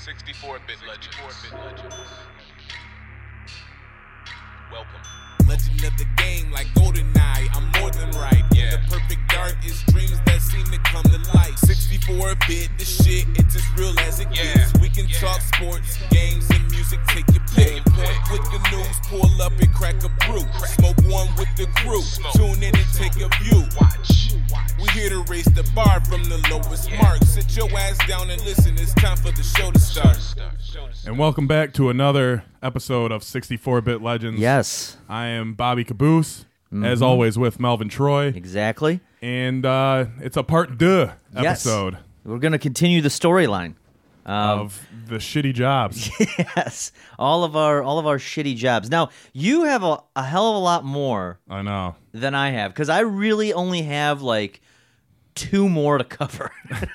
64-bit legends. Welcome. Legend of the game, like GoldenEye, I'm more than right. Yeah. The perfect dark is dreams that seem to come to life. 64 bit, the shit, it's as real as it Yeah. gets. We can Yeah. talk sports, games, and music. Take your pick. Point with the news, pull up and crack a brew. Smoke one with the crew. Smoke. Tune in and take a view. Watch. We here to raise the bar from the lowest mark. Sit your ass down and listen. It's time for the show to start. And welcome back to another episode of 64-bit Legends. Yes, I am Bobby Caboose, Mm-hmm. as always with Melvin Troy, exactly. and uh, it's a part deux Yes. episode We're going to continue the storyline. Um, of the shitty jobs. yes, all of our all of our shitty jobs. Now you have a, a hell of a lot more I know. than I have because I really only have like two more to cover,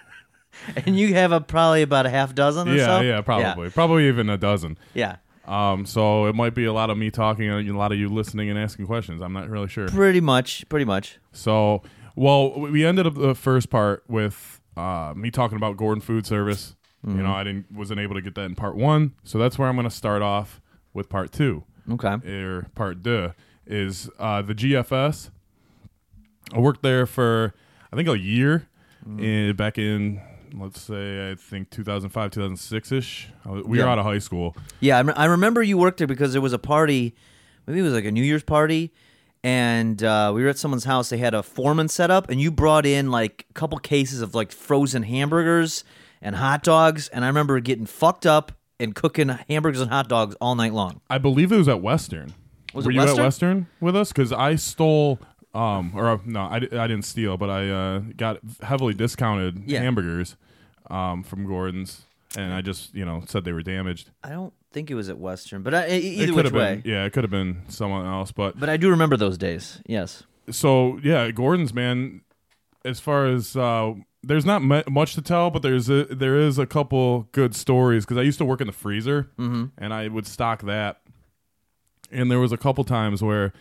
and you have a, probably about a half dozen. Or Yeah, so? yeah, probably, probably even a dozen. Yeah, Um, so it might be a lot of me talking and a lot of you listening and asking questions. I'm not really sure. pretty much, pretty much. So, well, we ended up the first part with uh, me talking about Gordon Food Service. You know, I didn't wasn't able to get that in part one, so that's where I'm going to start off with part two. Okay. or part deux is uh, the GFS. I worked there for I think a year, in, back in let's say I think 2005 2006 ish. We were out of high school. Yeah, I, rem- I remember you worked there because there was a party, maybe it was like a New Year's party, and uh, we were at someone's house. They had a foreman set up, and you brought in like a couple cases of like frozen hamburgers and hot dogs, and I remember getting fucked up and cooking hamburgers and hot dogs all night long. I believe it was at Western. Was were it you Western? at Western with us? Because I stole. Um, or uh, no, I, I didn't steal, but I uh, got heavily discounted Yeah. hamburgers um, from Gordon's, and I just you know said they were damaged. I don't think it was at Western, but I, It either which way. been, yeah, it could have been someone else, but But I do remember those days. Yes. so yeah, Gordon's man. As far as uh, there's not mu- much to tell, but there's a, there is a couple good stories because I used to work in the freezer Mm-hmm. and I would stock that. And there was a couple times where,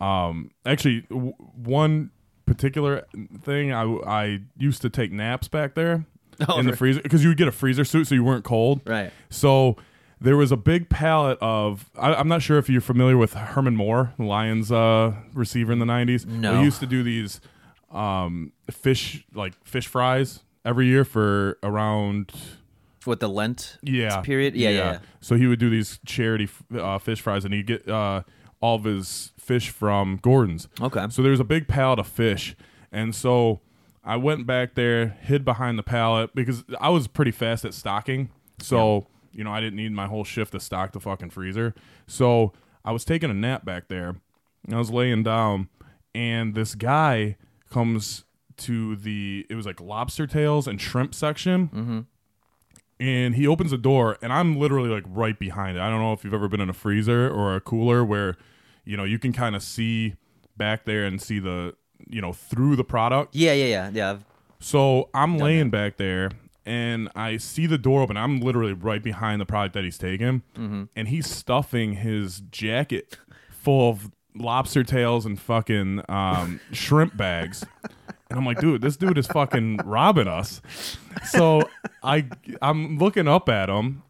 um, actually, w- one particular thing I I used to take naps back there Oh, in the freezer because you would get a freezer suit so you weren't cold. Right. So there was a big pallet of. I, I'm not sure if you're familiar with Herman Moore, Lions uh, receiver in the '90s. No. He used to do these um, fish like fish fries every year for around What the Lent yeah period? Yeah, yeah, yeah. So he would do these charity uh, fish fries, and he'd get uh, all of his fish from Gordon's. Okay. So there's a big pallet of fish, and so I went back there, hid behind the pallet because I was pretty fast at stocking. So you know I didn't need my whole shift to stock the fucking freezer. So I was taking a nap back there. And I was laying down, and this guy comes to the it was like lobster tails and shrimp section Mm-hmm. and he opens the door and i'm literally like right behind it i don't know if you've ever been in a freezer or a cooler where you know you can kind of see back there and see the you know through the product Yeah, yeah, yeah, yeah. so i'm laying back there and i see the door open i'm literally right behind the product that he's taking Mm-hmm. and he's stuffing his jacket full of lobster tails and fucking um, shrimp bags. And i'm like dude this dude is fucking robbing us. So i i'm looking up at him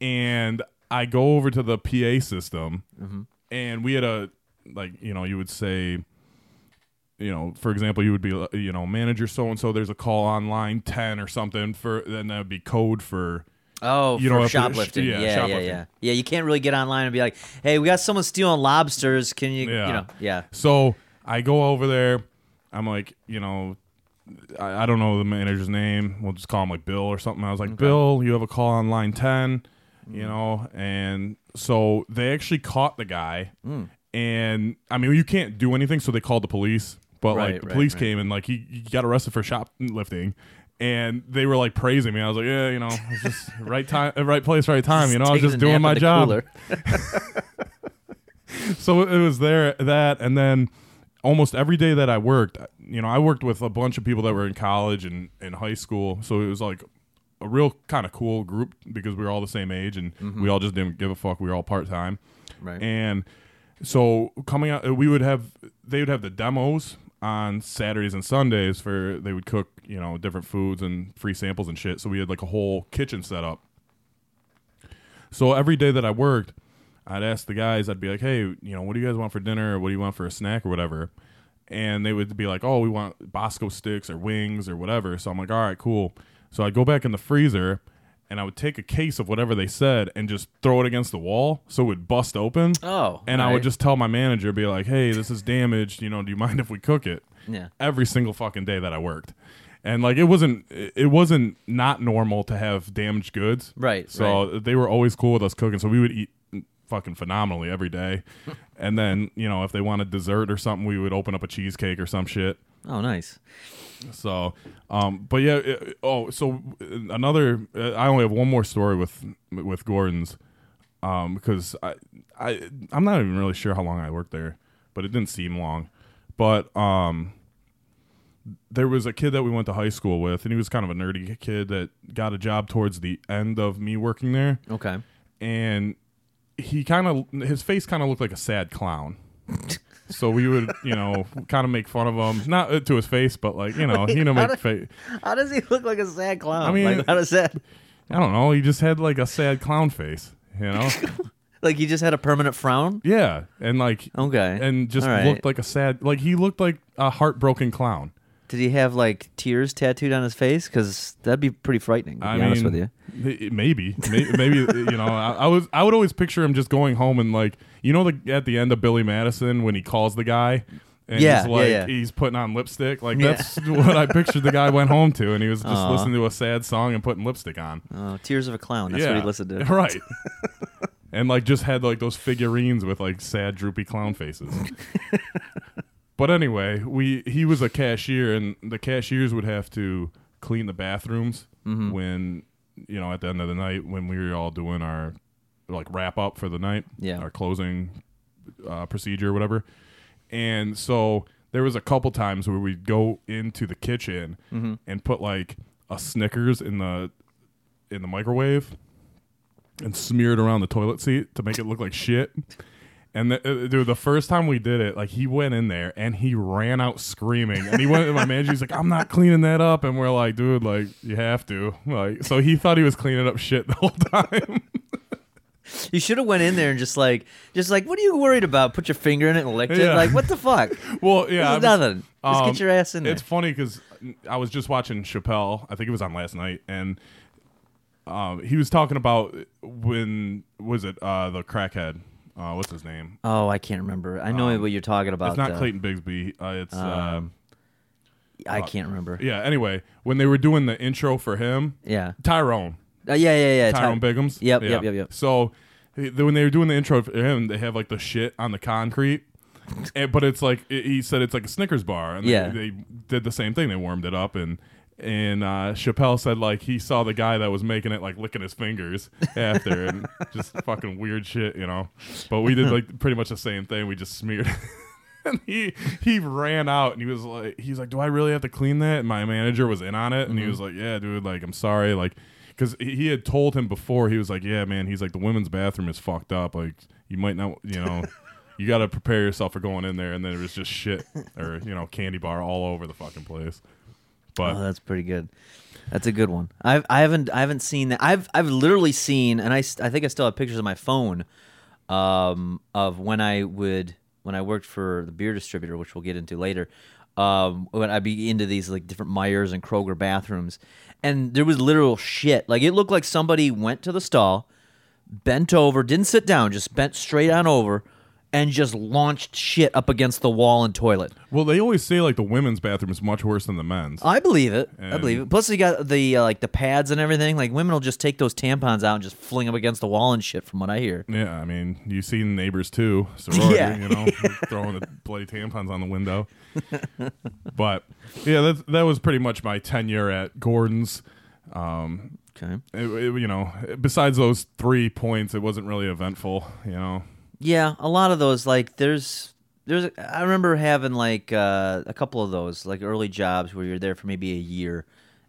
and i go over to the pa system. And we had a like you know you would say you know for example you would be uh, you know manager so and so there's a call on line 10 or something for then that would be code for Oh, You for know, shoplifting. yeah, Yeah, yeah, yeah, shoplifting. yeah. you can't really get online and be like, "Hey, we got someone stealing lobsters. Can you, Yeah. you know, yeah." So I go over there. I'm like, you know, I, I don't know the manager's name. We'll just call him like Bill or something. I was like, Bill, you have a call on line 10, you Mm. know? And so they actually caught the guy. Mm. And I mean, you can't do anything. So they called the police. But Right, like the right, police right. came and like he, he got arrested for shoplifting. And they were like praising me. I was like, yeah, you know, it's just right time, right place, right time. You know, I was just doing my job so it was there that and then almost every day that i worked you know i worked with a bunch of people that were in college and in high school so it was like a real kind of cool group because we were all the same age and we all just didn't give a fuck we were all part-time Right. and so coming out we would have they would have the demos on saturdays and sundays for they would cook you know different foods and free samples and shit so we had like a whole kitchen set up So every day that I worked, I'd ask the guys, I'd be like, hey, you know, what do you guys want for dinner? Or what do you want for a snack or whatever? And they would be like, oh, we want Bosco sticks or wings or whatever. So I'm like, all right, cool. So I'd go back in the freezer and I would take a case of whatever they said and just throw it against the wall so it would bust open. Oh, And I would just tell my manager, be like, hey, this is damaged. You know, do you mind if we cook it? Yeah. Every single fucking day that I worked. And like it wasn't it wasn't not normal to have damaged goods. Right, So they were always cool with us cooking. So we would eat fucking phenomenally every day. and then, you know, if they wanted dessert or something, we would open up a cheesecake or some shit. Oh, nice. So, um, but yeah. It, oh, so another. Uh, I only have one more story with with Gordon's, um, because I I I'm not even really sure how long I worked there, but it didn't seem long. But um, there was a kid that we went to high school with, and he was kind of a nerdy kid that got a job towards the end of me working there, Okay. and he kind of his face kind of looked like a sad clown. So we would, you know, kind of make fun of him, not uh, to his face, but like, you know, you know, how make did- fa- How does he look like a sad clown? I mean- like, how does that? I don't know. He just had like a sad clown face, you know? Like he just had a permanent frown? yeah, and like, Okay. and just All right. looked like a sad, like he looked like a heartbroken clown. Did he have like tears tattooed on his face? Because that'd be pretty frightening. To be I honest mean, with you. maybe, maybe, maybe you know, I, I was, I would always picture him just going home and like, you know, the at the end of Billy Madison when he calls the guy. And Yeah, he's like yeah. he's putting on lipstick. Like Yeah. that's what I pictured the guy went home to, and he was just Aw. listening to a sad song and putting lipstick on. Oh, tears of a clown. That's yeah, what he listened to. Right. and like just had like those figurines with like sad droopy clown faces. But anyway, we he was a cashier and the cashiers would have to clean the bathrooms Mm-hmm. when you know at the end of the night when we were all doing our like wrap up for the night, Yeah. our closing uh, procedure or whatever. And so there was a couple times where we'd go into the kitchen Mm-hmm. and put like a Snickers in the in the microwave and smear it around the toilet seat to make it look like shit. And the, uh, dude, the first time we did it, like he went in there and he ran out screaming. And he went to my manager. He's like, "I'm not cleaning that up." And we're like, "Dude, like you have to." Like, so he thought he was cleaning up shit the whole time. You should have went in there and just like, just like, what are you worried about? Put your finger in it and licked it. Yeah. Like, what the fuck? well, yeah, I This is was- nothing. Just um, get your ass in there. It's funny because I was just watching Chappelle. I think it was on last night, and um, he was talking about when was it uh, the crackhead? Uh, what's his name? oh, I can't remember. I know what you're talking about. Um, It's not though. Clayton Bigsby. Uh, it's uh, Um, I can't remember. yeah. Anyway, when they were doing the intro for him, Yeah. Tyrone, Uh, yeah, yeah, yeah. Tyrone Ty- Biggums. Yep, Yeah. yep, yep, yep. So when they were doing the intro for him, they have like the shit on the concrete. And, but it's like it- he said it's like a Snickers bar, and they- they, did the same thing. They warmed it up, and and uh, Chappelle said like he saw the guy that was making it like licking his fingers after, and just fucking weird shit, you know. But we did like pretty much the same thing. We just smeared. and he he ran out and he was like he's like do i really have to clean that and my manager was in on it and he was like yeah dude like i'm sorry like because he had told him before he was like yeah man he's like the women's bathroom is fucked up like you might not you know you got to prepare yourself for going in there and then it was just shit or you know candy bar all over the fucking place but Oh, that's pretty good. That's a good one. I've I haven't I haven't seen that. I've I've literally seen, and I, I think I still have pictures on my phone, um, of when I would when I worked for the beer distributor, which we'll get into later. Um, when I'd be into these like different Meijers and Kroger bathrooms, and there was literal shit. Like it looked like somebody went to the stall, bent over, didn't sit down, just bent straight on over, and just launched shit up against the wall and toilet. well they always say like the women's bathroom is much worse than the men's I believe it. I believe it. Plus, you got the uh, like the pads and everything. Like women will just take those tampons out and just fling them against the wall and shit. From what I hear. Yeah, I mean, you've seen neighbors too, sorority, Yeah. you know, throwing the bloody tampons on the window. but yeah, that that was pretty much my tenure at Gordon's. Um, Okay. it- it- you know, besides those three points, it wasn't really eventful. You know, Yeah, a lot of those. Like there's there's. I remember having like uh, a couple of those like early jobs where you're there for maybe a year,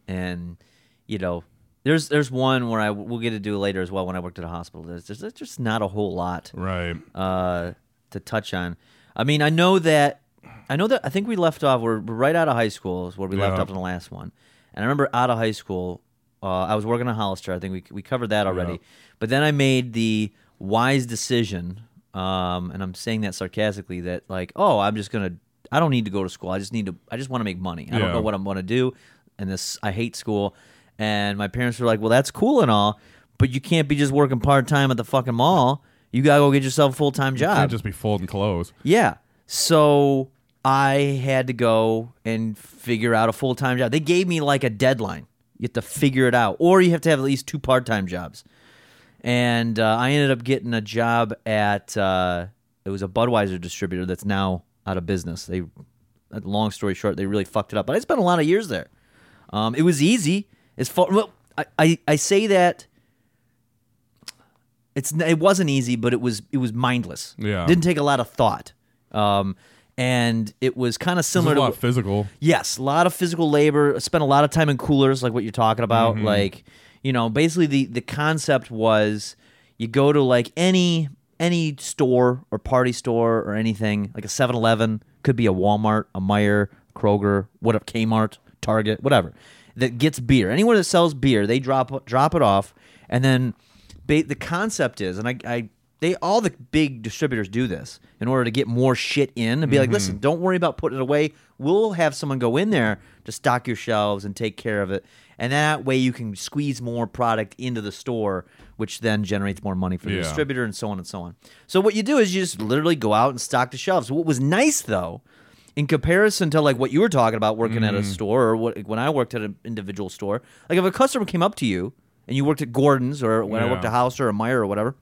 and you know. There's there's one where I we'll get to do later as well when I worked at a hospital. There's there's, just not a whole lot. right? uh, to touch on. I mean, I know that I know that I think we left off. We're, we're right out of high school is where we left off in the last one. And I remember out of high school, Uh, I was working on Hollister. I think we we covered that already. But then I made the wise decision, um, and I'm saying that sarcastically. That like, oh, I'm just gonna. I don't need to go to school. I just need to. I just want to make money. I don't know what I'm to do. And this, I hate school. And my parents were like, well, that's cool and all, but you can't be just working part time at the fucking mall. You gotta go get yourself a full time job. Can't just be folding clothes. Yeah. So I had to go and figure out a full time job. They gave me like a deadline. You have to figure it out, or you have to have at least two part time jobs. And uh, I ended up getting a job at uh, it was a Budweiser distributor that's now out of business. They, uh, long story short, they really fucked it up. But I spent a lot of years there. Um, it was easy. As far well, I, I, I say that it's it wasn't easy, but it was it was mindless. Yeah. didn't take a lot of thought, um, and it was kind of similar a to lot physical. yes, a lot of physical labor. I spent a lot of time in coolers, like what you're talking about. Mm-hmm. Like you know, basically the the concept was you go to like any any store or party store or anything like a 7-Eleven, could be a Walmart, a Meijer, Kroger, what a Kmart, Target, whatever that gets beer. Anyone that sells beer, they drop drop it off, and then ba- the concept is, and I, I they all the big distributors do this in order to get more shit in and be like, listen, mm-hmm. don't worry about putting it away. We'll have someone go in there to stock your shelves and take care of it, and that way you can squeeze more product into the store, which then generates more money for the Yeah. distributor and so on and so on. So what you do is you just literally go out and stock the shelves. What was nice though in comparison to like what you were talking about working at a Mm-hmm. store or what when I worked at an individual store, like if a customer came up to you and you worked at Gordon's or when I worked Yeah. at House or a Meijer or whatever,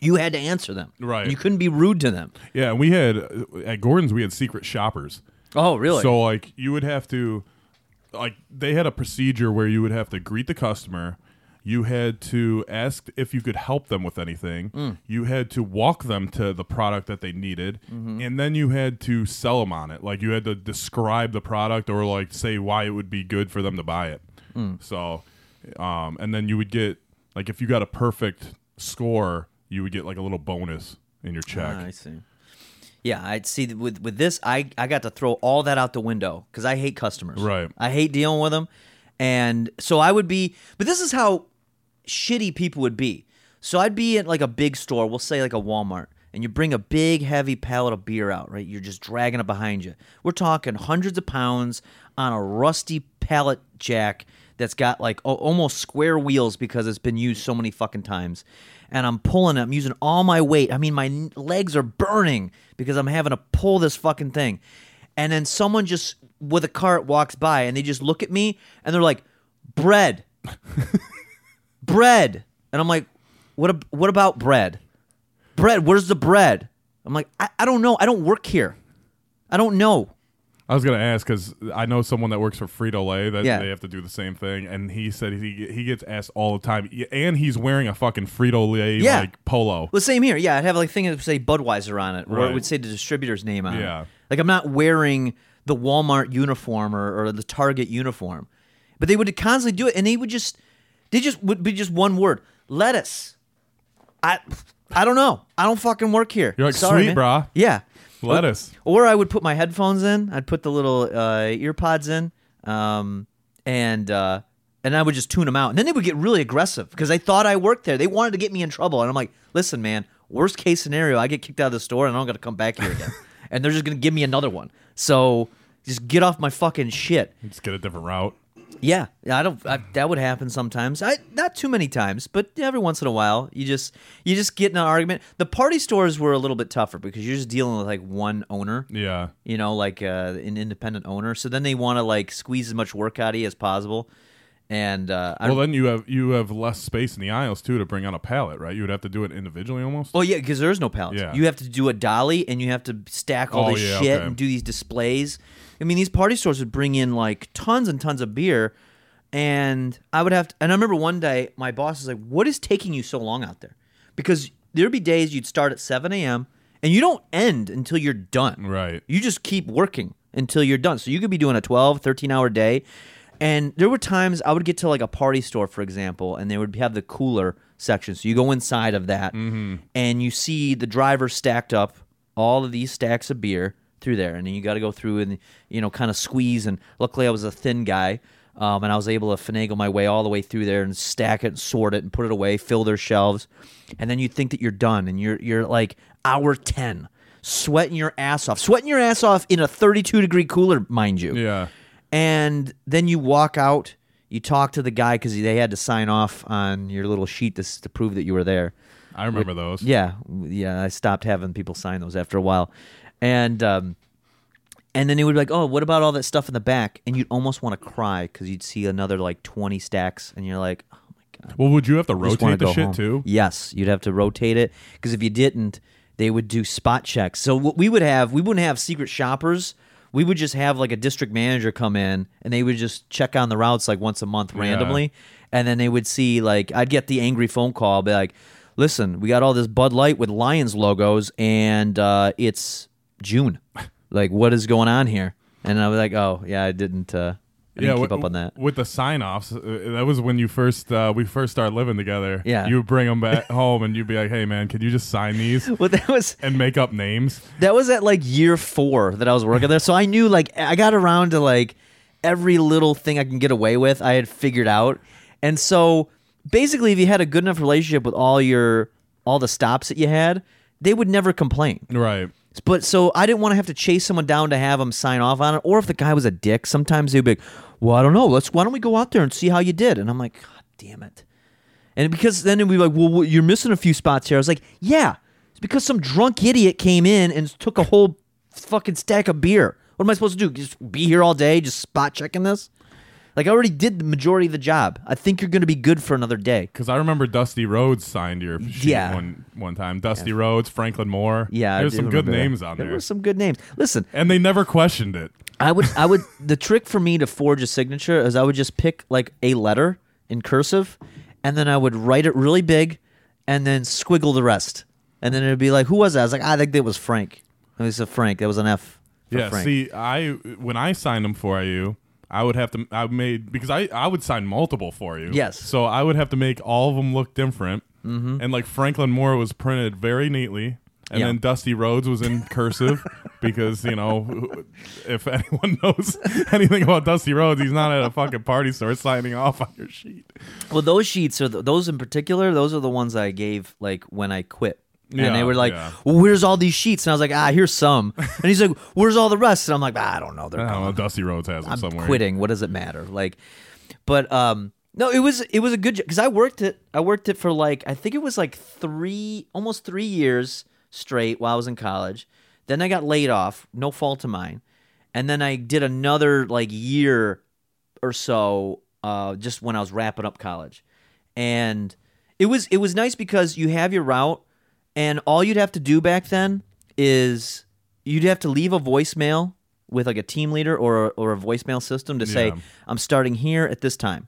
you had to answer them. Right. You couldn't be rude to them. Yeah, and we had at Gordon's we had secret shoppers. Oh, really? So like you would have to like they had a procedure where you would have to greet the customer. You had to ask if you could help them with anything. Mm. You had to walk them to the product that they needed, Mm-hmm. and then you had to sell them on it. Like you had to describe the product or like say why it would be good for them to buy it. Mm. So, um, and then you would get like if you got a perfect score, you would get like a little bonus in your check. Ah, I see. Yeah, I'd see with with this. I I got to throw all that out the window because I hate customers. Right. I hate dealing with them, and so I would be. But this is how shitty people would be. So I'd be at like a big store. We'll say like a Walmart. And you bring a big, heavy pallet of beer out, right? You're just dragging it behind you. We're talking hundreds of pounds on a rusty pallet jack that's got like o- almost square wheels because it's been used so many fucking times. And I'm pulling it. I'm using all my weight. I mean, my n- legs are burning because I'm having to pull this fucking thing. And then someone just with a cart walks by and they just look at me and they're like, bread bread. And I'm like, what, ab- what about bread? Bread, where's the bread? I'm like, I, I don't know. I don't work here. I don't know. I was gonna ask because I know someone that works for Frito Lay that Yeah. they have to do the same thing, and he said he he gets asked all the time, and he's wearing a fucking Frito Lay Yeah. like polo. Well, same here. Yeah, I'd have like a thing that would say Budweiser on it, or it Right. would say the distributor's name on Yeah. it. Like I'm not wearing the Walmart uniform or, or the Target uniform, but they would constantly do it, and they would just, they just would be just one word, lettuce. I, I don't know. I don't fucking work here. You're like, Sorry, "Sweet, man." brah. Yeah. Lettuce. Or I would put my headphones in. I'd put the little uh, ear pods in, um, and uh, and I would just tune them out. And then they would get really aggressive because they thought I worked there. They wanted to get me in trouble, and I'm like, listen, man. Worst case scenario, I get kicked out of the store and I don't got to come back here again. and they're just gonna give me another one. So just get off my fucking shit. Just get a different route. Yeah, I don't. I, that would happen sometimes. I not too many times, but every once in a while, you just you just get in an argument. The party stores were a little bit tougher because you're just dealing with like one owner Yeah. you know, like uh, an independent owner. So then they want to like squeeze as much work out of you as possible. And uh, I, Well, then you have you have less space in the aisles too to bring on a pallet, right? You would have to do it individually almost. well, yeah, because there's no pallets. Yeah. You have to do a dolly, and you have to stack all Oh, this yeah, shit okay. and do these displays. I mean, these party stores would bring in like tons and tons of beer, and I would have to. And I remember one day my boss was like, "What is taking you so long out there?" Because there'd be days you'd start at 7 a.m. and you don't end until you're done. Right. You just keep working until you're done. So you could be doing a 12, 13 hour day. And there were times I would get to like a party store, for example, and they would have the cooler section. So you go inside of that mm-hmm. and you see the driver stacked up all of these stacks of beer through there. And you got to go through and, you know, kind of squeeze. And luckily I was a thin guy. Um, and I was able to finagle my way all the way through there and stack it and sort it and put it away, fill their shelves. And then you think that you're done and you're you're like hour 10, sweating your ass off. Sweating your ass off in a 32 degree cooler, mind you. Yeah. And then you walk out, you talk to the guy because they had to sign off on your little sheet to, to prove that you were there. I remember those. Yeah, yeah. I stopped having people sign those after a while, and um, and then they would be like, "Oh, what about all that stuff in the back?" And you'd almost want to cry because you'd see another like twenty stacks, and you're like, "Oh my god." Well, would you have to I just wanna rotate the go shit home. too? Yes, you'd have to rotate it because if you didn't, they would do spot checks. So what we would have, we wouldn't have secret shoppers. We would just have like a district manager come in and they would just check on the routes like once a month randomly, and then they would see like I'd get the angry phone call, be like, "Listen, we got all this Bud Light with Lions logos, and uh, it's June. Like, what is going on here?" And I was like, "Oh yeah, I didn't." Uh, I didn't keep wi- up on that. With the sign offs, uh, that was when you first uh, we first started living together. Yeah. You would bring them back home and you'd be like, "Hey man, can you just sign these Well, that was and make up names?" that was at like year four that I was working there. So I knew like I got around to like every little thing I can get away with, I had figured out. And so basically if you had a good enough relationship with all your all the stops that you had, they would never complain. Right. But so I didn't want to have to chase someone down to have them sign off on it. Or if the guy was a dick, sometimes they'd be like, Well, I don't know. Let's why don't we go out there and see how you did? And I'm like, God damn it. And because then it'd be like, Well, you're missing a few spots here. I was like, Yeah. It's because some drunk idiot came in and took a whole fucking stack of beer. What am I supposed to do? Just be here all day, just spot checking this? Like I already did the majority of the job. I think you're gonna be good for another day. Because I remember Dusty Rhodes signed your sheet Yeah. one one time. Dusty Rhodes, Franklin Moore. Yeah, I there's do some good remember that. names on There there, were some good names. Listen, and they never questioned it. I would I would the trick for me to forge a signature is I would just pick like a letter in cursive and then I would write it really big and then squiggle the rest. And then it'd be like, who was that? I was like, I think that was Frank. It was a Frank. That was an F. For Yeah. Frank. See, I when I signed them for you, I would have to. I made because I I would sign multiple for you. Yes. So I would have to make all of them look different. Mm-hmm. And like Franklin Moore was printed very neatly. And Yeah. then Dusty Rhodes was in cursive because you know if anyone knows anything about Dusty Rhodes, he's not at a fucking party store signing off on your sheet. Well, those sheets are the, those in particular. Those are the ones I gave like when I quit. And they were like, yeah. "Well, where's all these sheets?" And I was like, "Ah, here's some." And he's like, "Where's all the rest?" And I'm like, "I don't know. They're I don't know. Dusty Rhodes has them I'm somewhere. quitting. What does it matter? Like, but um, no, it was it was a good because I worked it. I worked it for like I think it was like three, almost three years straight while I was in college. Then I got laid off, no fault of mine, and then I did another like year or so uh, just when I was wrapping up college, and it was it was nice because you have your route, and all you'd have to do back then is you'd have to leave a voicemail with like a team leader or or a voicemail system to say Yeah. I'm starting here at this time.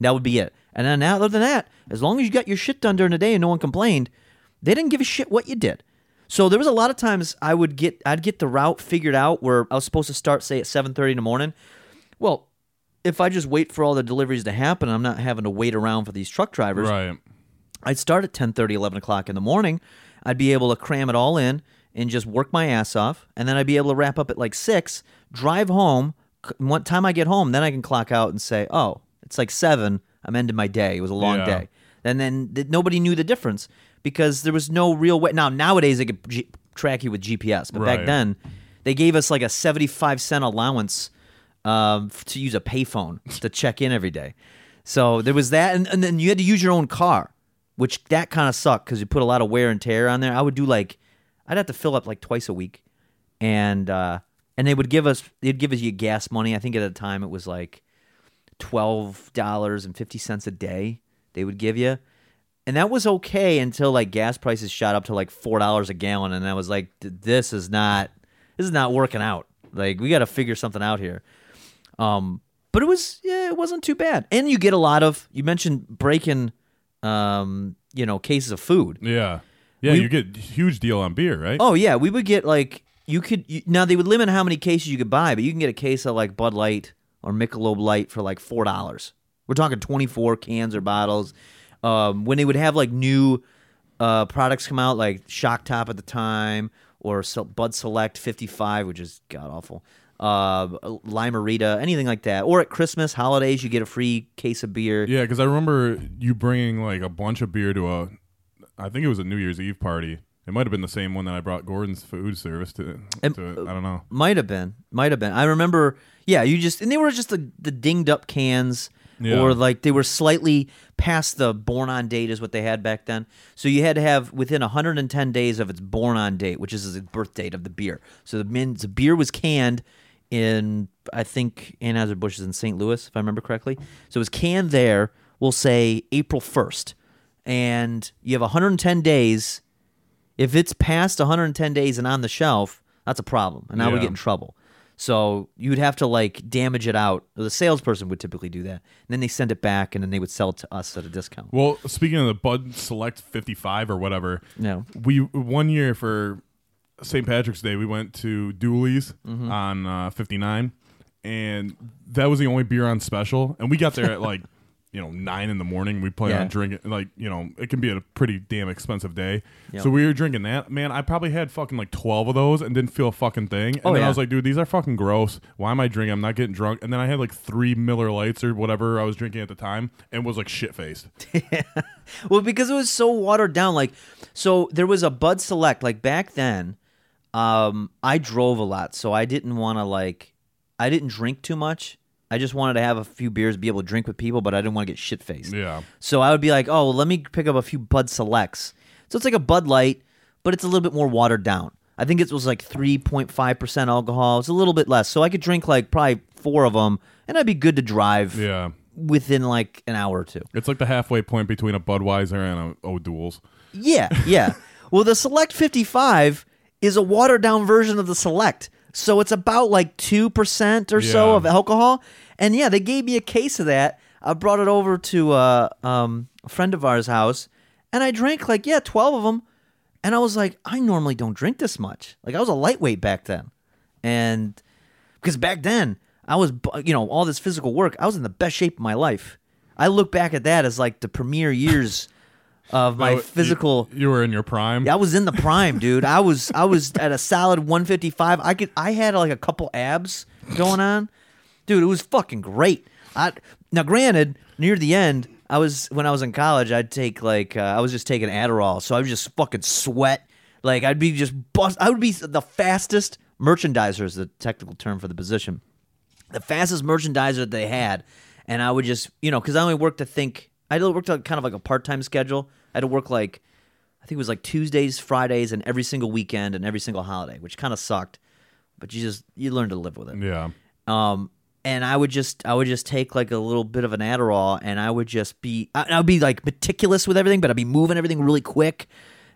That would be it. And then other than that, as long as you got your shit done during the day and no one complained, they didn't give a shit what you did. So there was a lot of times I would get I'd get the route figured out where I was supposed to start say at 7:30 in the morning. Well, if I just wait for all the deliveries to happen, I'm not having to wait around for these truck drivers. Right. I'd start at 10 11 o'clock in the morning. I'd be able to cram it all in and just work my ass off. And then I'd be able to wrap up at like 6, drive home. One time I get home, then I can clock out and say, oh, it's like 7. I'm ending my day. It was a long Yeah. day. And then th- nobody knew the difference because there was no real way. Now, nowadays, they could G- track you with GPS. But back then, they gave us like a 75 cent allowance um, to use a payphone to check in every day. So there was that, and, and then you had to use your own car, which that kind of sucked because you put a lot of wear and tear on there. I would do like, I'd have to fill up like twice a week, and uh, and they would give us they'd give us you gas money. I think at the time it was like twelve dollars and fifty cents a day they would give you. And that was okay until like gas prices shot up to like four dollars a gallon, and I was like, "This is not, this is not working out. Like, we got to figure something out here." Um, but it was, yeah, it wasn't too bad. And you get a lot of, you mentioned breaking, um, you know, cases of food. Yeah. Yeah. We- you get huge deal on beer, right? Oh yeah, we would get like you could you, now they would limit how many cases you could buy, but you can get a case of like Bud Light or Michelob Light for like four dollars. We're talking twenty four cans or bottles. Um, when they would have like new uh, products come out, like Shock Top at the time or Bud Select fifty five, which is god awful. Uh, Lime-A-Rita, anything like that. Or at Christmas, holidays, you get a free case of beer. Yeah, because I remember you bringing like a bunch of beer to a, I think it was a New Year's Eve party. It might have been the same one that I brought Gordon's food service to. And- to I don't know. Might have been. Might have been. I remember. Yeah, you just and they were just the, the dinged up cans, Yeah. or like they were slightly past the born on date is what they had back then. So you had to have within 110 days of its born on date, which is the birth date of the beer. So the min, the beer was canned in I think Anheuser Busch is in St. Louis, if I remember correctly. So it was canned there. We'll say April 1st, and you have 110 days. If it's past 110 days and on the shelf, that's a problem, and now we get in trouble. So you'd have to like damage it out. The salesperson would typically do that, and then they send it back, and then they would sell it to us at a discount. Well, speaking of the Bud Select 55 or whatever, No. we one year for St. Patrick's Day we went to Dooley's Mm-hmm. on uh, 59, and that was the only beer on special, and we got there at like you know nine in the morning. We planned Yeah. on drinking like you know it can be a pretty damn expensive day, Yep. so we were drinking that. Man, I probably had fucking like 12 of those and didn't feel a fucking thing. And Oh, then I was like, dude, these are fucking gross. Why am I drinking? I'm not getting drunk. And then I had like three Miller Lights or whatever I was drinking at the time, and was like shit faced. Well, because it was so watered down. Like, so there was a Bud Select. Like back then, um, I drove a lot, so I didn't want to like, I didn't drink too much. I just wanted to have a few beers, be able to drink with people, but I didn't want to get shit faced. Yeah. So I would be like, oh, well, let me pick up a few Bud Selects. So it's like a Bud Light, but it's a little bit more watered down. I think it was like 3.5% alcohol. It's a little bit less. So I could drink like probably four of them, and I'd be good to drive Yeah. within like an hour or two. It's like the halfway point between a Budweiser and a O'Doul's. Yeah, yeah. well, the Select 55 is a watered down version of the Select. So it's about like 2% or so of alcohol. And yeah, they gave me a case of that. I brought it over to uh, um, a friend of ours' house and I drank like, yeah, 12 of them. And I was like, I normally don't drink this much. Like, I was a lightweight back then. And because back then, I was, you know, all this physical work, I was in the best shape of my life. I look back at that as like the premier years of my Oh, physical. You, were in your prime. I was in the prime, dude. I was I was at a solid 155. I could I had like a couple abs going on. Dude, it was fucking great. I now granted, near the end, I was when I was in college, I'd take like uh, I was just taking Adderall, so I would just fucking sweat. Like I'd be just bust I would be the fastest merchandiser is the technical term for the position. The fastest merchandiser that they had, and I would just, you know, because I only worked, to think, I worked on kind of like a part time schedule. I had to work like I think it was like Tuesdays, Fridays, and every single weekend and every single holiday, which kind of sucked. But you just you learn to live with it. yeah. Um, and I would just I would just take like a little bit of an Adderall, and I would just be I, I would be like meticulous with everything, but I'd be moving everything really quick,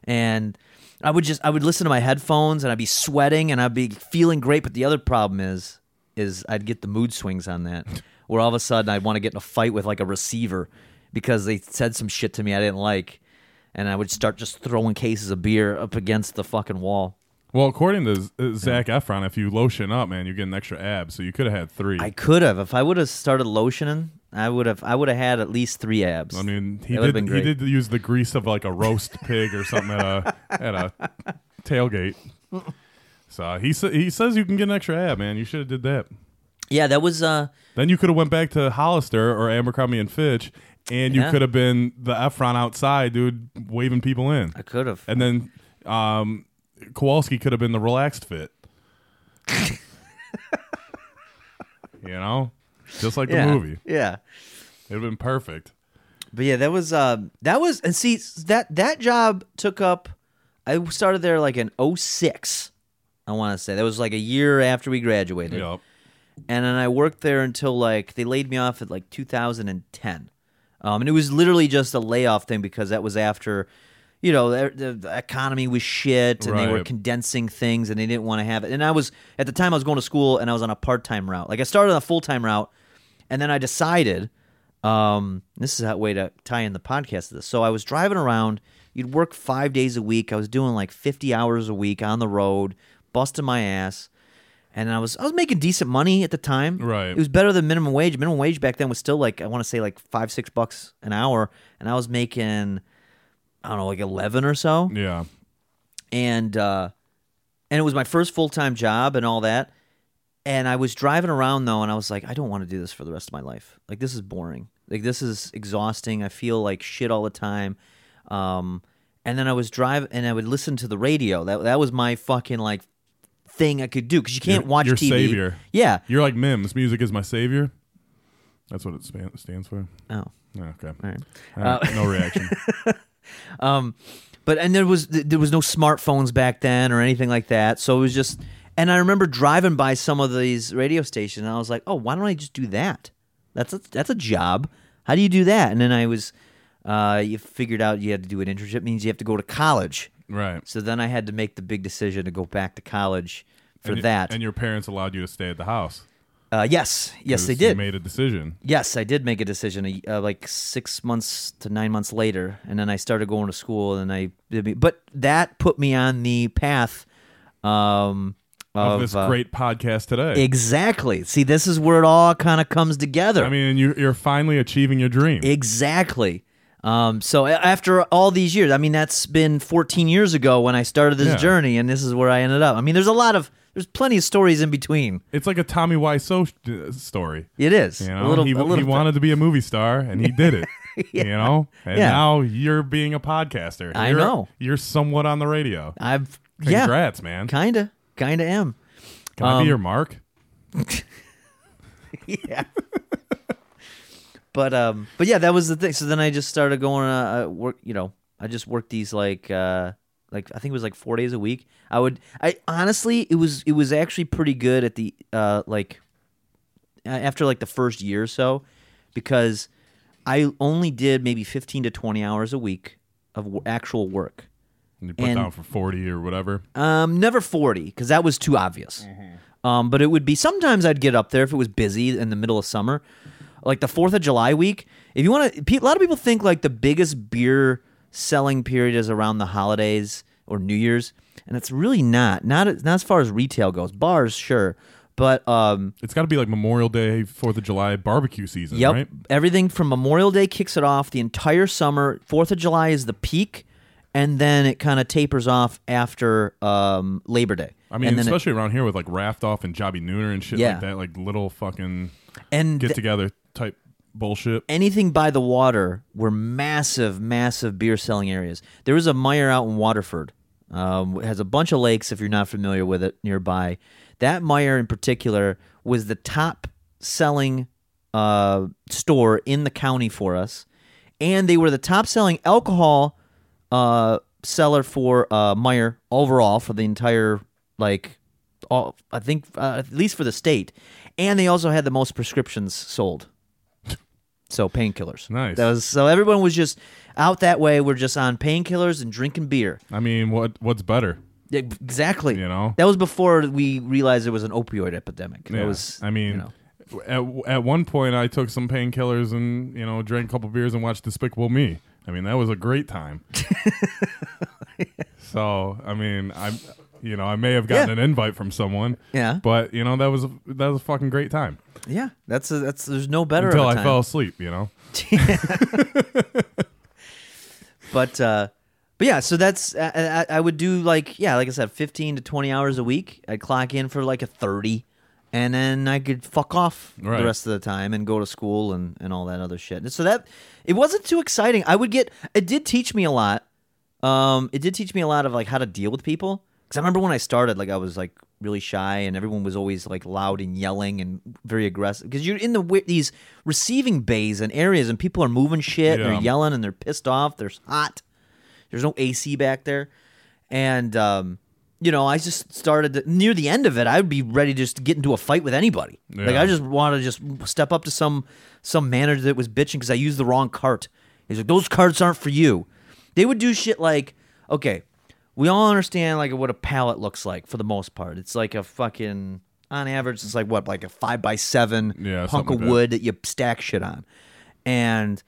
and I would just I would listen to my headphones, and I'd be sweating, and I'd be feeling great. But the other problem is is I'd get the mood swings on that, where all of a sudden I'd want to get in a fight with like a receiver because they said some shit to me I didn't like, and I would start just throwing cases of beer up against the fucking wall. Well, according to Zac Efron, if you lotion up, man, you get an extra ab. So you could have had three. I could have if I would have started lotioning. I would have. I would have had at least three abs. I mean, he did. He did use the grease of like a roast pig or something at a at a tailgate. So he sa- he says you can get an extra ab, man. You should have did that. yeah, that was. uh Then you could have went back to Hollister or Abercrombie and Fitch, and you Yeah. could have been the Efron outside, dude, waving people in. I could have. And then um, Kowalski could have been the relaxed fit. you know, just like the movie. Yeah, It'd have been perfect. but yeah, that was. uh That was. And see that that job took up. I started there like in 06, I want to say that was like a year after we graduated. Yep. and then I worked there until like they laid me off at like 2010. Um, and it was literally just a layoff thing because that was after, you know, the, the, economy was shit and they were Right. condensing things and they didn't want to have it. And I was at the time I was going to school and I was on a part time route. Like I started on a full time route, and then I decided. Um, this is a way to tie in the podcast to this. So I was driving around. You'd work five days a week. I was doing like 50 hours a week on the road, busting my ass and I was I was making decent money at the time. Right. It was better than minimum wage. Minimum wage back then was still like I want to say like five six bucks an hour, and I was making I don't know like eleven or so, Yeah. and uh, and it was my first full time job and all that. and I was driving around though, and I was like, I don't want to do this for the rest of my life. Like this is boring. Like this is exhausting. I feel like shit all the time. Um, and then I was driving, and I would listen to the radio. That that was my fucking like thing I could do because you can't Your- watch your TV. savior. Yeah. You're like Mims. Music is my savior. That's what it span- stands for. Oh. Okay. All right. Right, no reaction. but and there was there was no smartphones back then or anything like that so it was just and i remember driving by some of these radio stations and i was like oh why don't i just do that that's a, that's a job how do you do that and then i was uh, you figured out you had to do an internship means you have to go to college right. so then i had to make the big decision to go back to college for and, that And your parents allowed you to stay at the house. uh, yes yes they 'cause You did made a decision. Yes, I did make a decision uh, like six months to nine months later, and then I started going to school, and I but that put me on the path um, Of, of, this uh, great podcast today. Exactly. See, this is where it all kind of comes together. I mean, you, you're finally achieving your dream. exactly. Um, so after all these years, I mean, that's been 14 years ago when I started this Yeah. journey, and this is where I ended up. I mean, there's a lot of there's plenty of stories in between. it's like a Tommy Wiseau story. It is You a know, little. he, he wanted to be a movie star, and he did it. You know, and Yeah. now you're being a podcaster. I You're- know. You're somewhat on the radio. I've yeah, Congrats, man. kinda, kinda am. Can I um, be your mark? yeah. But um, but yeah, that was the thing. So then I just started going uh, uh, work. You know, I just worked these like uh, like I think it was like four days a week. I would. I honestly, it was it was actually pretty good at the uh like after like the first year or so because I only did maybe fifteen to twenty hours a week of actual work. And you put and- down for 40 or whatever. Um, never 40 because that was too obvious. Um, but it would be sometimes I'd get up there if it was busy in the middle of summer, like the Fourth of July week. If you want to, a lot of people think like the biggest beer selling period is around the holidays or New Year's, and it's really not. Not not as far as retail goes. Bars, sure, but um, It's got to be like Memorial Day, 4th of July barbecue season, Yep. right? Everything from Memorial Day kicks it off. The entire summer. Fourth of July is the peak, and then it kind of tapers off after um, Labor Day. I mean, then it- especially around here with like Raft Off and Jobbie Nooner and shit Yeah. like that, like little fucking and get th- together type bullshit. anything by the water were massive, massive beer selling areas. There was a Meijer out in Waterford. Um, it has a bunch of lakes. If you're not familiar with it, nearby, that Meijer in particular was the top selling uh, store in the county for us, and they were the top selling alcohol uh, seller for uh, Meijer overall for the entire like all I think uh, at least for the state, and they also had the most prescriptions sold. So painkillers. Nice. That was so everyone was just out that way. We're just on painkillers and drinking beer. I mean, what what's better? Exactly. You know? That was before we realized there was an opioid epidemic. Yeah. was. I mean, you know. at, at one point, I took some painkillers and you know drank a couple beers and watched Despicable Me. I mean, that was a great time. so, I mean, I'm, you know, I may have gotten Yeah. an invite from someone. Yeah. But you know, that was a, that was a fucking great time Yeah, that's a, that's. There's no better until I time. fell asleep. You know. But uh, but yeah, so that's I, I, I would do like yeah, like I said, fifteen to twenty hours a week. I'd clock in for like a thirty, and then I could fuck off Right. the rest of the time and go to school and and all that other shit. And so that it wasn't too exciting. I would get it did teach me a lot. Um, it did teach me a lot of like how to deal with people. Because I remember when I started, like I was like really shy, and everyone was always like loud and yelling and very aggressive. Because you're in the these receiving bays and areas, and people are moving shit, and they're yelling, and they're pissed off. They're hot. There's no AC back there, and um, you know, I just started to, near the end of it. I'd be ready to just to get into a fight with anybody. Like I just want to just step up to some some manager that was bitching because I used the wrong cart. He's like, "Those carts aren't for you." They would do shit like, okay, we all understand like what a pallet looks like for the most part. It's like a fucking on average, it's like what like a five by seven Yeah, hunk of like that. wood that you stack shit on, and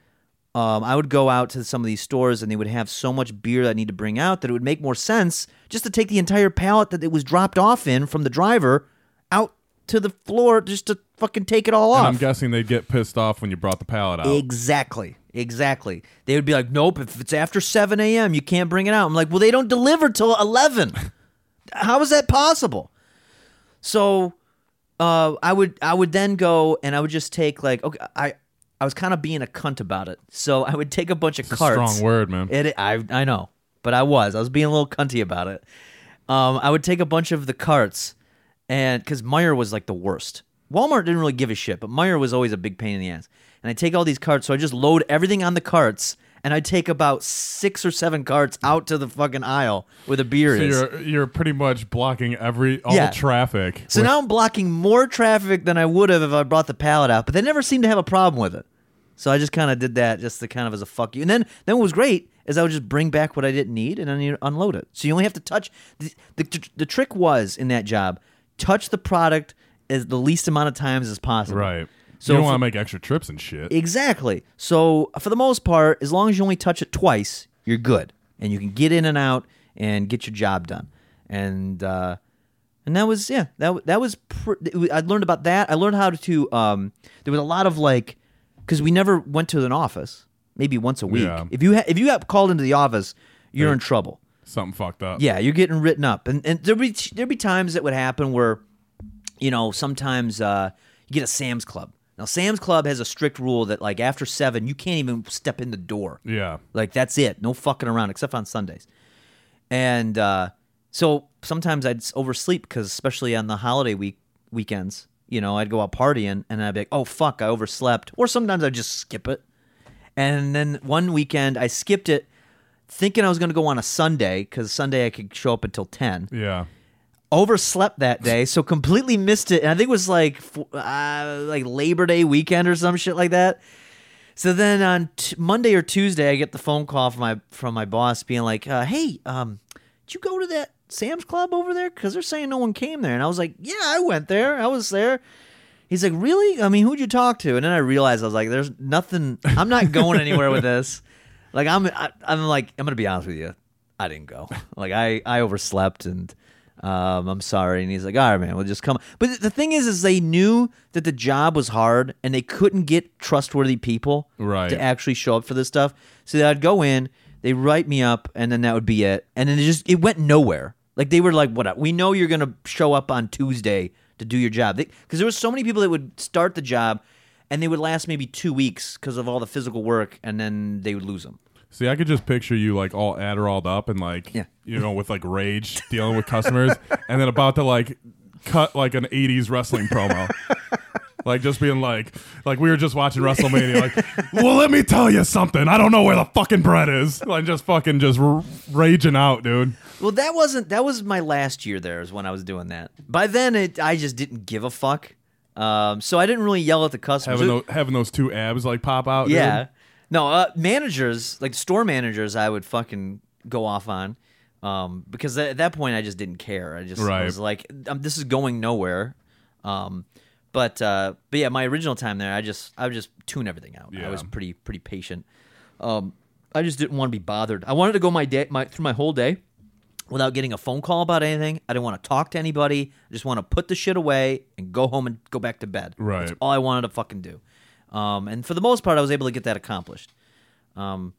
um, I would go out to some of these stores and they would have so much beer that I need to bring out that it would make more sense just to take the entire pallet that it was dropped off in from the driver out to the floor just to fucking take it all And off. I'm guessing they'd get pissed off when you brought the pallet out. Exactly. Exactly. They would be like, nope, if it's after 7 a.m., you can't bring it out. I'm like, well, they don't deliver till 11. How is that possible? So uh, I would I would then go and I would just take like okay I I was kind of being a cunt about it, so I would take a bunch of It's carts. strong word, man. It I I know, but I was I was being a little cunty about it. Um, I would take a bunch of the carts, and because Meijer was like the worst. Walmart didn't really give a shit, but Meijer was always a big pain in the ass. And I take all these carts, so I just load everything on the carts, and I take about six or seven carts out to the fucking aisle where the beer so is. you're you're pretty much blocking every all Yeah. the traffic. So with- now I'm blocking more traffic than I would have if I brought the pallet out, but they never seemed to have a problem with it. So I just kind of did that just to kind of as a fuck you. And then then what was great is I would just bring back what I didn't need and then you unload it. So you only have to touch the the, the trick was in that job, touch the product as the least amount of times as possible. right. So you don't want to make extra trips and shit. Exactly. So for the most part, as long as you only touch it twice, you're good, and you can get in and out and get your job done. And uh, and that was yeah that that was pr- I learned about that. I learned how to um there was a lot of like because we never went to an office maybe once a week. Yeah. If you ha- if you got called into the office, you're in trouble. Something fucked up. Yeah, you're getting written up, and and there'd be there'd be times that would happen where, you know, sometimes uh, you get a Sam's Club. Now, Sam's Club has a strict rule that like after seven, you can't even step in the door. Yeah. Like that's it, no fucking around, except on Sundays. And uh, so sometimes I'd oversleep because, especially on the holiday week weekends, you know, I'd go out partying and I'd be like, "Oh fuck, I overslept," or sometimes I'd just skip it. And then one weekend I skipped it, thinking I was going to go on a Sunday because Sunday I could show up until ten. Yeah. Overslept that day, so completely missed it. And I think it was like uh, like Labor Day weekend or some shit like that. So then on t- Monday or Tuesday, I get the phone call from my from my boss being like, uh, "Hey, um, did you go to that Sam's Club over there? Because they're saying no one came there." And I was like, "Yeah, I went there. I was there." He's like, "Really? I mean, who'd you talk to?" And then I realized I was like, "There's nothing. I'm not going anywhere with this. Like, I'm I, I'm like, I'm gonna be honest with you. I didn't go. Like, I I overslept and." Um, I'm sorry, and he's like, "All right, man, we'll just come." But the thing is, is they knew that the job was hard, and they couldn't get trustworthy people Right. to actually show up for this stuff. So I'd go in, they write me up, and then that would be it. And then it just it went nowhere. Like they were like, "What? We know you're gonna show up on Tuesday to do your job," because there was so many people that would start the job, and they would last maybe two weeks because of all the physical work, and then they would lose them. See, I could just picture you like all Adderalled up and like, Yeah. you know, with like rage dealing with customers, and then about to like cut like an '80s wrestling promo, like just being like, like we were just watching WrestleMania, like, well, let me tell you something. I don't know where the fucking bread is. Like just fucking just r- raging out, dude. Well, that wasn't that was my last year there is when I was doing that. By then, it I just didn't give a fuck. Um, so I didn't really yell at the customers. Having those, having those two abs like pop out. dude. No, uh, managers, like store managers, I would fucking go off on. Um, because at that point I just didn't care. I just Right. was like, um, this is going nowhere. Um, but uh, but yeah, my original time there, I just I would just tune everything out. I Yeah. was pretty pretty patient. Um, I just didn't want to be bothered. I wanted to go my day my through my whole day without getting a phone call about anything. I didn't want to talk to anybody. I just want to put the shit away and go home and go back to bed. Right. That's all I wanted to fucking do. Um, and for the most part, I was able to get that accomplished. Um,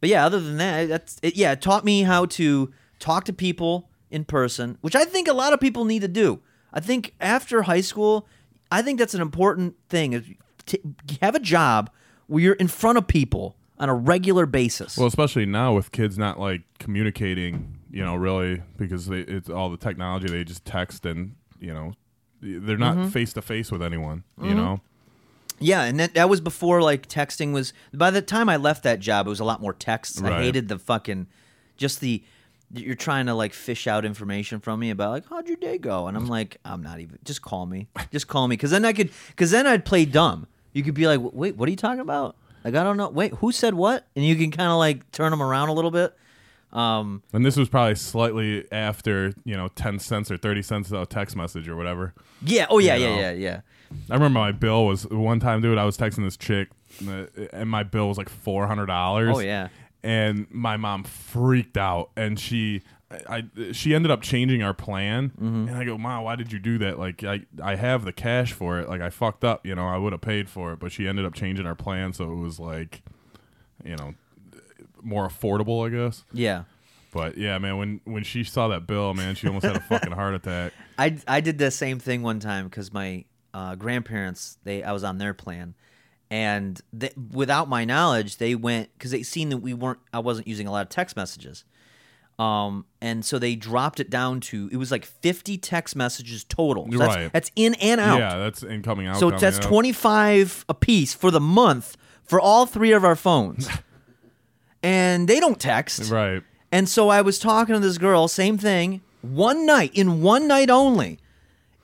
but yeah, other than that, that's it. Yeah, it taught me how to talk to people in person, which I think a lot of people need to do. I think after high school, I think that's an important thing. Is to have a job where you're in front of people on a regular basis. Well, especially now with kids not like communicating, you know, really because they, it's all the technology. They just text and you know, they're Mm-hmm. not face to face with anyone. You know. Yeah, and that, that was before like texting was. By the time I left that job, it was a lot more texts. I Right. hated the fucking, just the. You're trying to like fish out information from me about like how'd your day go, and I'm like I'm not even. Just call me, just call me, because then I could, because then I'd play dumb. You could be like, wait, what are you talking about? Like I don't know. Wait, who said what? And you can kind of like turn them around a little bit. Um, And this was probably slightly after, you know, 10 cents or 30 cents a text message or whatever. yeah. Oh yeah, You yeah, know. yeah, yeah. I remember my bill was one time, dude, I was texting this chick and my bill was like $400. Oh, yeah. And my mom freaked out and she I she ended up changing our plan Mm-hmm. and I go, "Mom, why did you do that? Like I I have the cash for it. Like I fucked up, you know, I would have paid for it, but she ended up changing our plan so it was like you know, more affordable, I guess. Yeah. But yeah, man, when when she saw that bill, man, she almost had a fucking heart attack. I, I did the same thing one time because my uh, grandparents. They I was on their plan, and they, without my knowledge, they went because they seen that we weren't. I wasn't using a lot of text messages. Um, and so they dropped it down to it was like 50 text messages total. So that's, Right. that's in and out. Yeah, that's incoming out. So that's 25 a piece for the month for all three of our phones. and they don't text. Right. And so I was talking to this girl, same thing, one night, in one night only.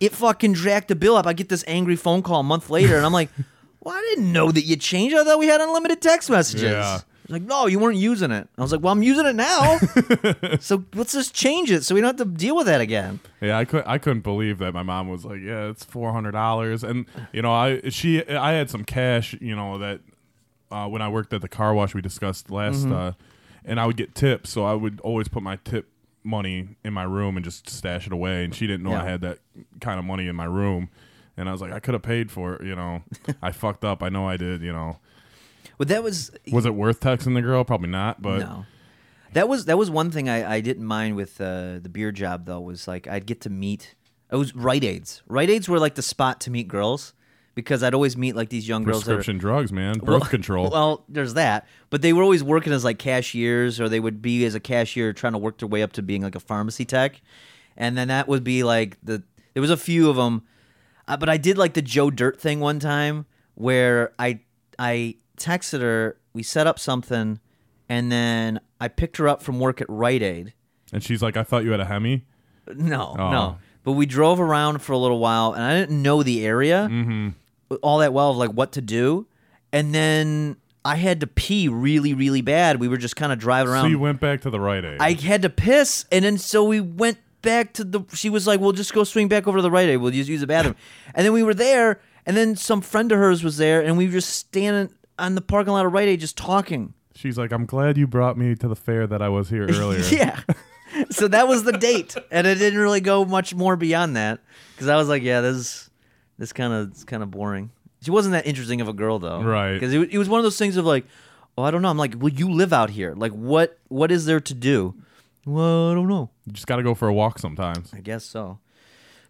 It fucking jacked the bill up. I get this angry phone call a month later, and I'm like, well, I didn't know that you changed. I thought we had unlimited text messages. Yeah. Like, no, you weren't using it. I was like, well, I'm using it now. so let's just change it so we don't have to deal with that again. Yeah, I could I couldn't believe that my mom was like, "Yeah, it's four hundred dollars," and you know, I she I had some cash, you know, that uh, when I worked at the car wash we discussed last, Mm-hmm. uh, and I would get tips, so I would always put my tip money in my room and just stash it away, and she didn't know Yeah. I had that kind of money in my room, and I was like, I could have paid for it, you know, I fucked up, I know I did, you know. But that was Was it worth texting the girl? Probably not, but no. That was that was one thing I, I didn't mind with uh, the beer job though was like I'd get to meet it was Rite Aids. Rite Aids were like the spot to meet girls because I'd always meet like these young girls that are, prescription drugs, man, birth control. Well, there's that, but they were always working as like cashiers, or they would be as a cashier trying to work their way up to being like a pharmacy tech, and then that would be like the. There was a few of them, uh, but I did like the Joe Dirt thing one time where I I texted her, we set up something, and then I picked her up from work at Rite Aid. and she's like, I thought you had a Hemi. No, Oh. no. But we drove around for a little while, and I didn't know the area all that well of like what to do. And then I had to pee really, really bad. We were just kind of driving around. So you went back to the Rite Aid. I had to piss, and then so we went back to the. She was like, "We'll just go swing back over to the Rite Aid. We'll just use the bathroom." and then we were there, and then some friend of hers was there, and we were just standing on the parking lot of Rite Aid, just talking. She's like, I'm glad you brought me to the fair that I was here earlier. yeah. so that was the date, and it didn't really go much more beyond that because I was like, "Yeah, this, this kind of, it's kind of boring." She wasn't that interesting of a girl though, Right. Because it, it was one of those things of like, "Oh, I don't know." I'm like, "Well, you live out here. Like, what, what is there to do?" Well, I don't know. You just got to go for a walk sometimes. I guess so.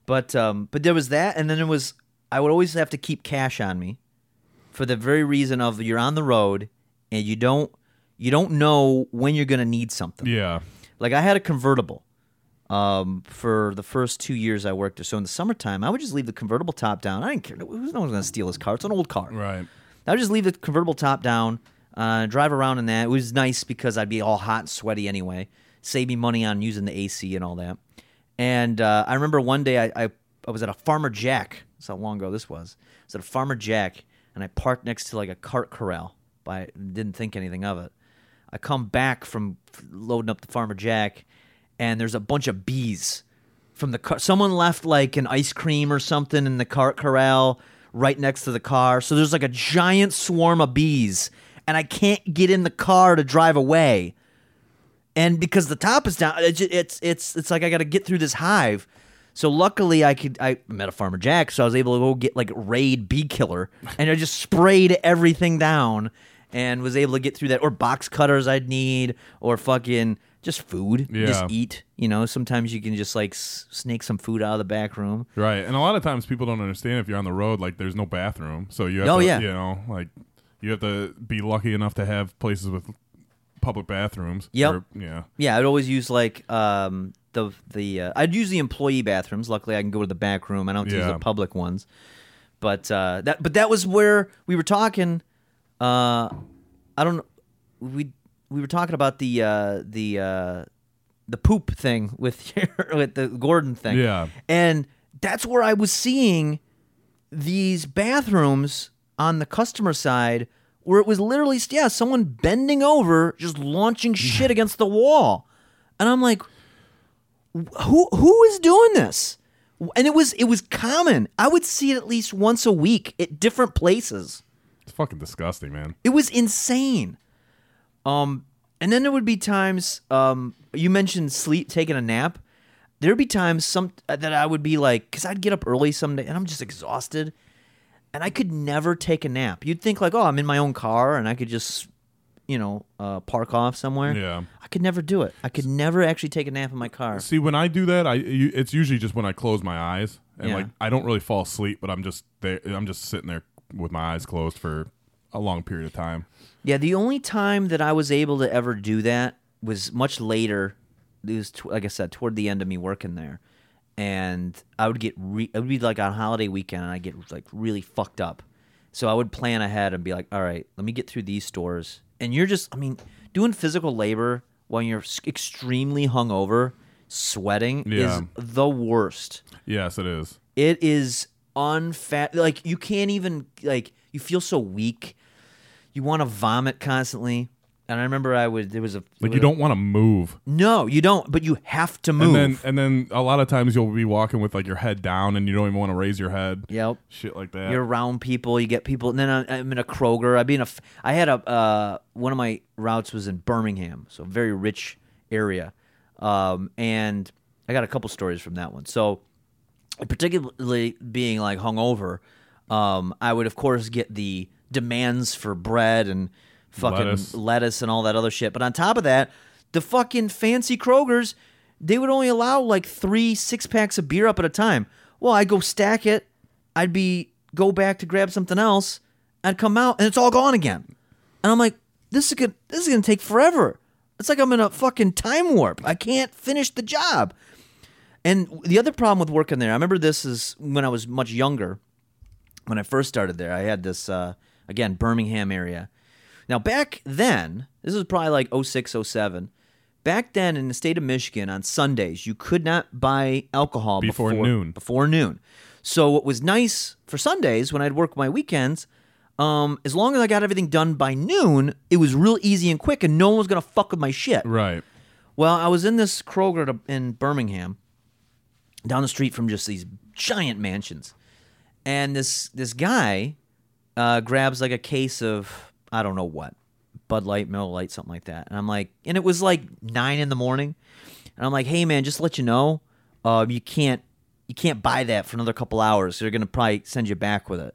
But um, but there was that, and then there was I would always have to keep cash on me, for the very reason of you're on the road and you don't you don't know when you're gonna need something. Yeah. Like I had a convertible um, for the first two years I worked there. So in the summertime, I would just leave the convertible top down. I didn't care. Who's no one's gonna steal his car? It's an old car. Right. I would just leave the convertible top down, uh, drive around in that. It was nice because I'd be all hot and sweaty anyway. Save me money on using the AC and all that. And uh, I remember one day I, I, I was at a Farmer Jack. That's how long ago this was. I was at a Farmer Jack, and I parked next to like a cart corral. But I didn't think anything of it. I come back from loading up the Farmer Jack, and there's a bunch of bees from the car. Someone left like an ice cream or something in the cart corral right next to the car. So there's like a giant swarm of bees, and I can't get in the car to drive away. And because the top is down, it's it's it's, it's like I got to get through this hive. So luckily, I could I met a farmer Jack, so I was able to go get like Raid Bee Killer, and I just sprayed everything down, and was able to get through that. Or box cutters I'd need, or fucking just food, just Yeah. eat. You know, sometimes you can just like s- snake some food out of the back room. Right. And a lot of times people don't understand if you're on the road, like there's no bathroom. So you have Oh, to, yeah. you know, like you have to be lucky enough to have places with public bathrooms. Yep. Or- yeah. Yeah, I'd always use like um the the uh, I'd use the employee bathrooms. Luckily, I can go to the back room. I don't use Yeah. the public ones. But uh, that but that was where we were talking. Uh, I don't know. We we were talking about the uh, the uh, the poop thing with with the Gordon thing. Yeah. and that's where I was seeing these bathrooms on the customer side where it was literally yeah someone bending over just launching shit against the wall and i'm like who who is doing this and it was it was common i would see it at least once a week at different places It's fucking disgusting, man. it was insane um and then there would be times um you mentioned sleep taking a nap there'd be times some uh, that i would be like because i'd get up early someday and i'm just exhausted and i could never take a nap you'd think like oh i'm in my own car and i could just you know uh, park off somewhere Yeah. i could never do it i could never actually take a nap in my car See, when I do that, I it's usually just when I close my eyes and Yeah. like I don't really fall asleep, but I'm just there. I'm just sitting there with my eyes closed for a long period of time. Yeah, the only time that I was able to ever do that was much later. It was like I said, toward the end of me working there, and I would get re- it would be like on holiday weekend, and I get like really fucked up. So I would plan ahead and be like, all right, let me get through these stores, and you're just, I mean, doing physical labor when you're extremely hungover, sweating Yeah. is the worst. Yes, it is. It is unfat. Like you can't even like you feel so weak. You want to vomit constantly. And I remember I would there was a Like you don't want to move, no you don't but you have to and move. then and then a lot of times you'll be walking with like your head down, and you don't even want to raise your head. yep. Shit like that. You're around people. You get people, and then I- I'm in a Kroger. I've been a. f- I had a. Uh, one of my routes was in Birmingham, so very rich area, um, and I got a couple stories from that one. So, particularly being like hungover, um, I would of course get the demands for bread and fucking Lettuce. lettuce and all that other shit. But on top of that, the fucking fancy Krogers, they would only allow like three six packs of beer up at a time. Well, I'd go stack it. I'd be go back to grab something else. I'd come out and it's all gone again. And I'm like, this is gonna this is gonna take forever. It's like I'm in a fucking time warp. I can't finish the job. And the other problem with working there, I remember this is when I was much younger. When I first started there, I had this uh, again Birmingham area. Now back then, this was probably like 06, 07. Back then in the state of Michigan on Sundays, you could not buy alcohol Before before, noon. Before noon. So what was nice for Sundays when I'd work my weekends, um, as long as I got everything done by noon, it was real easy and quick, and no one was gonna fuck with my shit. right. Well, I was in this Kroger to- in Birmingham, down the street from just these giant mansions, and this this guy uh, grabs like a case of I don't know what, Bud Light, Miller Lite, something like that, and I'm like, and it was like nine in the morning, and I'm like, hey man, just to let you know, uh, you can't you can't buy that for another couple hours. They're gonna probably send you back with it.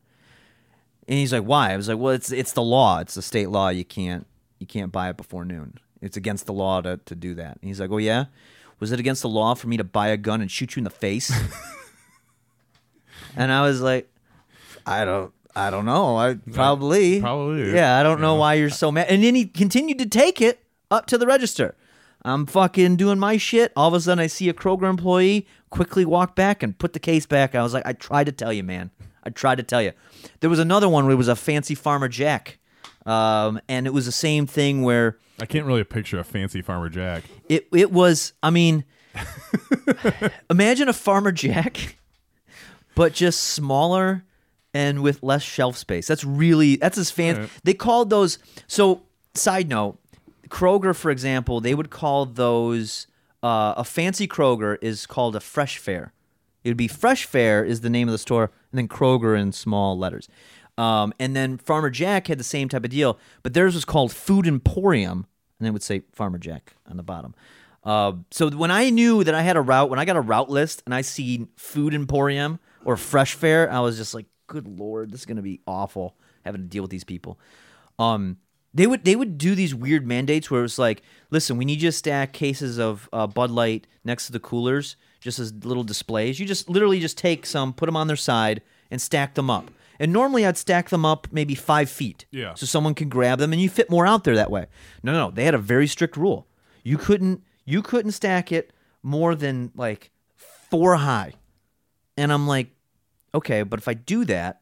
And he's like, "Why?" I was like, "Well, it's it's the law. It's the state law. You can't you can't buy it before noon. It's against the law to, to do that." And he's like, "Oh yeah, was it against the law for me to buy a gun and shoot you in the face?" and I was like, "I don't." I don't know. I probably, probably, yeah. I don't know why you're so mad. And then he continued to take it up to the register. I'm fucking doing my shit. All of a sudden, I see a Kroger employee quickly walk back and put the case back. I was like, I tried to tell you, man. I tried to tell you. There was another one where it was a fancy Farmer Jack, um, and it was the same thing where I can't really picture a fancy Farmer Jack. it it was. I mean, imagine a Farmer Jack, but just smaller and with less shelf space. That's really that's as fancy. Alright. They called those. So, side note, Kroger, for example, they would call those uh, a fancy Kroger is called a fresh fare. It would be fresh fare is the name of the store, and then Kroger in small letters. Um, and then Farmer Jack had the same type of deal, but theirs was called Food Emporium, and they would say Farmer Jack on the bottom. Uh, so when I knew that I had a route, when I got a route list and I see Food Emporium or Fresh Fare, I was just like, "Good lord, this is gonna be awful having to deal with these people." Um, they would they would do these weird mandates where it was like, "Listen, we need you to stack cases of uh, Bud Light next to the coolers, just as little displays. You just literally just take some, put them on their side, and stack them up." And normally I'd stack them up maybe five feet, Yeah. so someone can grab them, and you fit more out there that way. No, no, no, they had a very strict rule. You couldn't you couldn't stack it more than like four high. And I'm like, okay, but if I do that,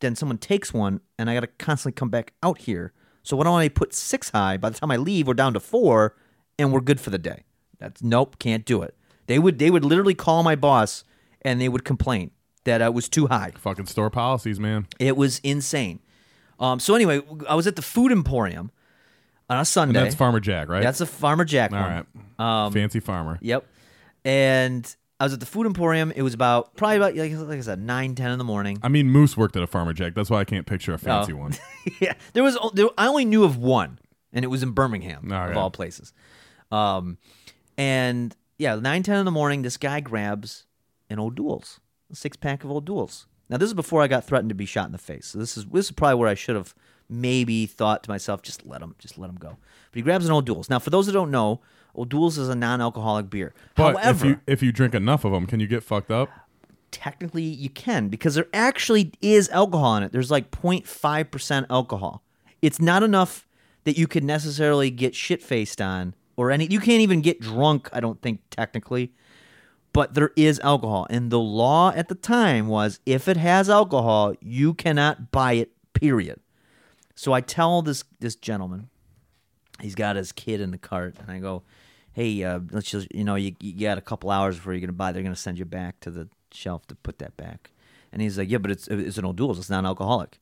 then someone takes one and I got to constantly come back out here. So why don't I put six high? By the time I leave, we're down to four and we're good for the day. That's nope, can't do it. They would they would literally call my boss and they would complain that I was too high. Fucking store policies, man. It was insane. Um, so anyway, I was at the Food Emporium on a Sunday. And that's Farmer Jack, right? That's a Farmer Jack All one. right. fancy farmer. Yep. And I was at the Food Emporium. It was about probably about like, like I said, nine, ten in the morning. I mean, Moose worked at a Farmer Jack. That's why I can't picture a fancy Oh. one. yeah, there was. There, I only knew of one, and it was in Birmingham, All of right. all places. Um, and yeah, nine, ten in the morning, this guy grabs an O'Doul's, a six pack of O'Doul's. Now this is before I got threatened to be shot in the face. So this is this is probably where I should have maybe thought to myself, just let him, just let him go. But he grabs an O'Doul's. Now, for those that don't know, O'Doul's is a non-alcoholic beer. But However, if you if you drink enough of them, can you get fucked up? technically you can because there actually is alcohol in it. There's like 0.5% alcohol. It's not enough that you could necessarily get shit faced on or any you can't even get drunk, I don't think technically. But there is alcohol and the law at the time was if it has alcohol, you cannot buy it, period. So I tell this this gentleman, he's got his kid in the cart, and I go, "Hey, uh, let's just you know you, you got a couple hours before you're gonna buy. They're gonna send you back to the shelf to put that back." And he's like, "Yeah, but it's it's an O'Doul's. It's non-alcoholic."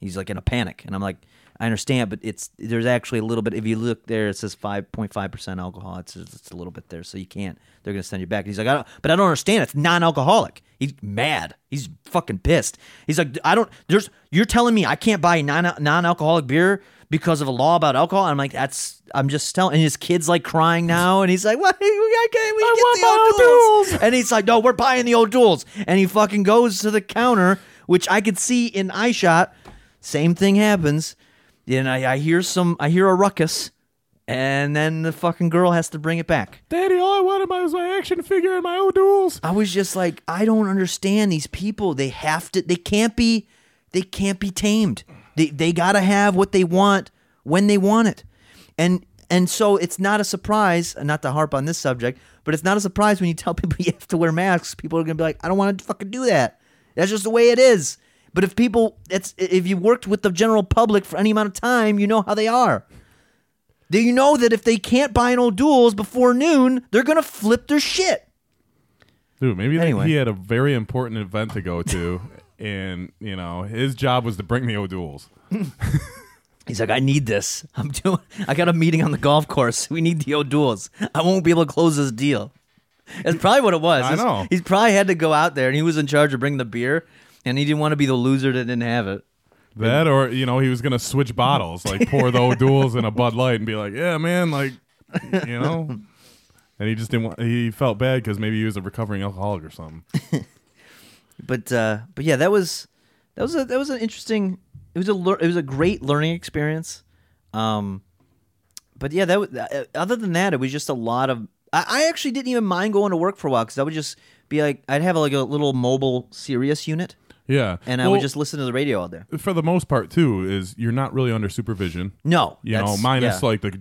He's like in a panic, and I'm like, "I understand, but it's there's actually a little bit. If you look there, it says 5.5 percent alcohol. It's it's a little bit there, so you can't. They're gonna send you back." And he's like, "I don't, but I don't understand. It's non-alcoholic." He's mad. He's fucking pissed. He's like, "I don't. There's you're telling me I can't buy non non-alcoholic beer." Because of a law about alcohol, And I'm like, that's. I'm just telling. And his kid's like crying now, and he's like, "What? I can't. We I get want the my O'Doul's." O'Doul's. And he's like, "No, we're buying the O'Doul's." And he fucking goes to the counter, which I could see in eye shot. Same thing happens. And I, I hear some. I hear a ruckus, and then the fucking girl has to bring it back. Daddy, all I wanted was my action figure and my O'Doul's. I was just like, I don't understand these people. They have to. They can't be. They can't be tamed. They they gotta have what they want when they want it, and and so it's not a surprise. Not to harp on this subject, but it's not a surprise when you tell people you have to wear masks. People are gonna be like, I don't want to fucking do that. That's just the way it is. But if people, it's if you worked with the general public for any amount of time, you know how they are. Do you know that if they can't buy an O'Doul's before noon, they're gonna flip their shit? Dude, maybe Anyway. he had a very important event to go to, and you know his job was to bring the O'Doul's. He's like, I need this. I'm doing. I got a meeting on the golf course. We need the O'Doul's. I won't be able to close this deal. That's probably what it was. I know. He's probably had to go out there, and he was in charge of bringing the beer, and he didn't want to be the loser that didn't have it. That or you know he was gonna switch bottles, like pour the O'Doul's in a Bud Light and be like, yeah, man, like you know. And he just didn't. want He felt bad because maybe he was a recovering alcoholic or something. But uh, but yeah, that was that was a that was an interesting. It was a lear- it was a great learning experience. Um, but yeah, that was, uh, other than that, it was just a lot of. I, I actually didn't even mind going to work for a while because I would just be like, I'd have like a little mobile Sirius unit, Yeah, and I Well, would just listen to the radio out there. for the most part too is you're not really under supervision. No, You know, minus yeah. like the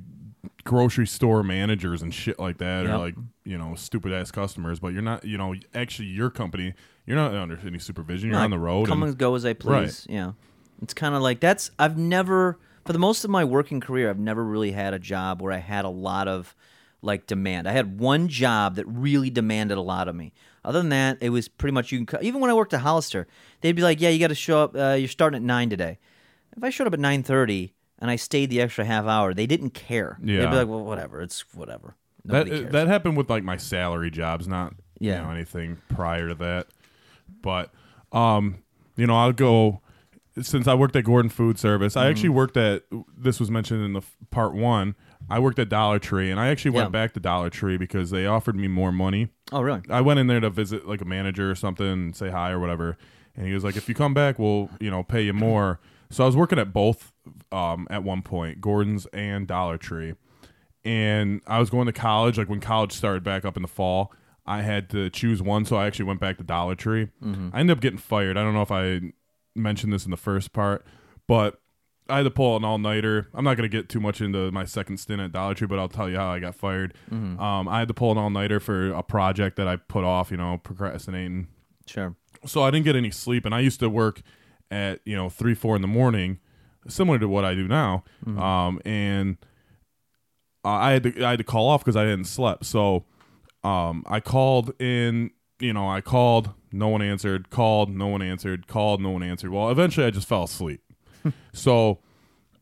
grocery store managers and shit like that, or like you know stupid ass customers. But you're not, you know, actually your company, you're not under any supervision. You're No, on the road. Come and- and go as I please. Yeah, it's kind of like that's. I've never, for the most of my working career, I've never really had a job where I had a lot of like demand. I had one job that really demanded a lot of me. Other than that, it was pretty much you can. co- Even when I worked at Hollister, they'd be like, "Yeah, you got to show up. Uh, you're starting at nine today." If I showed up at nine thirty and I stayed the extra half hour, they didn't care. They'd Yeah. be like, "Well, whatever. It's whatever." that cares. that happened with like my salary jobs, not Yeah. you know anything prior to that. But um, you know, I'll go since I worked at Gordon Food Service. I Mm-hmm. actually worked at this was mentioned in the part one. I worked at Dollar Tree, and I actually went Yeah. back to Dollar Tree because they offered me more money. oh, really? I went in there to visit like a manager or something and say hi or whatever. And he was like, if you come back, we'll, you know, pay you more. So I was working at both um, at one point, Gordon's and Dollar Tree. And I was going to college, like when college started back up in the fall, I had to choose one. So I actually went back to Dollar Tree. I ended up getting fired. I don't know if I mentioned this in the first part, but I had to pull an all nighter. I'm not going to get too much into my second stint at Dollar Tree, but I'll tell you how I got fired. Um, I had to pull an all nighter for a project that I put off, you know, procrastinating. Sure. So I didn't get any sleep, and I used to work at you know three, four in the morning, similar to what I do now. Um, and uh, I had to I had to call off because I hadn't slept. So um, I called in. You know, I called, no one answered. Called, no one answered. Called, no one answered. Well, eventually, I just fell asleep. so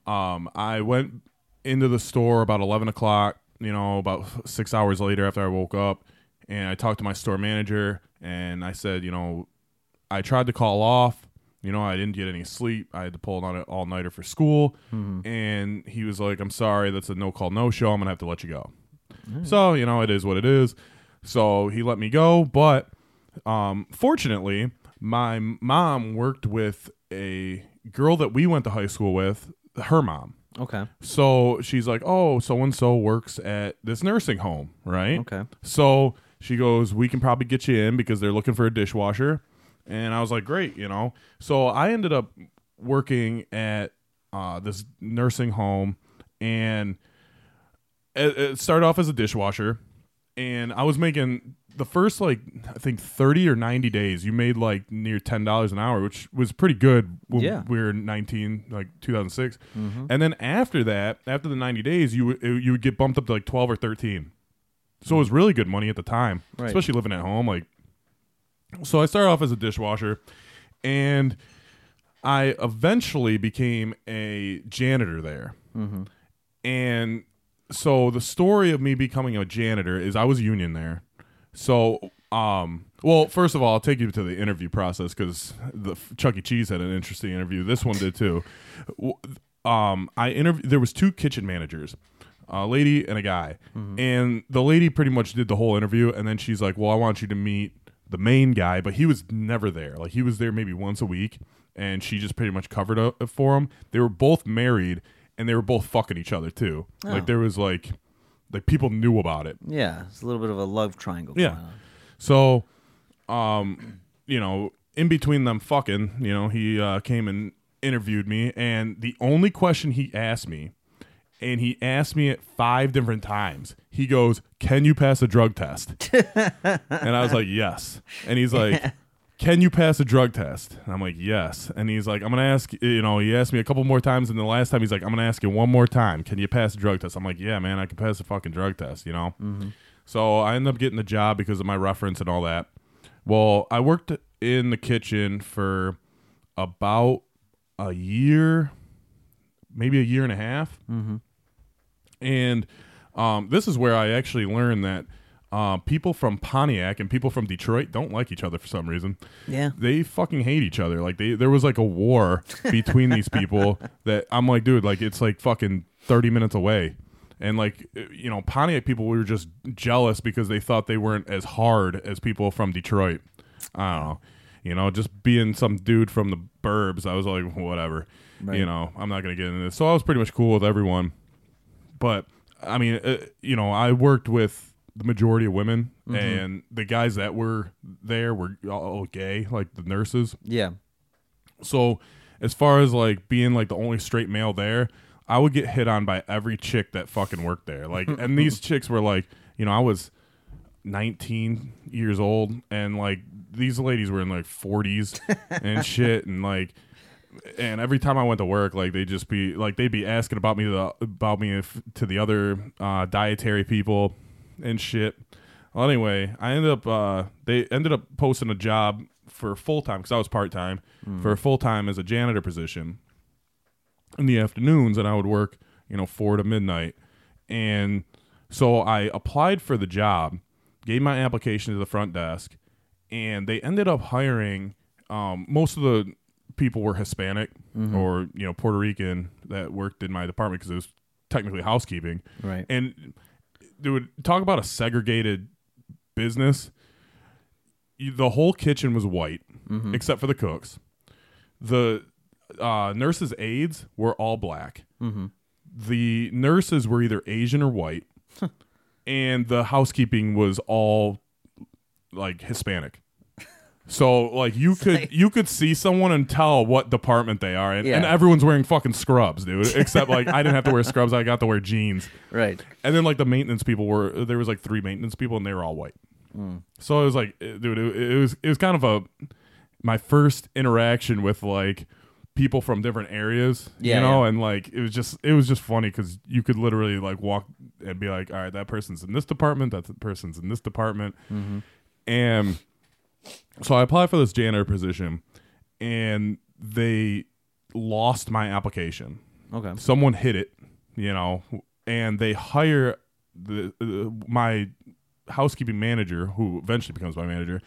um, I went into the store about eleven o'clock. You know, about six hours later after I woke up, and I talked to my store manager, and I said, you know, I tried to call off. You know, I didn't get any sleep. I had to pull on an all nighter for school, and he was like, "I'm sorry, that's a no call, no show. I'm gonna have to let you go." So you know, it is what it is. So he let me go, but um, fortunately, my mom worked with a girl that we went to high school with. Her mom. Okay. So she's like, "Oh, so and so works at this nursing home, right?" Okay. So she goes, "We can probably get you in because they're looking for a dishwasher." And I was like, "Great," you know. So I ended up working at uh, this nursing home, and it, started off as a dishwasher, and I was making the first like I think thirty or ninety days. You made like near ten dollars an hour, which was pretty good when Yeah. we were nineteen, like two mm-hmm. And then after that, after the ninety days, you would you would get bumped up to like twelve or thirteen. So it was really good money at the time, Right. especially living at home. Like, so I started off as a dishwasher, and I eventually became a janitor there. Mm-hmm. And so the story of me becoming a janitor is I was union there. So, um, well, first of all, I'll take you to the interview process because the Chuck E. Cheese had an interesting interview. This one did too. Um, I interviewed. There was two kitchen managers, a lady and a guy, and the lady pretty much did the whole interview, and then she's like, "Well, I want you to meet the main guy," but he was never there. Like he was there maybe once a week, and she just pretty much covered up for him. They were both married, and they were both fucking each other too. Like there was like, like people knew about it. Yeah, it's a little bit of a love triangle. Yeah. going on. So, um, you know, in between them fucking, you know, he uh, came and interviewed me, and the only question he asked me, and he asked me it five different times. He goes, "Can you pass a drug test?" and I was like, "Yes." And he's like. Can you pass a drug test? And I'm like, yes. And he's like, I'm gonna ask. You know, he asked me a couple more times, and the last time he's like, I'm gonna ask you one more time. Can you pass a drug test? I'm like, yeah, man, I can pass a fucking drug test. You know. So I ended up getting the job because of my reference and all that. Well, I worked in the kitchen for about a year, maybe a year and a half. Mm-hmm. And um, this is where I actually learned that uh, people from Pontiac and people from Detroit don't like each other for some reason. Yeah. They fucking hate each other. Like they, there was like a war between these people that I'm like, dude, like it's like fucking 30 minutes away. And like, uh, you know, Pontiac people were just jealous because they thought they weren't as hard as people from Detroit. I don't know. You know, just being some dude from the burbs, I was like, whatever. You know, I'm not going to get into this. So I was pretty much cool with everyone. But I mean, uh, you know, I worked with the majority of women, and the guys that were there were all gay, like the nurses. Yeah. So, as far as like being like the only straight male there, I would get hit on by every chick that fucking worked there. Like, and these chicks were like, you know, I was 19 years old, and like these ladies were in like 40s and shit, and like. And every time I went to work, like they just be like they'd be asking about me to the, about me if, to the other uh, dietary people and shit. Well, anyway, I ended up uh, they ended up posting a job for full time because I was part time for full time as a janitor position in the afternoons, and I would work you know four to midnight, and so I applied for the job, gave my application to the front desk, and they ended up hiring. Um, most of the people were Hispanic or you know Puerto Rican that worked in my department because it was technically housekeeping, Right. and dude, talk about a segregated business. The whole kitchen was white, except for the cooks. The uh, nurses' aides were all black. The nurses were either Asian or white, and the housekeeping was all like Hispanic. So like you could you could see someone and tell what department they are, and, and everyone's wearing fucking scrubs, dude. Except like I didn't have to wear scrubs; I got to wear jeans. Right. And then like the maintenance people were there was like three maintenance people and they were all white. So it was like, eh, dude, it, it was it was kind of a my first interaction with like people from different areas, Yeah, you know, yeah. and like it was just it was just funny because you could literally like walk and be like, all right, that person's in this department, that person's in this department, and so I applied for this janitor position, and they lost my application Okay. someone hit it, you know, and they hire the uh, my housekeeping manager, who eventually becomes my manager.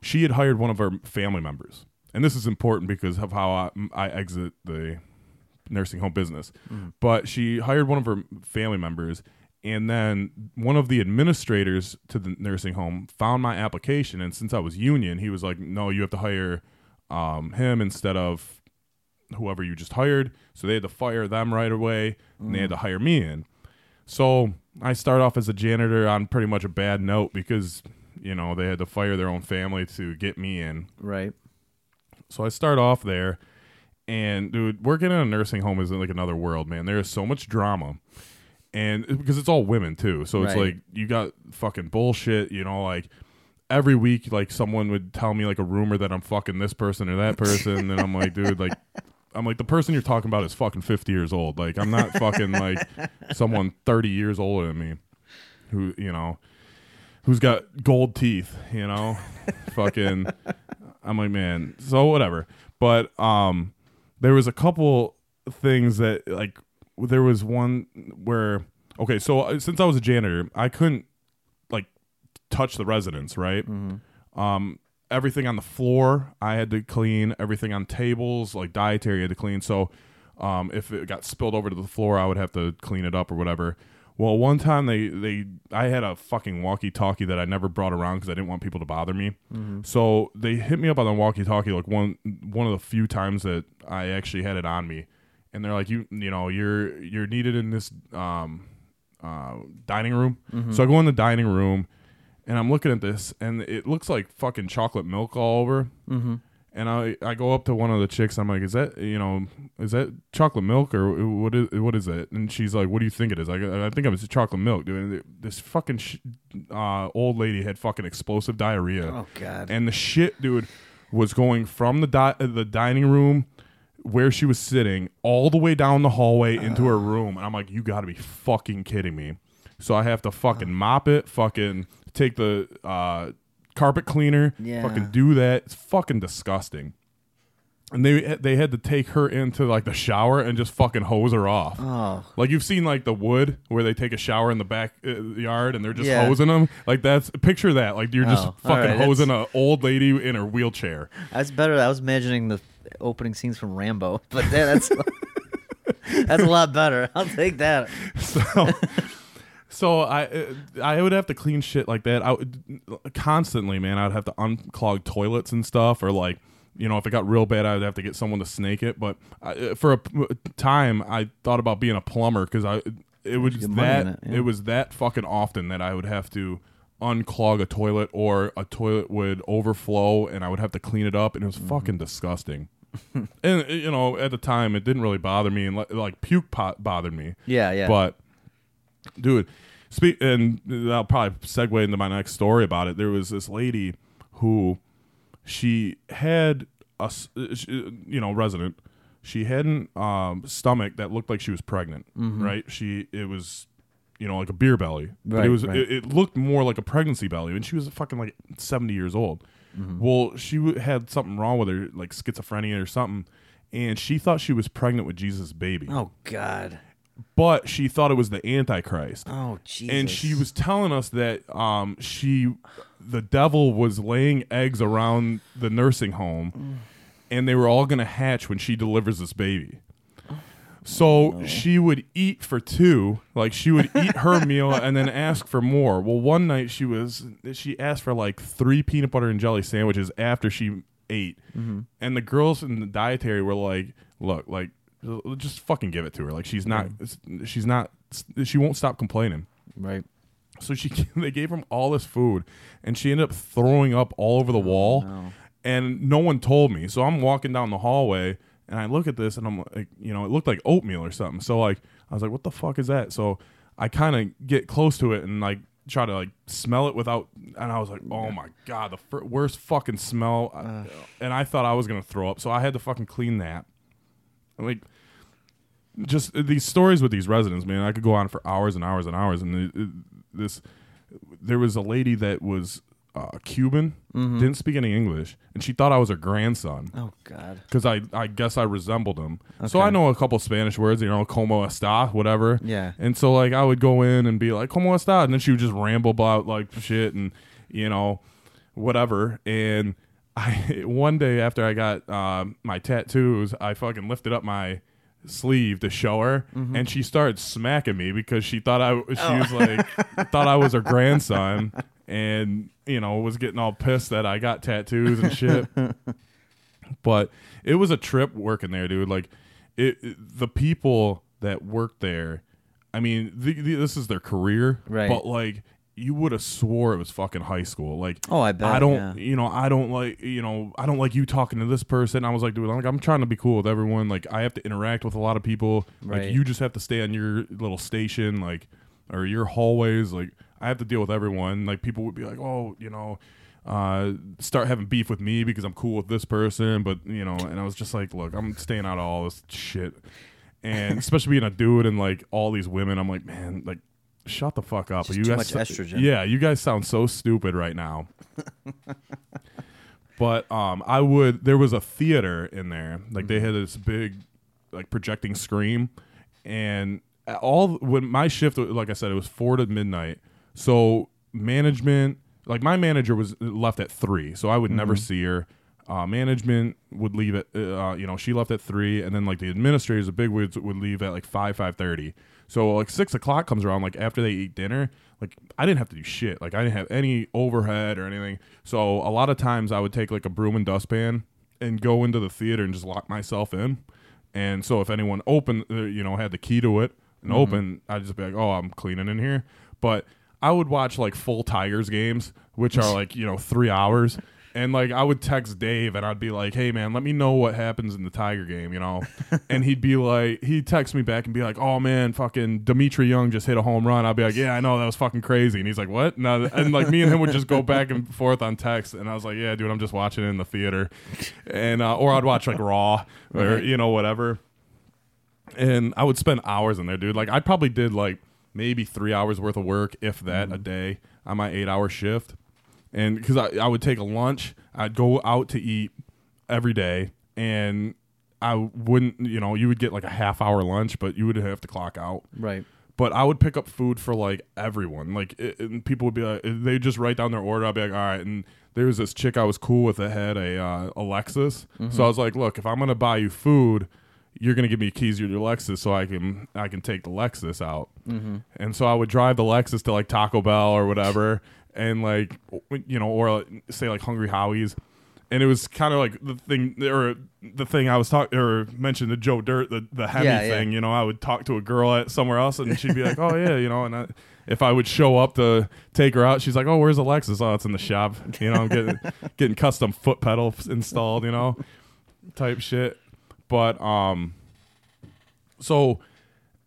She had hired one of her family members, and this is important because of how I, I exit the nursing home business. But she hired one of her family members, and then one of the administrators to the nursing home found my application, and since I was union, he was like, "No, you have to hire um, him instead of whoever you just hired. So they had to fire them right away and they had to hire me in. So I start off as a janitor on pretty much a bad note because, you know they had to fire their own family to get me in. Right. So I start off there, and dude, working in a nursing home is like another world, man. There is so much drama, and because it's all women too, so it's Right. like you got fucking bullshit, you know, like. Every week, like someone would tell me like a rumor that I'm fucking this person or that person, and I'm like, dude, like, I'm like the person you're talking about is fucking 50 years old. Like, I'm not fucking like someone 30 years older than me, who you know, who's got gold teeth, you know, fucking. I'm like, man, so whatever. But um, there was a couple things that like there was one where okay, so uh, since I was a janitor, I couldn't like touch the residents, right? Um, everything on the floor I had to clean. Everything on tables, like dietary, I had to clean. So um, if it got spilled over to the floor, I would have to clean it up or whatever. Well, one time they they I had a fucking walkie-talkie that I never brought around because I didn't want people to bother me. So they hit me up on the walkie-talkie like one one of the few times that I actually had it on me, and they're like, you you know you're you're needed in this um, uh, dining room. So I go in the dining room, and I'm looking at this, and it looks like fucking chocolate milk all over. Mm-hmm. And I, I go up to one of the chicks. I'm like, is that you know is that chocolate milk or what is what is it? And she's like, what do you think it is? Like, I think it was chocolate milk, dude. This fucking sh- uh, old lady had fucking explosive diarrhea. Oh God. And the shit, dude, was going from the di- the dining room where she was sitting all the way down the hallway into her room. And I'm like, you got to be fucking kidding me. So I have to fucking mop it, fucking take the uh, carpet cleaner, Yeah. fucking do that. It's fucking disgusting. And they they had to take her into like the shower and just fucking hose her off. oh. Like you've seen like the wood where they take a shower in the back uh, yard and they're just Yeah. hosing them. Like that's picture that. Like you're just Oh, all fucking right, hosing a old lady in her wheelchair. That's better. I was imagining the opening scenes from Rambo, but yeah, that's that's a lot better. I'll take that. So so I I would have to clean shit like that. I would constantly, man. I'd have to unclog toilets and stuff, or like you know, if it got real bad, I'd have to get someone to snake it. But I, for a time, I thought about being a plumber because I it was get money in that it, yeah. it was that fucking often that I would have to unclog a toilet or a toilet would overflow and I would have to clean it up and it was Mm-hmm. fucking disgusting. and you know, at the time, it didn't really bother me, and like, like puke pot bothered me. Yeah, yeah. But dude, speak and I'll probably segue into my next story about it. There was this lady who she had a s- uh, you know resident. She had an um, stomach that looked like she was pregnant. Right? She it was you know like a beer belly, but it was right. it, it looked more like a pregnancy belly, and she was fucking like seventy years old. Well, she w- had something wrong with her, like schizophrenia or something, and she thought she was pregnant with Jesus' baby oh God. but she thought it was the Antichrist. Oh Jesus. And she was telling us that um, she, the devil was laying eggs around the nursing home, and they were all going to hatch when she delivers this baby. So oh. she would eat for two, like she would eat her meal and then ask for more. Well, one night she was she asked for like three peanut butter and jelly sandwiches after she ate, mm-hmm. and the girls in the dietary were like, "Look, like just fucking give it to her. Like she's not she's not she won't stop complaining." right. So she they gave him all this food, and she ended up throwing up all over the oh, wall, no. and no one told me. So I'm walking down the hallway, and I look at this, and I'm like, you know, it looked like oatmeal or something. So like, I was like, what the fuck is that? So I kind of get close to it and like try to like smell it without, and I was like, oh my god, the fir- worst fucking smell, uh, I- and I thought I was gonna throw up. So I had to fucking clean that. Like just uh, these stories with these residents, man. I could go on for hours and hours and hours. And it, it- this, there was a lady that was uh, Cuban, didn't speak any English, and she thought I was her grandson Oh God. because I, I guess I resembled him. So I know a couple Spanish words, you know, como está, whatever. Yeah. And so like I would go in and be like, como está, and then she would just ramble about like shit and you know, whatever. And I one day after I got um, my tattoos, I fucking lifted up my sleeve to show her Mm-hmm. and she started smacking me because she thought I she Oh. was like thought I was her grandson and you know was getting all pissed that I got tattoos and shit but it was a trip working there, dude. Like, it, it- the people that worked there. I mean, the, the, this is their career, Right. But like, you would have swore it was fucking high school. Like, Oh, I bet, I don't, yeah. you know, I don't like, you know, I don't like you talking to this person. I was like, dude, I'm like, I'm trying to be cool with everyone. Like, I have to interact with a lot of people. Right. Like, you just have to stay on your little station, like, or your hallways. Like, I have to deal with everyone. Like, people would be like, oh, you know, uh, start having beef with me because I'm cool with this person, but you know, and I was just like, look, I'm staying out of all this shit, and especially being a dude and like all these women, I'm like, man, like, shut the fuck up. Just you too guys, much estrogen. Yeah, you guys sound so stupid right now. but um, I would. There was a theater in there, like they had this big, like projecting screen, and all when my shift, like I said, it was four to midnight. So management, like my manager was left at three, so I would never see her. Uh, management would leave at, uh, you know, she left at three, and then like the administrators, the big wigs would leave at like five, five thirty. So like six o'clock comes around, like after they eat dinner, like I didn't have to do shit. Like I didn't have any overhead or anything. So a lot of times I would take like a broom and dustpan and go into the theater and just lock myself in. And so if anyone opened, uh, you know, had the key to it and open, I'd just be like, oh, I'm cleaning in here. But I would watch like full Tigers games, which are like, you know, three hours. And like I would text Dave and I'd be like, "Hey man, let me know what happens in the Tiger game," you know. and he'd be like, he'd text me back and be like, "Oh man, fucking Dmitri Young just hit a home run." I'd be like, "Yeah, I know that was fucking crazy." And he's like, "What?" No, and like me and him would just go back and forth on text, and I was like, "Yeah, dude, I'm just watching it in the theater," and uh, or I'd watch like Raw or you know whatever and I would spend hours in there, dude. Like I probably did like maybe three hours worth of work, if that, a day on my eight hour shift. And because I, I would take a lunch, I'd go out to eat every day, and I wouldn't, you know, you would get like a half hour lunch, but you would have to clock out. Right. But I would pick up food for like everyone. Like, it, and people would be like, they just write down their order. I'd be like, all right. And there was this chick I was cool with that had a uh, a Lexus. So I was like, look, if I'm gonna buy you food, you're gonna give me keys to your Lexus so I can I can take the Lexus out. Mm-hmm. And so I would drive the Lexus to like Taco Bell or whatever, and like you know, or say like Hungry Howie's. And it was kind of like the thing, or the thing I was talking, or mentioned the Joe Dirt, the the Hemi Yeah, yeah. thing. You know, I would talk to a girl at somewhere else, and she'd be like, "Oh yeah," you know, and I, if I would show up to take her out, she's like, "Oh, where's a Lexus? Oh, it's in the shop." You know, I'm getting getting custom foot pedals installed. You know, type shit. But um, so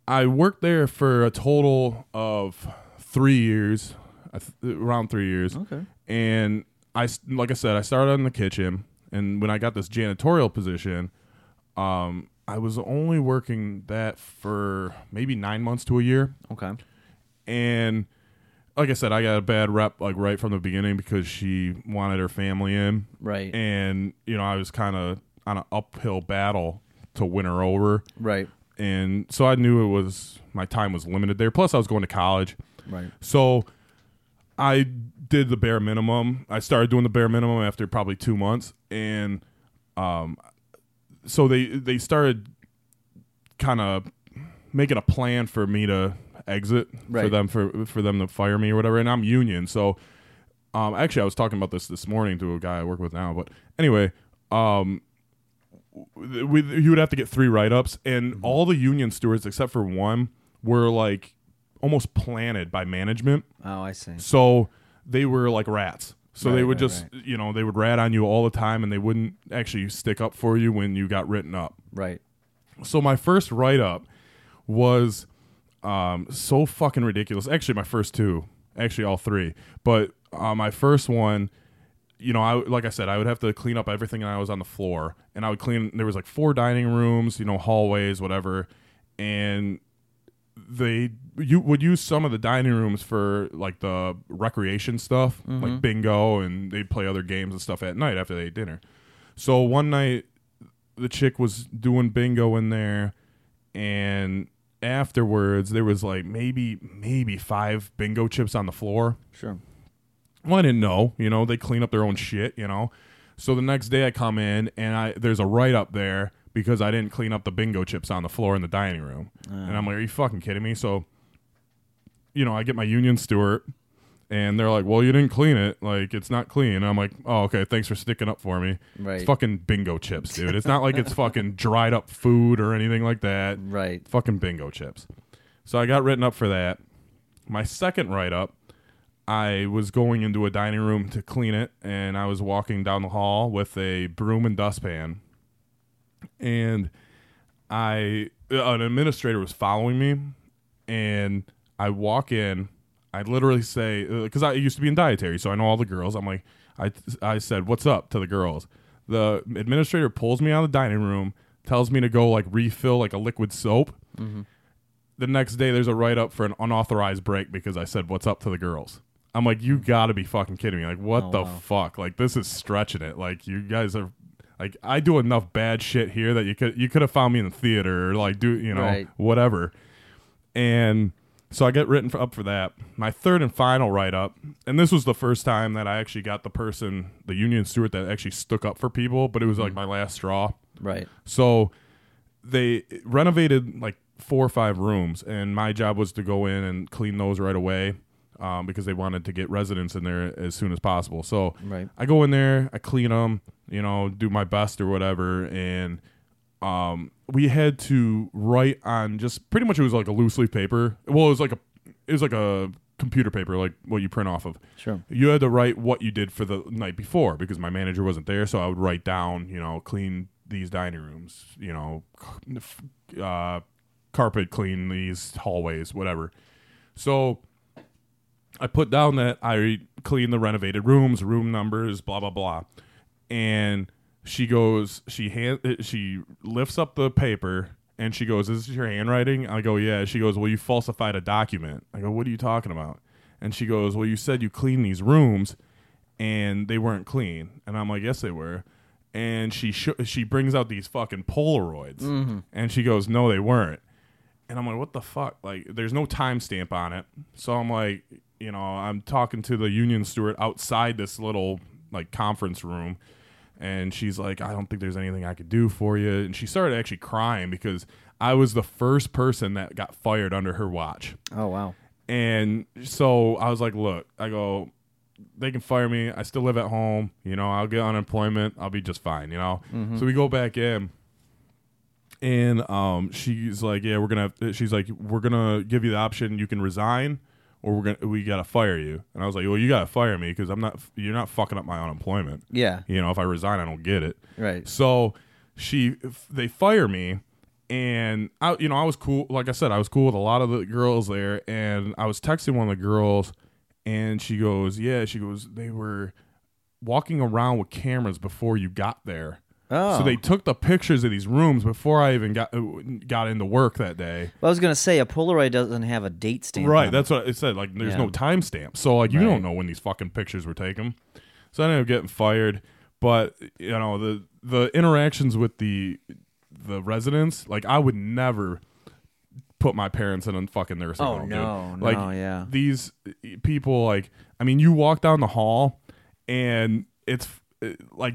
I worked there for a total of three years, around three years. Okay. And I, like I said, I started in the kitchen, and when I got this janitorial position, um, I was only working that for maybe nine months to a year Okay. and like I said, I got a bad rep like right from the beginning because she wanted her family in, Right. and you know I was kind of on an uphill battle to win her over, Right. and so I knew it was my time was limited there. Plus, I was going to college, Right. so I did the bare minimum. I started doing the bare minimum after probably two months, and um, so they they started kind of making a plan for me to exit for them for for them to fire me or whatever. And I'm union, so um, actually I was talking about this this morning to a guy I work with now. But anyway, um, we you would have to get three write ups, and all the union stewards except for one were like almost planted by management. Oh, I see. So they were like rats. So they would right, just, you know, they would rat on you all the time and they wouldn't actually stick up for you when you got written up. Right. So my first write up was um, so fucking ridiculous. Actually, my first two, actually all three, but uh, my first one, you know, I like I said, I would have to clean up everything, and I was on the floor, and I would clean. There was like four dining rooms, you know, hallways, whatever, and they you would use some of the dining rooms for like the recreation stuff, like mm-hmm. bingo, and they'd play other games and stuff at night after they ate dinner. So one night, the chick was doing bingo in there, and afterwards there was like maybe maybe five bingo chips on the floor. Sure. Well, I didn't know. You know, they clean up their own shit. You know, so the next day I come in and I there's a write up there because I didn't clean up the bingo chips on the floor in the dining room, and I'm like, are you fucking kidding me? So, you know, I get my union steward. And they're like, "Well, you didn't clean it. Like, it's not clean." And I'm like, "Oh, okay. Thanks for sticking up for me." Right. It's fucking bingo chips, dude. It's not like it's fucking dried up food or anything like that Right. fucking bingo chips. So I got written up for that. My second write up, I was going into a dining room to clean it, and I was walking down the hall with a broom and dustpan, and I uh, an administrator was following me, and I walk in. I literally say uh, because I used to be in dietary, so I know all the girls. I'm like, I I said, "What's up?" to the girls. The administrator pulls me out of the dining room, tells me to go like refill like a liquid soap. Mm-hmm. The next day, there's a write up for an unauthorized break because I said, "What's up?" to the girls. I'm like, you gotta be fucking kidding me! Like, what Oh, the wow. fuck? Like, this is stretching it. Like, you guys are, like, I do enough bad shit here that you could you could have found me in the theater or like do you know Right. whatever. And so I get written for, up for that. My third and final write up, and this was the first time that I actually got the person, the union steward that actually stuck up for people, but it was like Mm. my last straw. Right. So they renovated like four or five rooms, and my job was to go in and clean those right away um, because they wanted to get residents in there as soon as possible. So Right. I go in there, I clean them, you know, do my best or whatever, and um, we had to write on just pretty much it was like a loose leaf paper. Well, it was like a it was like a computer paper, like what you print off of. Sure. You had to write what you did for the night before because my manager wasn't there, so I would write down, you know, clean these dining rooms, you know, uh, carpet clean these hallways, whatever. So I put down that I clean the renovated rooms, room numbers, blah blah blah, and she goes, she hand, uh, she lifts up the paper and she goes, "Is this your handwriting?" I go, "Yeah." She goes, "Well, you falsified a document." I go, "What are you talking about?" And she goes, "Well, you said you cleaned these rooms, and they weren't clean." And I'm like, "Yes, they were." And she sh- she brings out these fucking Polaroids, and she goes, "No, they weren't." And I'm like, what the fuck? Like, there's no timestamp on it. So I'm like, you know, I'm talking to the union steward outside this little like conference room, and she's like, I don't think there's anything I could do for you. And she started actually crying because I was the first person that got fired under her watch. Oh wow. And so I was like, look, I go, they can fire me. I still live at home. You know, I'll get unemployment. I'll be just fine, you know? So we go back in. And um, she's like, yeah, we're gonna. Have, she's like, we're gonna give you the option. You can resign, or we're gonna we gotta fire you. And I was like, well, you gotta fire me because I'm not. You're not fucking up my unemployment. Yeah. You know, if I resign, I don't get it. Right. So she, they fire me, and I, you know, I was cool. Like I said, I was cool with a lot of the girls there, and I was texting one of the girls, and she goes, "Yeah," she goes, "They were walking around with cameras before you got there." Oh. So they took the pictures of these rooms before I even got got into work that day. Well, I was gonna say a Polaroid doesn't have a date stamp. Right, that's what it said. Like, there's Yeah. no timestamp, so like you Right. don't know when these fucking pictures were taken. So I ended up getting fired. But you know the the interactions with the the residents, like I would never put my parents in a fucking nursing Oh, home. no, dude. like no, yeah. these people, like I mean, you walk down the hall, and it's uh, like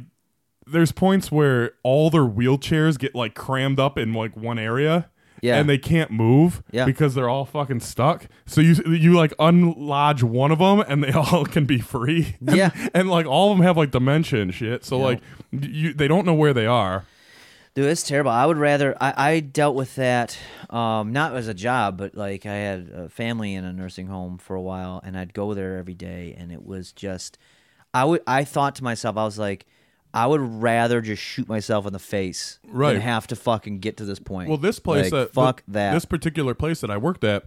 there's points where all their wheelchairs get like crammed up in like one area. Yeah. And they can't move Yeah. because they're all fucking stuck. So you you like unlodge one of them and they all can be free. And, Yeah. And like all of them have like dementia and shit. So Yeah. like you they don't know where they are. Dude, it's terrible. I would rather. I, I dealt with that, um, not as a job, but like I had a family in a nursing home for a while, and I'd go there every day, and it was just. I would. I thought to myself, I was like, I would rather just shoot myself in the face Right. than have to fucking get to this point. Well, this place Like, that fuck th- that. This particular place that I worked at,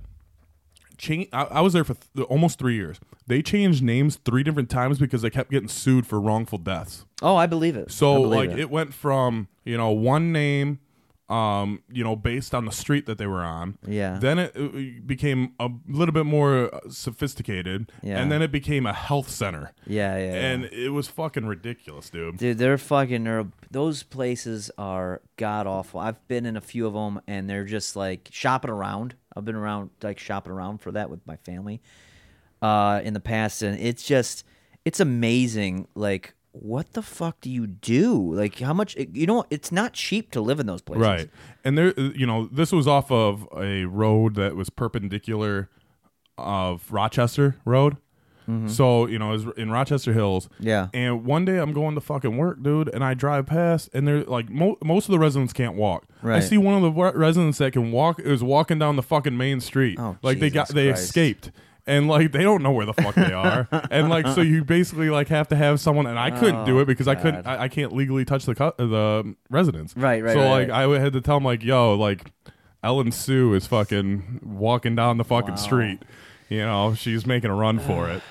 change. I, I was there for th- almost three years. They changed names three different times because they kept getting sued for wrongful deaths. oh, I believe it. So believe like it. it. went from you know one name, um, you know, based on the street that they were on. Yeah. Then it, it became a little bit more sophisticated. Yeah. And then it became a health center. yeah, yeah, yeah. And it was fucking ridiculous, dude. Dude, they're fucking. They're, those places are god awful. I've been in a few of them, and they're just like shopping around. I've been around, like shopping around for that with my family, uh, in the past, and it's just, it's amazing. Like, what the fuck do you do? Like, how much? You know, it's not cheap to live in those places. Right. And there, you know, this was off of a road that was perpendicular of Rochester Road. So, you know, was in Rochester Hills. Mm-hmm. Yeah. And one day I'm going to fucking work, dude, and I drive past, and they're like, mo- most of the residents can't walk. I see one of the residents that can walk is walking down the fucking main street. Oh, like they got, they Christ. escaped. And like they don't know where the fuck they are, and like so you basically like have to have someone, and I couldn't do Oh, it because I couldn't, I, I can't legally touch the cu- the residents, Right, right, So right, like right. I had to tell them like, yo, like Ellen Sue is fucking walking down the fucking Wow. street, you know, she's making a run for it,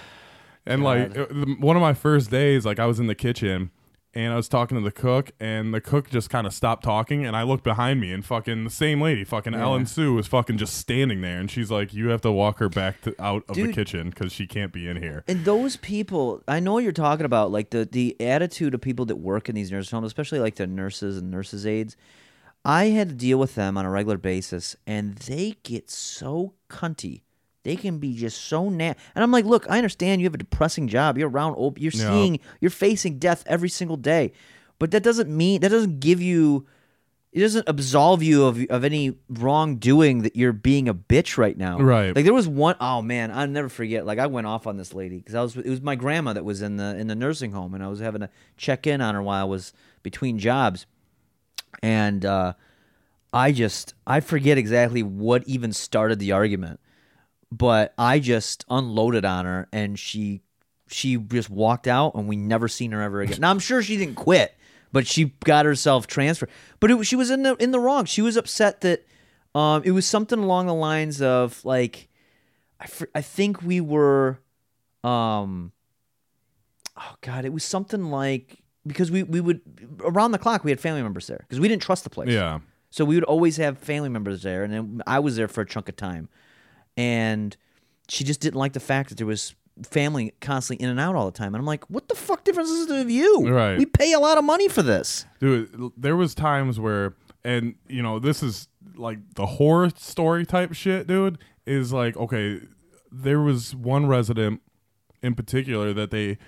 and like it- the- one of my first days, like I was in the kitchen. And I was talking to the cook, and the cook just kind of stopped talking, and I looked behind me, and fucking the same lady, fucking Ellen Sue, was fucking just standing there, and she's like, "You have to walk her back to, out of the kitchen because she can't be in here." And those people, I know what you're talking about, like the the attitude of people that work in these nursing homes, especially like the nurses and nurses aides. I had to deal with them on a regular basis, and they get so cunty. They can be just so na And I'm like, look, I understand you have a depressing job. You're around old. You're Yeah. seeing. You're facing death every single day, but that doesn't mean that doesn't give you. It doesn't absolve you of of any wrongdoing that you're being a bitch right now. Right. Like there was one oh man, I'll never forget. Like I went off on this lady because I was it was my grandma that was in the in the nursing home and I was having to check in on her while I was between jobs. And uh I just I forget exactly what even started the argument. But I just unloaded on her and she she just walked out and we never seen her ever again. Now I'm sure she didn't quit, but she got herself transferred. But it, she was in the in the wrong. She was upset that um, it was something along the lines of like I fr- I think we were um oh god it was something like because we we would around the clock we had family members there because we didn't trust the place Yeah, so we would always have family members there, and then I was there for a chunk of time. And she just didn't like the fact that there was family constantly in and out all the time. And I'm like, what the fuck difference does it have you? Right. We pay a lot of money for this. dude. There was times where, and you know, this is like the horror story type shit, dude. Is like okay, there was one resident in particular that they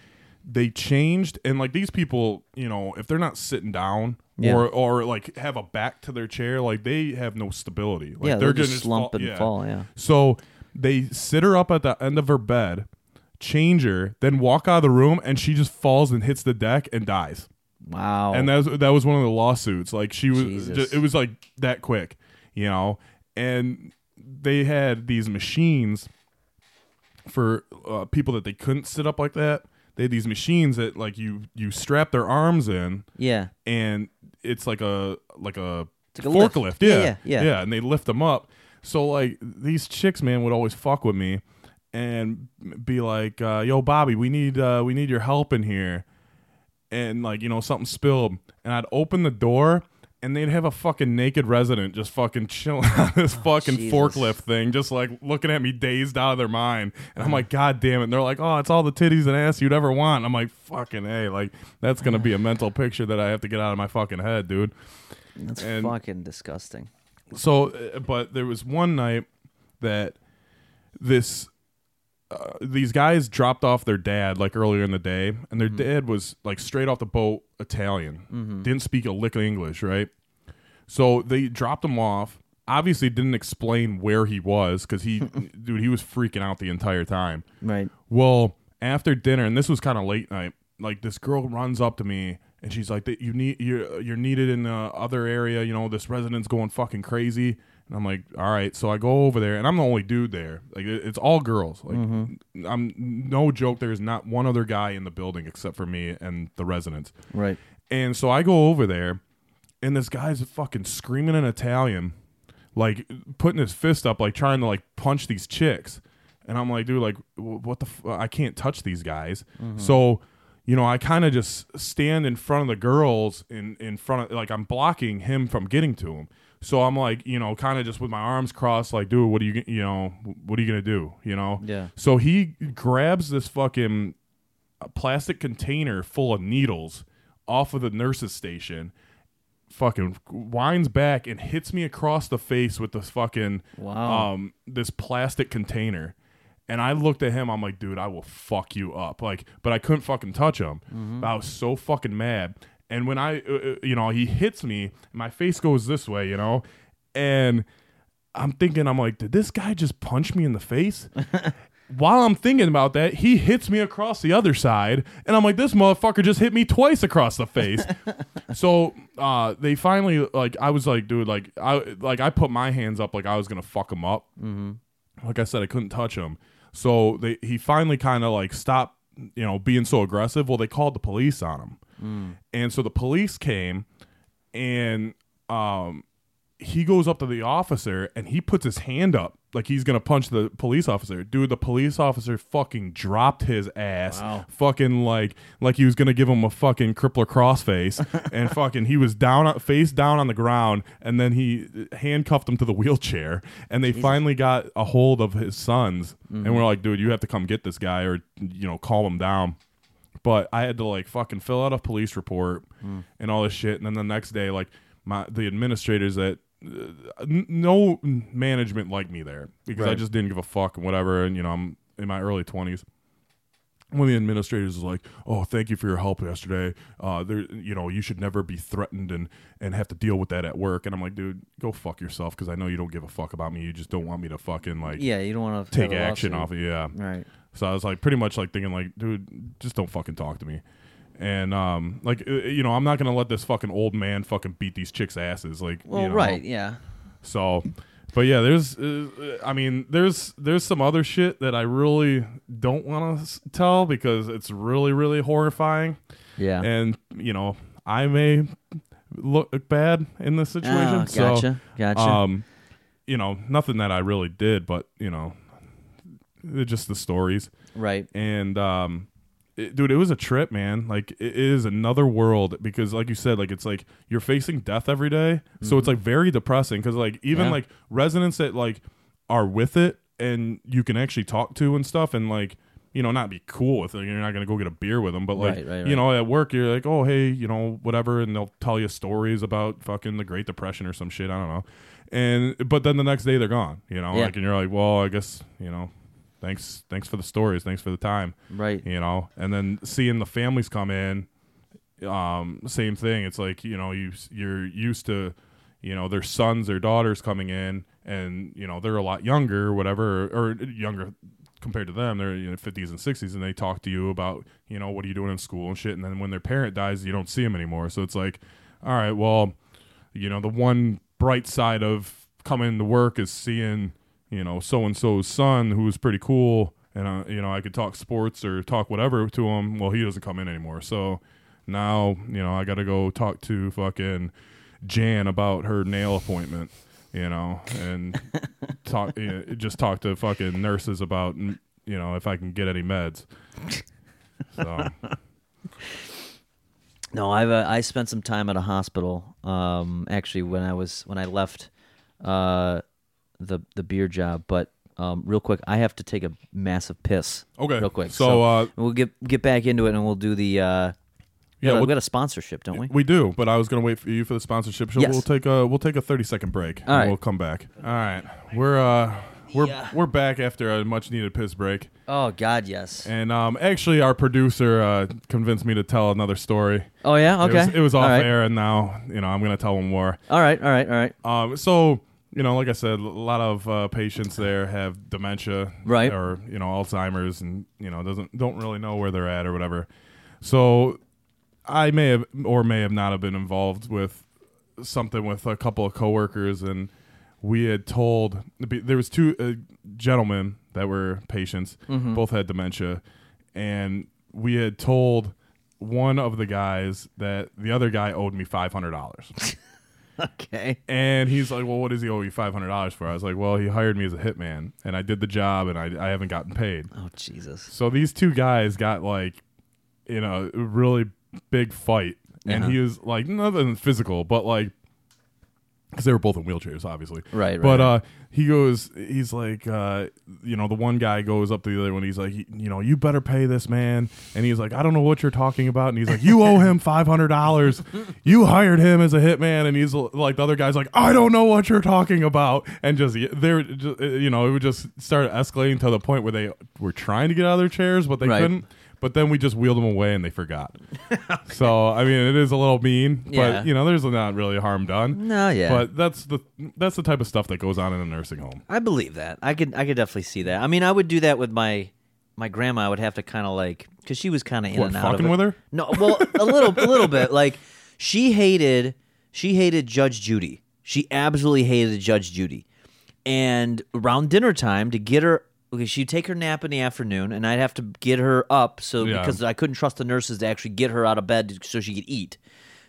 they changed, and like these people, you know, if they're not sitting down. Yeah. Or, or like have a back to their chair, like they have no stability. Like yeah, they're just slump fall, and yeah. fall. Yeah. So they sit her up at the end of her bed, change her, then walk out of the room, and she just falls and hits the deck and dies. Wow. And that was that was one of the lawsuits. Like she was, Jesus. ju- it was like that quick, you know. And they had these machines for uh, people that they couldn't sit up like that. They had these machines that like you you strap their arms in, yeah. and it's like a like a, like forklift. Yeah, Yeah, yeah, yeah. yeah, and they lift them up. So like these chicks, man, would always fuck with me and be like, uh, "Yo, Bobby, we need uh, we need your help in here," and like you know something spilled, and I'd open the door. And they'd have a fucking naked resident just fucking chilling on this fucking Oh, Jesus. forklift thing, just like looking at me dazed out of their mind. And I'm like, God damn it. And they're like, oh, it's all the titties and ass you'd ever want. And I'm like, fucking hey, like that's gonna be a mental picture that I have to get out of my fucking head, dude. That's and- fucking disgusting. So, uh, but there was one night that this uh, these guys dropped off their dad like earlier in the day, and their dad was like straight off the boat Italian, didn't speak a lick of English, right? So they dropped him off. Obviously, didn't explain where he was because he, dude, he was freaking out the entire time. Right. Well, after dinner, and this was kind of late night, like this girl runs up to me and she's like, "That you need you're you're needed in the other area. You know, this resident's going fucking crazy." And I'm like, "All right." So I go over there, and I'm the only dude there. Like it- it's all girls. Like mm-hmm. I'm no joke. There's not one other guy in the building except for me and the residents. Right. And so I go over there, and this guy's fucking screaming in Italian, like putting his fist up, like trying to like punch these chicks. And I'm like, dude, like, what the? F- I can't touch these guys. Mm-hmm. So, you know, I kind of just stand in front of the girls, in in front of like I'm blocking him from getting to him. So I'm like, you know, kind of just with my arms crossed, like, dude, what are you, you know, what are you gonna do, you know? Yeah. So he grabs this fucking a plastic container full of needles off of the nurse's station fucking winds back and hits me across the face with this fucking Wow. um this plastic container and I looked at him I'm like dude I will fuck you up like but I couldn't fucking touch him But I was so fucking mad and when I uh, uh, you know he hits me my face goes this way you know and I'm thinking I'm like did this guy just punch me in the face while I'm thinking about that, he hits me across the other side, and I'm like, this motherfucker just hit me twice across the face. so uh, they finally like, I was like, dude, like I like I put my hands up like I was gonna fuck him up. Mm-hmm. Like I said, I couldn't touch him. So they he finally kind of like stopped, you know, being so aggressive. Well, they called the police on him, and so the police came, and um, he goes up to the officer and he puts his hand up like he's gonna punch the police officer. Dude, the police officer fucking dropped his ass. Wow. Fucking like like he was gonna give him a fucking crippler crossface, and fucking he was down face down on the ground, and then he handcuffed him to the wheelchair, and they finally got a hold of his sons, and we're like, dude, you have to come get this guy or you know calm him down but I had to like fucking fill out a police report and all this shit. And then the next day, like my the administrators that uh, n- no management liked me there because I just didn't give a fuck and whatever. And you know, I'm in my early twenties. One of the administrators was like, "Oh, thank you for your help yesterday. Uh, there, you know, you should never be threatened and and have to deal with that at work." And I'm like, "Dude, go fuck yourself," because I know you don't give a fuck about me. You just don't want me to fucking like Yeah, you don't want to take action off of you. Yeah. Right. So I was like, pretty much like thinking, like, dude, just don't fucking talk to me. And um, like, uh, you know, I'm not gonna let this fucking old man fucking beat these chicks' asses. Like, Well, you know? right. Yeah. So, but yeah, there's, uh, I mean, there's there's some other shit that I really don't want to tell because it's really really horrifying, Yeah. and you know, I may look bad in this situation. Oh, So, gotcha. Gotcha. um, you know, nothing that I really did, but you know, they're just the stories right. and um it- dude it was a trip man like it is another world because like you said like it's like you're facing death every day so it's like very depressing because like even Mm-hmm. Yeah. like residents that like are with it and you can actually talk to and stuff and like you know not be cool with it you're not gonna go get a beer with them but like Right, right, you know at work you're like oh hey you know whatever and they'll tell you stories about fucking the great depression or some shit i don't know and but then the next day they're gone you know Yeah. like and you're like well i guess you know thanks thanks for the stories thanks for the time Right. you know? And then seeing the families come in um same thing. It's like you know you you're used to you know their sons or daughters coming in and you know they're a lot younger or whatever or, younger compared to them. They're you know 50s and 60s and they talk to you about you know what are you doing in school and shit. And then when their parent dies you don't see them anymore. So it's like all right well you know the one bright side of coming to work is seeing you know so and so's son who's pretty cool and uh, you know I could talk sports or talk whatever to him well he doesn't come in anymore so now you know I got to go talk to fucking Jan about her nail appointment you know and talk you know, just talk to fucking nurses about you know if I can get any meds so No, I've uh, I spent some time at a hospital. Um, actually, when I was when I left, uh, the the beer job. But um, real quick, I have to take a massive piss. Okay. real quick. So, uh, we'll get get back into it, and we'll do the. Uh, we Yeah, got we'll- we got a sponsorship, don't we? We do, but I was gonna wait for you for the sponsorship. So Yes. we'll take a we'll take a thirty second break. All and right. we'll come back. All right, we're uh we're Yeah. we're back after a much needed piss break, Oh God, yes. and um actually our producer uh convinced me to tell another story. Oh yeah, okay. It was, it was off right. air, and now you know I'm gonna tell one more. All right, all right, all right. Um, so you know, like I said, a lot of uh, patients there have dementia, Right. or you know Alzheimer's, and you know doesn't don't really know where they're at or whatever. So I may have or may have not have been involved with something with a couple of coworkers, and we had told there was two uh, gentlemen that were patients, both had dementia, and we had told one of the guys that the other guy owed me five hundred dollars. Okay. And he's like, "Well, what does he owe you five hundred dollars for?" I was like, "Well, he hired me as a hitman, and I did the job, and I, I haven't gotten paid." Oh Jesus. So these two guys got like, in a really big fight, and Uh-huh. he was like nothing physical, but like, because they were both in wheelchairs, obviously. Right, right, But uh, he goes, he's like, uh, you know, the one guy goes up to the other one. He's like, you know, you better pay this man. And he's like, I don't know what you're talking about. And he's like, you owe him five hundred dollars. You hired him as a hitman. And he's like, the other guy's like, I don't know what you're talking about. And just they're, just, you know, it would just start escalating to the point where they were trying to get out of their chairs, but they Right. couldn't. But then we just wheeled them away and they forgot. So I mean, it is a little mean, Yeah. but you know, there's not really harm done. No, yeah. But that's the that's the type of stuff that goes on in a nursing home. I believe that. I could I could definitely see that. I mean, I would do that with my my grandma. I would have to kind of like because she was kind of in What, and out fucking of it. with her? No, well, a little a little bit. Like she hated she hated Judge Judy. She absolutely hated Judge Judy. And around dinner time to get her okay, she'd take her nap in the afternoon, and I'd have to get her up so Yeah. because I couldn't trust the nurses to actually get her out of bed so she could eat.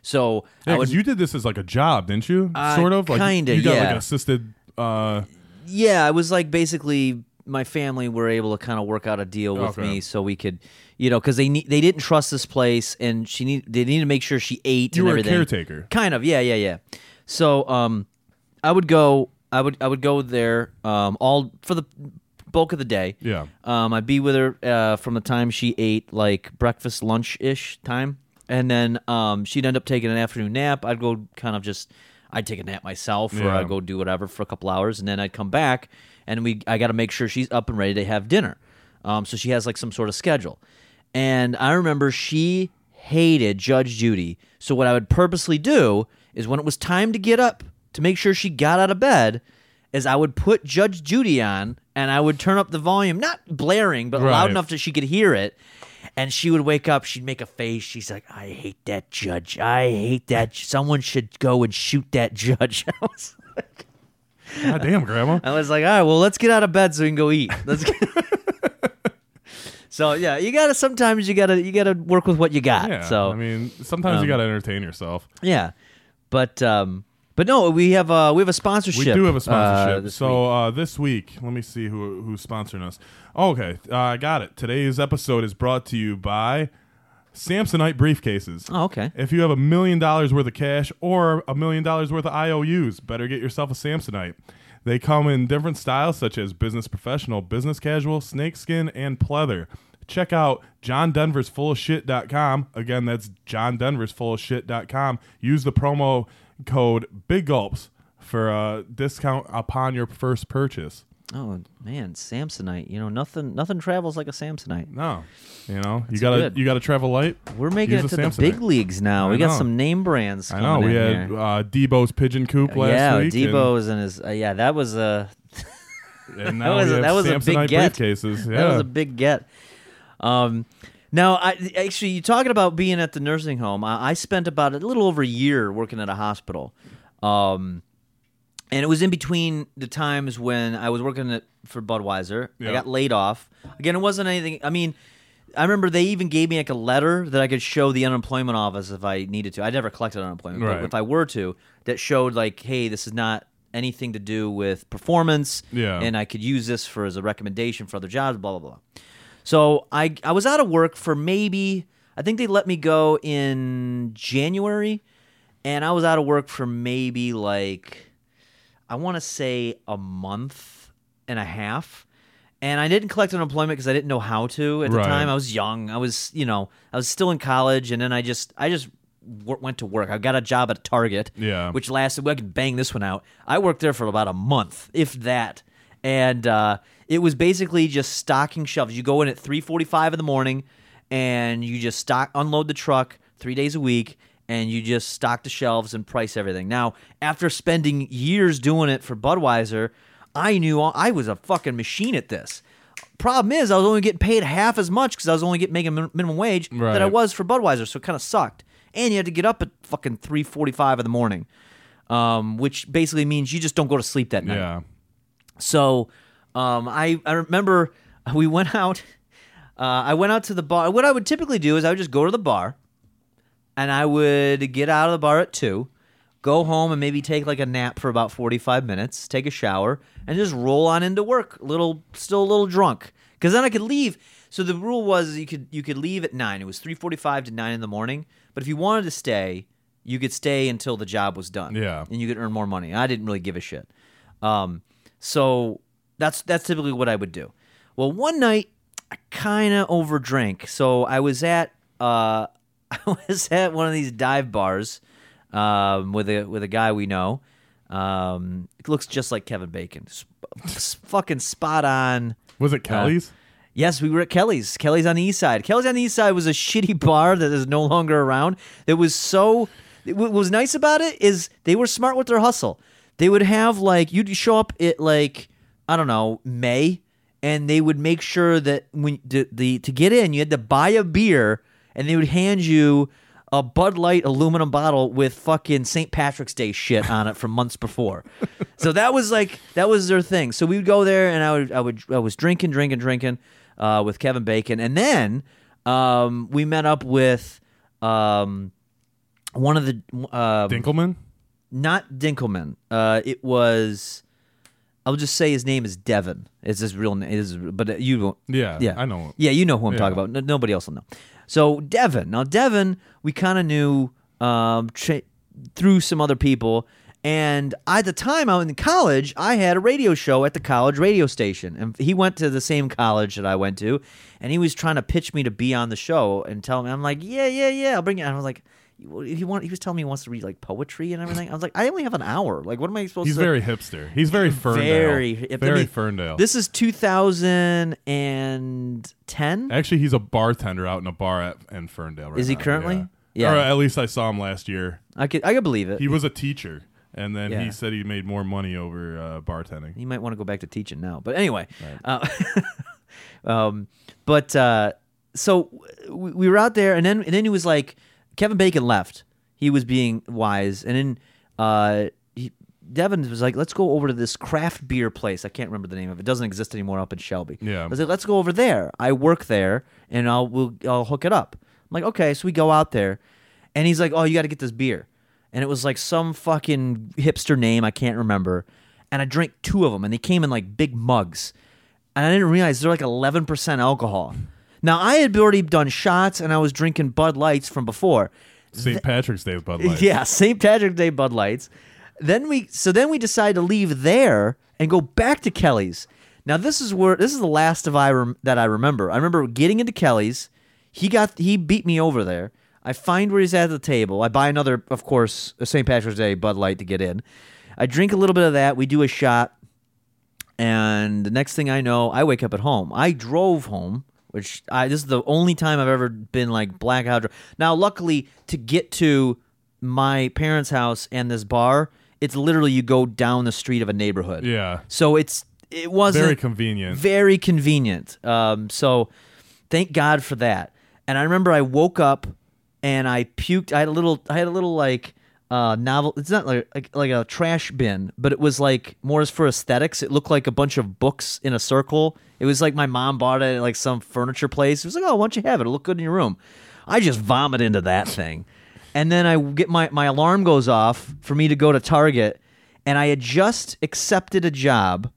So I would, you did this as like a job, didn't you? Uh, sort of. Like kinda, You got like yeah. an assisted. Uh, yeah, it was like basically my family were able to kind of work out a deal with Okay. me so we could, you know, because they need they didn't trust this place, and she need they needed to make sure she ate. you and were a everything. caretaker. Kind of, yeah, yeah, yeah. So, um, I would go, I would, I would go there, um, all for the bulk of the day. Yeah. Um, I'd be with her uh, from the time she ate like breakfast, lunch ish time, and then um, she'd end up taking an afternoon nap. I'd go kind of just, I'd take a nap myself, or Yeah. I'd go do whatever for a couple hours, and then I'd come back, and we, I got to make sure she's up and ready to have dinner. Um, so she has like some sort of schedule, and I remember she hated Judge Judy. So what I would purposely do is when it was time to get up to make sure she got out of bed, is I would put Judge Judy on and I would turn up the volume, not blaring, but Right. loud enough that she could hear it. And she would wake up. She'd make a face. She's like, "I hate that judge. I hate that. Someone should go and shoot that judge." I was, God damn, Grandma. I was like, "All right, well, let's get out of bed so we can go eat." Let's. Get... so yeah, you gotta. Sometimes you gotta. You gotta work with what you got. Yeah. So I mean, sometimes um, you got to entertain yourself. yeah, but um, but no, we have uh we have a sponsorship. We do have a uh, sponsorship. this so uh, this week, let me see who who's sponsoring us. Oh, okay, uh, I got it. Today's episode is brought to you by Samsonite briefcases. oh okay. If you have a million dollars worth of cash or a million dollars worth of IOUs, better get yourself a Samsonite. They come in different styles such as business professional, business casual, snakeskin, and pleather. Check out johndenversfullofshit.com. Again, that's johndenversfullofshit.com. Use the promo code Big Gulps for a discount upon your first purchase. Oh man, Samsonite. You know nothing. Nothing travels like a Samsonite. No, you know you gotta good. you gotta travel light. We're making it to the big leagues now. I we got know. some name brands. I Coming know we in had here. uh, Debo's pigeon coop last yeah, week. Debo's and his. Uh, yeah, that was a And now was we a- have that was a big Samsonite get. briefcases. Yeah. that was a big get. Um, now I actually you talking about being at the nursing home. I, I spent about a little over a year working at a hospital. Um, and it was in between the times when I was working at, for Budweiser. Yeah. I got laid off. Again, it wasn't anything. I mean, I remember they even gave me like a letter that I could show the unemployment office if I needed to. I never collected unemployment, Right. but if I were to, that showed like, hey, this is not anything to do with performance. Yeah. And I could use this for as a recommendation for other jobs. Blah blah blah. So I I was out of work for maybe I think they let me go in January, and I was out of work for maybe like I want to say a month and a half. And I didn't collect unemployment because I didn't know how to at the Right. time. I was young. I was, you know, I was still in college, and then I just, I just went to work. I got a job at Target, Yeah. which lasted. I could bang this one out. I worked there for about a month, if that, and uh, it was basically just stocking shelves. You go in at three forty-five in the morning, and you just stock, unload the truck three days a week, and you just stock the shelves and price everything. Now, after spending years doing it for Budweiser, I knew I was a fucking machine at this. Problem is, I was only getting paid half as much because I was only getting making minimum wage that I was for Budweiser, so it kind of sucked. And you had to get up at fucking three forty-five in the morning, um, which basically means you just don't go to sleep that night. yeah. So um, I I remember we went out. Uh, I went out to the bar. What I would typically do is I would just go to the bar, and I would get out of the bar at two, go home and maybe take like a nap for about forty five minutes, take a shower, and just roll on into work. Little, still a little drunk, because then I could leave. So the rule was you could you could leave at nine. It was three forty five to nine in the morning. But if you wanted to stay, you could stay until the job was done. Yeah. and you could earn more money. I didn't really give a shit. Um, so that's that's typically what I would do. Well, one night I kind of overdrank, so I was at uh, I was at one of these dive bars um, with a with a guy we know. Um, it looks just like Kevin Bacon, S- s- fucking spot on. Was it Kelly's? Yes, we were at Kelly's. Kelly's on the east side. Kelly's on the east side was a shitty bar that is no longer around. It was so. What was nice about it is they were smart with their hustle. They would have like you'd show up at like I don't know May, and they would make sure that when the, the to get in you had to buy a beer, and they would hand you a Bud Light aluminum bottle with fucking St. Patrick's Day shit on it from months before. so that was like that was their thing. So we would go there, and I would I would I was drinking, drinking, drinking uh, with Kevin Bacon, and then um, we met up with um, one of the uh, Dinkelman. not Dinkelman. Uh, it was. I'll just say his name is Devin. It's his real name. Is but you won't. Yeah, Yeah, I know. Yeah, you know who I'm Yeah. talking about. No, nobody else will know. So Devin. Now Devin, we kind of knew um, tra- through some other people. And at the time I was in college, I had a radio show at the college radio station, and he went to the same college that I went to, and he was trying to pitch me to be on the show and tell me, I'm like, yeah, yeah, yeah, I'll bring it. And I was like, he want, he was telling me he wants to read like poetry and everything. I was like, I only have an hour. Like, what am I supposed He's to? very hipster. He's very Ferndale. Very hip. I very mean, Ferndale. This is 2010. Actually, he's a bartender out in a bar at in Ferndale. Right Is he now, currently? Yeah. Yeah. Or at least I saw him last year. I could I could believe it. He was a teacher, and then Yeah. he said he made more money over uh, bartending. He might want to go back to teaching now. But anyway, uh, um, but uh, so we, we were out there, and then and then he was like, Kevin Bacon left. He was being wise, and then uh, he, Devin was like, "Let's go over to this craft beer place. I can't remember the name of it. It doesn't exist anymore up in Shelby." Yeah. I was like, "Let's go over there. I work there, and I'll we'll, I'll hook it up." I'm like, "Okay." So we go out there, and he's like, "Oh, you got to get this beer," and it was like some fucking hipster name I can't remember, and I drank two of them, and they came in like big mugs, and I didn't realize they're like 11% alcohol. Now I had already done shots, and I was drinking Bud Lights from before. St. Patrick's Day Bud Lights. Yeah, St. Patrick's Day Bud Lights. Then we so then we decided to leave there and go back to Kelly's. Now this is where this is the last of I rem, that I remember. I remember getting into Kelly's. He got he beat me over there. I find where he's at the table. I buy another, of course, a St. Patrick's Day Bud Light to get in. I drink a little bit of that. We do a shot. And the next thing I know, I wake up at home. I drove home, which I this is the only time I've ever been like blackout. drunk. Now, luckily, to get to my parents' house and this bar, it's literally you go down the street of a neighborhood. Yeah. So it's it wasn't Very convenient. very convenient. Um, so thank God for that. And I remember I woke up and I puked. I had a little. I had a little like uh, novel. It's not like, like like a trash bin, but it was like more as for aesthetics. It looked like a bunch of books in a circle. It was like my mom bought it at like some furniture place. It was like, oh, why don't you have it? It'll look good in your room. I just vomit into that thing. And then I get my, my alarm goes off for me to go to Target, and I had just accepted a job.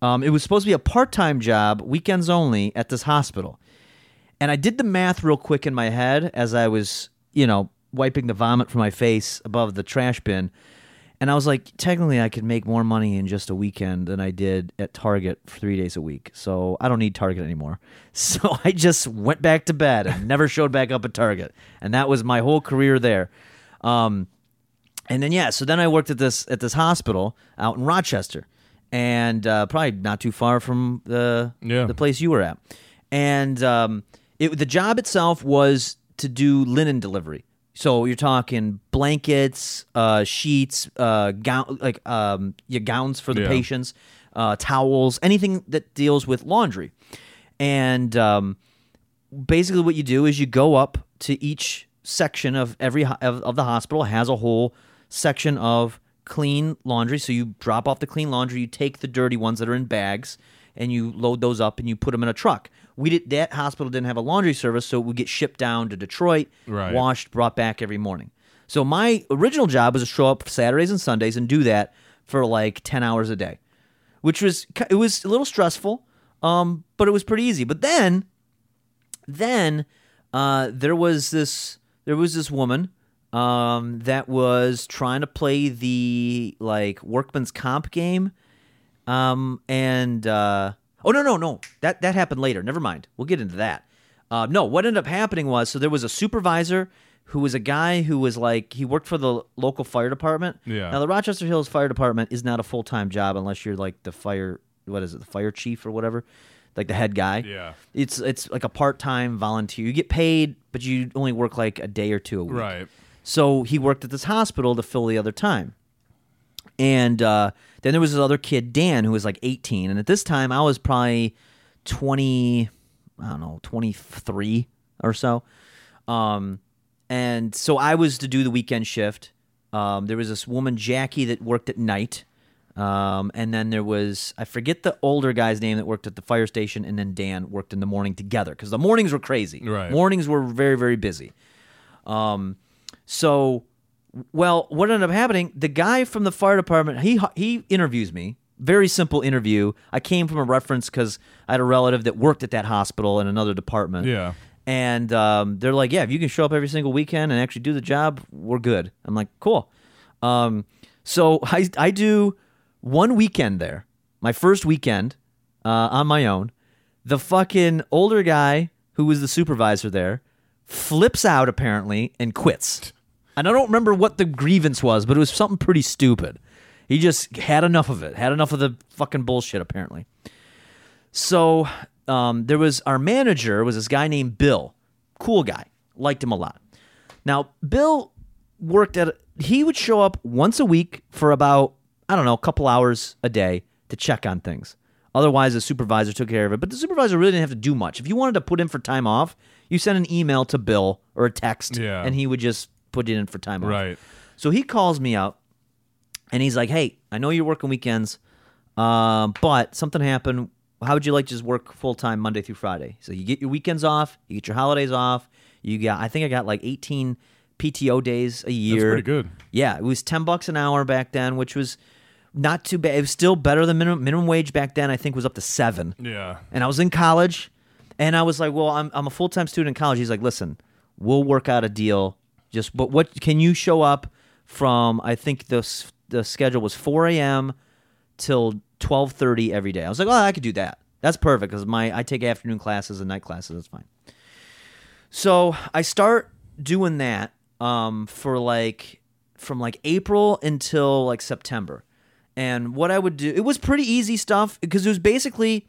Um, it was supposed to be a part time job, weekends only, at this hospital. And I did the math real quick in my head as I was, you know, wiping the vomit from my face above the trash bin. And I was like, technically, I could make more money in just a weekend than I did at Target for three days a week. So I don't need Target anymore. So I just went back to bed and never showed back up at Target. And that was my whole career there. Um, and then yeah, so then I worked at this at this hospital out in Rochester, and uh, probably not too far from the Yeah. the place you were at. And um, it the job itself was to do linen delivery. So you're talking blankets, uh, sheets, uh, gown like um, your gowns for the Yeah. patients, uh, towels, anything that deals with laundry. And um, basically what you do is you go up to each section of every ho- of, of the hospital has a whole section of clean laundry so you drop off the clean laundry you take the dirty ones that are in bags and you load those up and you put them in a truck we did that hospital didn't have a laundry service so it would get shipped down to detroit Right. washed brought back every morning so my original job was to show up saturdays and sundays and do that for like 10 hours a day which was it was a little stressful um, but it was pretty easy but then then uh, there was this there was this woman um, that was trying to play the like workman's comp game um, and uh, oh no no no that that happened later never mind we'll get into that uh, no what ended up happening was so there was a supervisor who was a guy who was like he worked for the local fire department Yeah. now the rochester hills fire department is not a full-time job unless you're like the fire what is it the fire chief or whatever like the head guy Yeah. it's it's like a part-time volunteer you get paid but you only work like a day or two a week Right. so he worked at this hospital to fill the other time. And uh, then there was this other kid, Dan, who was like 18. And at this time, I was probably 20, I don't know, 23 or so. Um, and so I was to do the weekend shift. Um, there was this woman Jackie that worked at night, um, and then there was I forget the older guy's name that worked at the fire station, and then Dan worked in the morning together because the mornings were crazy. Right. mornings were very very busy. Um, so, well, what ended up happening? The guy from the fire department he he interviews me. Very simple interview. I came from a reference because I had a relative that worked at that hospital in another department. Yeah. And um, they're like, yeah, if you can show up every single weekend and actually do the job, we're good. I'm like, cool. Um, so I, I do one weekend there, my first weekend uh, on my own. The fucking older guy who was the supervisor there flips out apparently and quits. And I don't remember what the grievance was, but it was something pretty stupid. He just had enough of it, had enough of the fucking bullshit apparently. So um, there was our manager was this guy named Bill, cool guy, liked him a lot. Now Bill worked at he would show up once a week for about I don't know a couple hours a day to check on things. Otherwise, the supervisor took care of it. But the supervisor really didn't have to do much. If you wanted to put in for time off, you sent an email to Bill or a text, Yeah. and he would just put it in for time off. Right. So he calls me up and he's like, "Hey, I know you're working weekends, um, but something happened. How would you like to just work full time Monday through Friday? So you get your weekends off, you get your holidays off. You got, I think I got like 18 PTO days a year. pretty good. Yeah, it was 10 bucks an hour back then, which was not too bad. It was still better than minimum minimum wage back then. I think was up to seven Yeah. and I was in college, and I was like, "Well, I'm I'm a full time student in college." He's like, "Listen, we'll work out a deal. Just but what can you show up from? I think the the schedule was 4 a.m. till 12:30 every day." I was like, "Oh, I could do that. That's perfect because my I take afternoon classes and night classes. That's fine." So I start doing that um, for like from like April until like September. And what I would do, it was pretty easy stuff because it was basically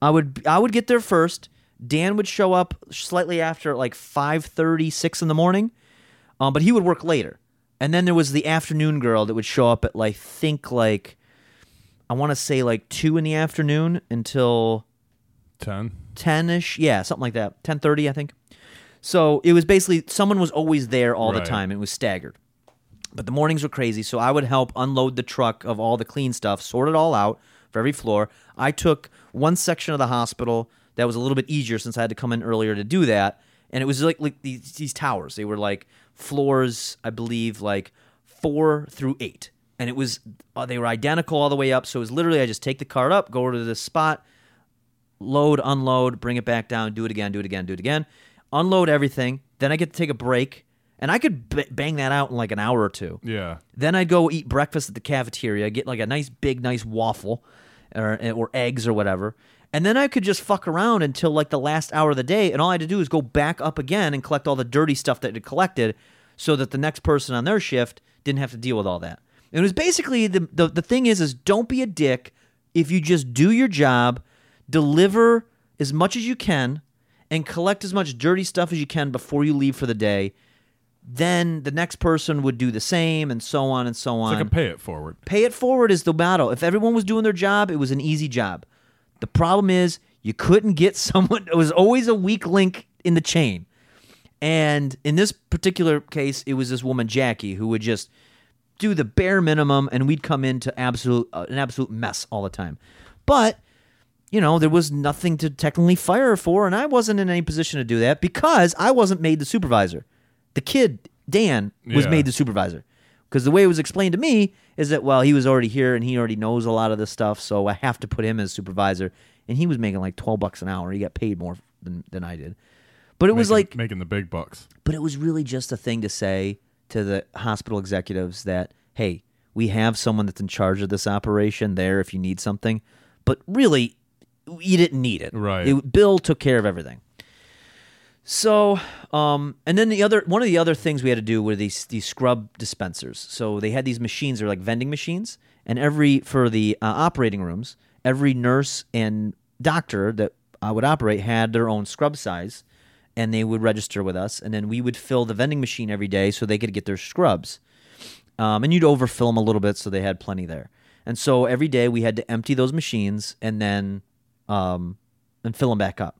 I would I would get there first. Dan would show up slightly after like 5:30, 6 in the morning. Um, but he would work later. And then there was the afternoon girl that would show up at like think like I want to say like 2 in the afternoon until 10. 10ish yeah something like that. 10:30 i think. So it was basically someone was always there all the time. It was staggered. But the mornings were crazy. So i would help unload the truck of all the clean stuff sort it all out for every floor. I took one section of the hospital that was a little bit easier since i had to come in earlier to do that. And it was like, like these, these towers. They were like floors i believe like four through eight and it was uh, they were identical all the way up so it was literally i just take the cart up go to this spot load, unload, bring it back down, do it again, do it again, do it again, unload everything. Then I get to take a break, and I could b- bang that out in like an hour or two. Yeah. Then I'd go eat breakfast at the cafeteria, get like a nice big, nice waffle, or, or eggs or whatever. And then I could just fuck around until like the last hour of the day, and all I had to do is go back up again and collect all the dirty stuff that had collected, so that the next person on their shift didn't have to deal with all that. And it was basically the the, the thing is is don't be a dick if you just do your job, deliver as much as you can, and collect as much dirty stuff as you can before you leave for the day. Then the next person would do the same, and so on and so on. It's like a pay it forward. Pay it forward is the motto. If everyone was doing their job, it was an easy job. The problem is you couldn't get someone. It was always a weak link in the chain. And in this particular case, it was this woman Jackie who would just do the bare minimum, and we'd come into absolute uh, an absolute mess all the time. But you know, there was nothing to technically fire her for, and I wasn't in any position to do that because I wasn't made the supervisor. The kid, Dan, was Yeah. made the supervisor. Because the way it was explained to me is that, well, he was already here and he already knows a lot of this stuff, so I have to put him as supervisor. And he was making like 12 bucks an hour. He got paid more than, than I did. But it was like, making the big bucks. but it was really just a thing to say to the hospital executives that, hey, we have someone that's in charge of this operation there if you need something. But really, you didn't need it. Right. It- Bill took care of everything. So, um, and then the other one of the other things we had to do were these these scrub dispensers. So they had these machines, they're like vending machines, and every for the uh, operating rooms, every nurse and doctor that uh, would operate had their own scrub size, and they would register with us, and then we would fill the vending machine every day so they could get their scrubs. Um, and you'd overfill them a little bit so they had plenty there. And so every day we had to empty those machines and then um, and fill them back up.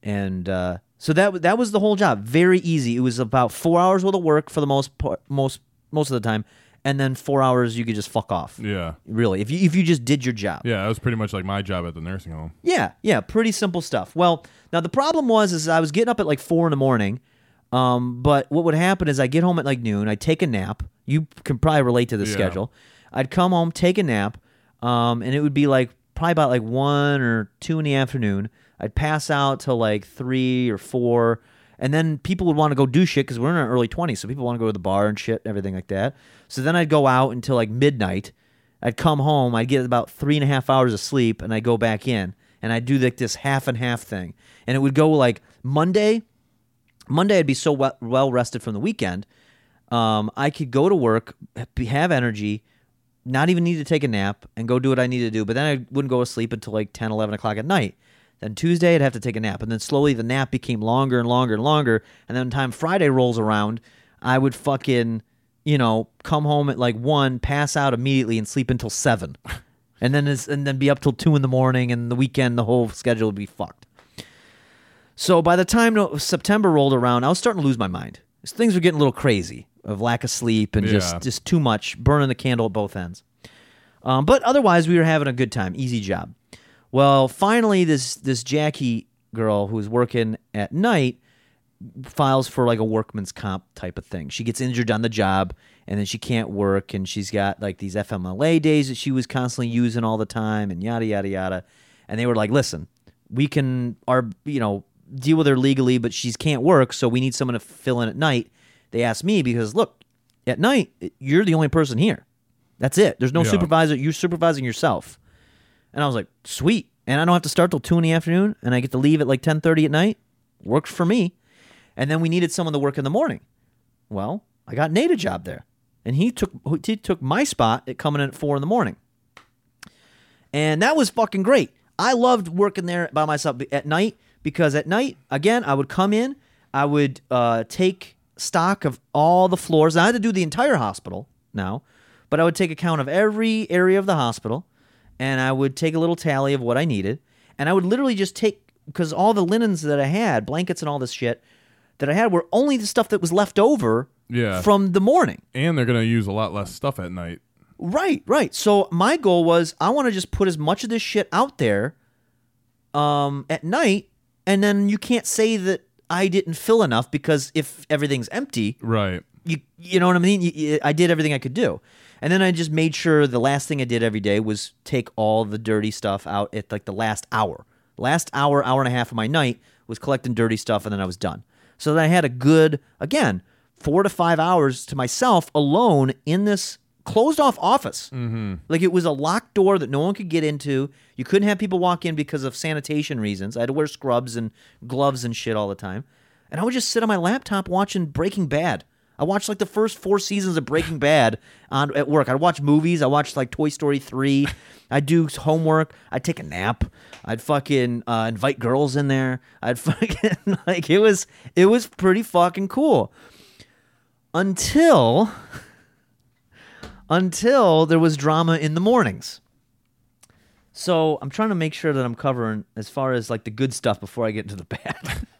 And uh, So that that was the whole job. Very easy. It was about four hours worth of work for the most part, most most of the time, and then four hours you could just fuck off. Yeah. Really, if you if you just did your job. Yeah, that was pretty much like my job at the nursing home. Yeah, yeah, pretty simple stuff. Well, now the problem was is I was getting up at like four in the morning, um, but what would happen is I get home at like noon, I take a nap. You can probably relate to the Yeah. schedule. I'd come home, take a nap, um, and it would be like probably about like one or two in the afternoon. I'd pass out till like three or four, and then people would want to go do shit because we're in our early twenties, so people want to go to the bar and shit, and everything like that. So then I'd go out until like midnight. I'd come home, I'd get about three and a half hours of sleep, and I'd go back in, and I'd do like this half and half thing, and it would go like Monday. Monday, I'd be so well, rested from the weekend. Um, I could go to work, have energy, not even need to take a nap, and go do what I need to do. But then I wouldn't go to sleep until like 10, 11 o'clock at night. Then Tuesday, I'd have to take a nap. And then slowly the nap became longer and longer and longer. And then time Friday rolls around, I would fucking, you know, come home at like 1, pass out immediately, and sleep until 7. And then, it's, and then be up till 2 in the morning. And the weekend, the whole schedule would be fucked. So by the time September rolled around, I was starting to lose my mind. Things were getting a little crazy of lack of sleep and Yeah. just just too much, burning the candle at both ends. Um, but otherwise, we were having a good time. Easy job. Well, finally, this this Jackie girl who's working at night files for like a workman's comp type of thing. She gets injured on the job and then she can't work and she's got like these FMLA days that she was constantly using all the time and yada yada yada. And they were like, "Listen, we can our you know deal with her legally, but she can't work, so we need someone to fill in at night." They asked me because look, at night you're the only person here. That's it. There's no Yeah. supervisor. You're supervising yourself. And I was like, sweet. And I don't have to start till two in the afternoon, and I get to leave at like ten thirty at night. Works for me. And then we needed someone to work in the morning. Well, I got Nate a job there, and he took he took my spot at coming in at four in the morning. And that was fucking great. I loved working there by myself at night because at night, again, I would come in, I would uh, take stock of all the floors. I had to do the entire hospital now, but I would take account of every area of the hospital and I would take a little tally of what I needed. And I would literally just take, because all the linens that I had, blankets and all this shit that I had were only the stuff that was left over Yeah. from the morning. And they're gonna use a lot less stuff at night. Right, right. So my goal was I want to just put as much of this shit out there um, at night, and then you can't say that I didn't fill enough because if everything's empty, Right. you you know what I mean. You, you- I did everything I could do, and then I just made sure the last thing I did every day was take all the dirty stuff out at like the last hour. Last hour, hour and a half of my night was collecting dirty stuff, and then I was done. So that I had a good again four to five hours to myself alone in this closed off office. Mm-hmm. Like it was a locked door that no one could get into. You couldn't have people walk in because of sanitation reasons. I had to wear scrubs and gloves and shit all the time. And I would just sit on my laptop watching Breaking Bad. I watched like the first four seasons of Breaking Bad on at work. I'd watch movies. I watched like Toy Story three. I'd do homework. I'd take a nap. I'd fucking uh, invite girls in there. I'd fucking like it was it was pretty fucking cool. Until until there was drama in the mornings. So I'm trying to make sure that I'm covering as far as like the good stuff before I get into the bad.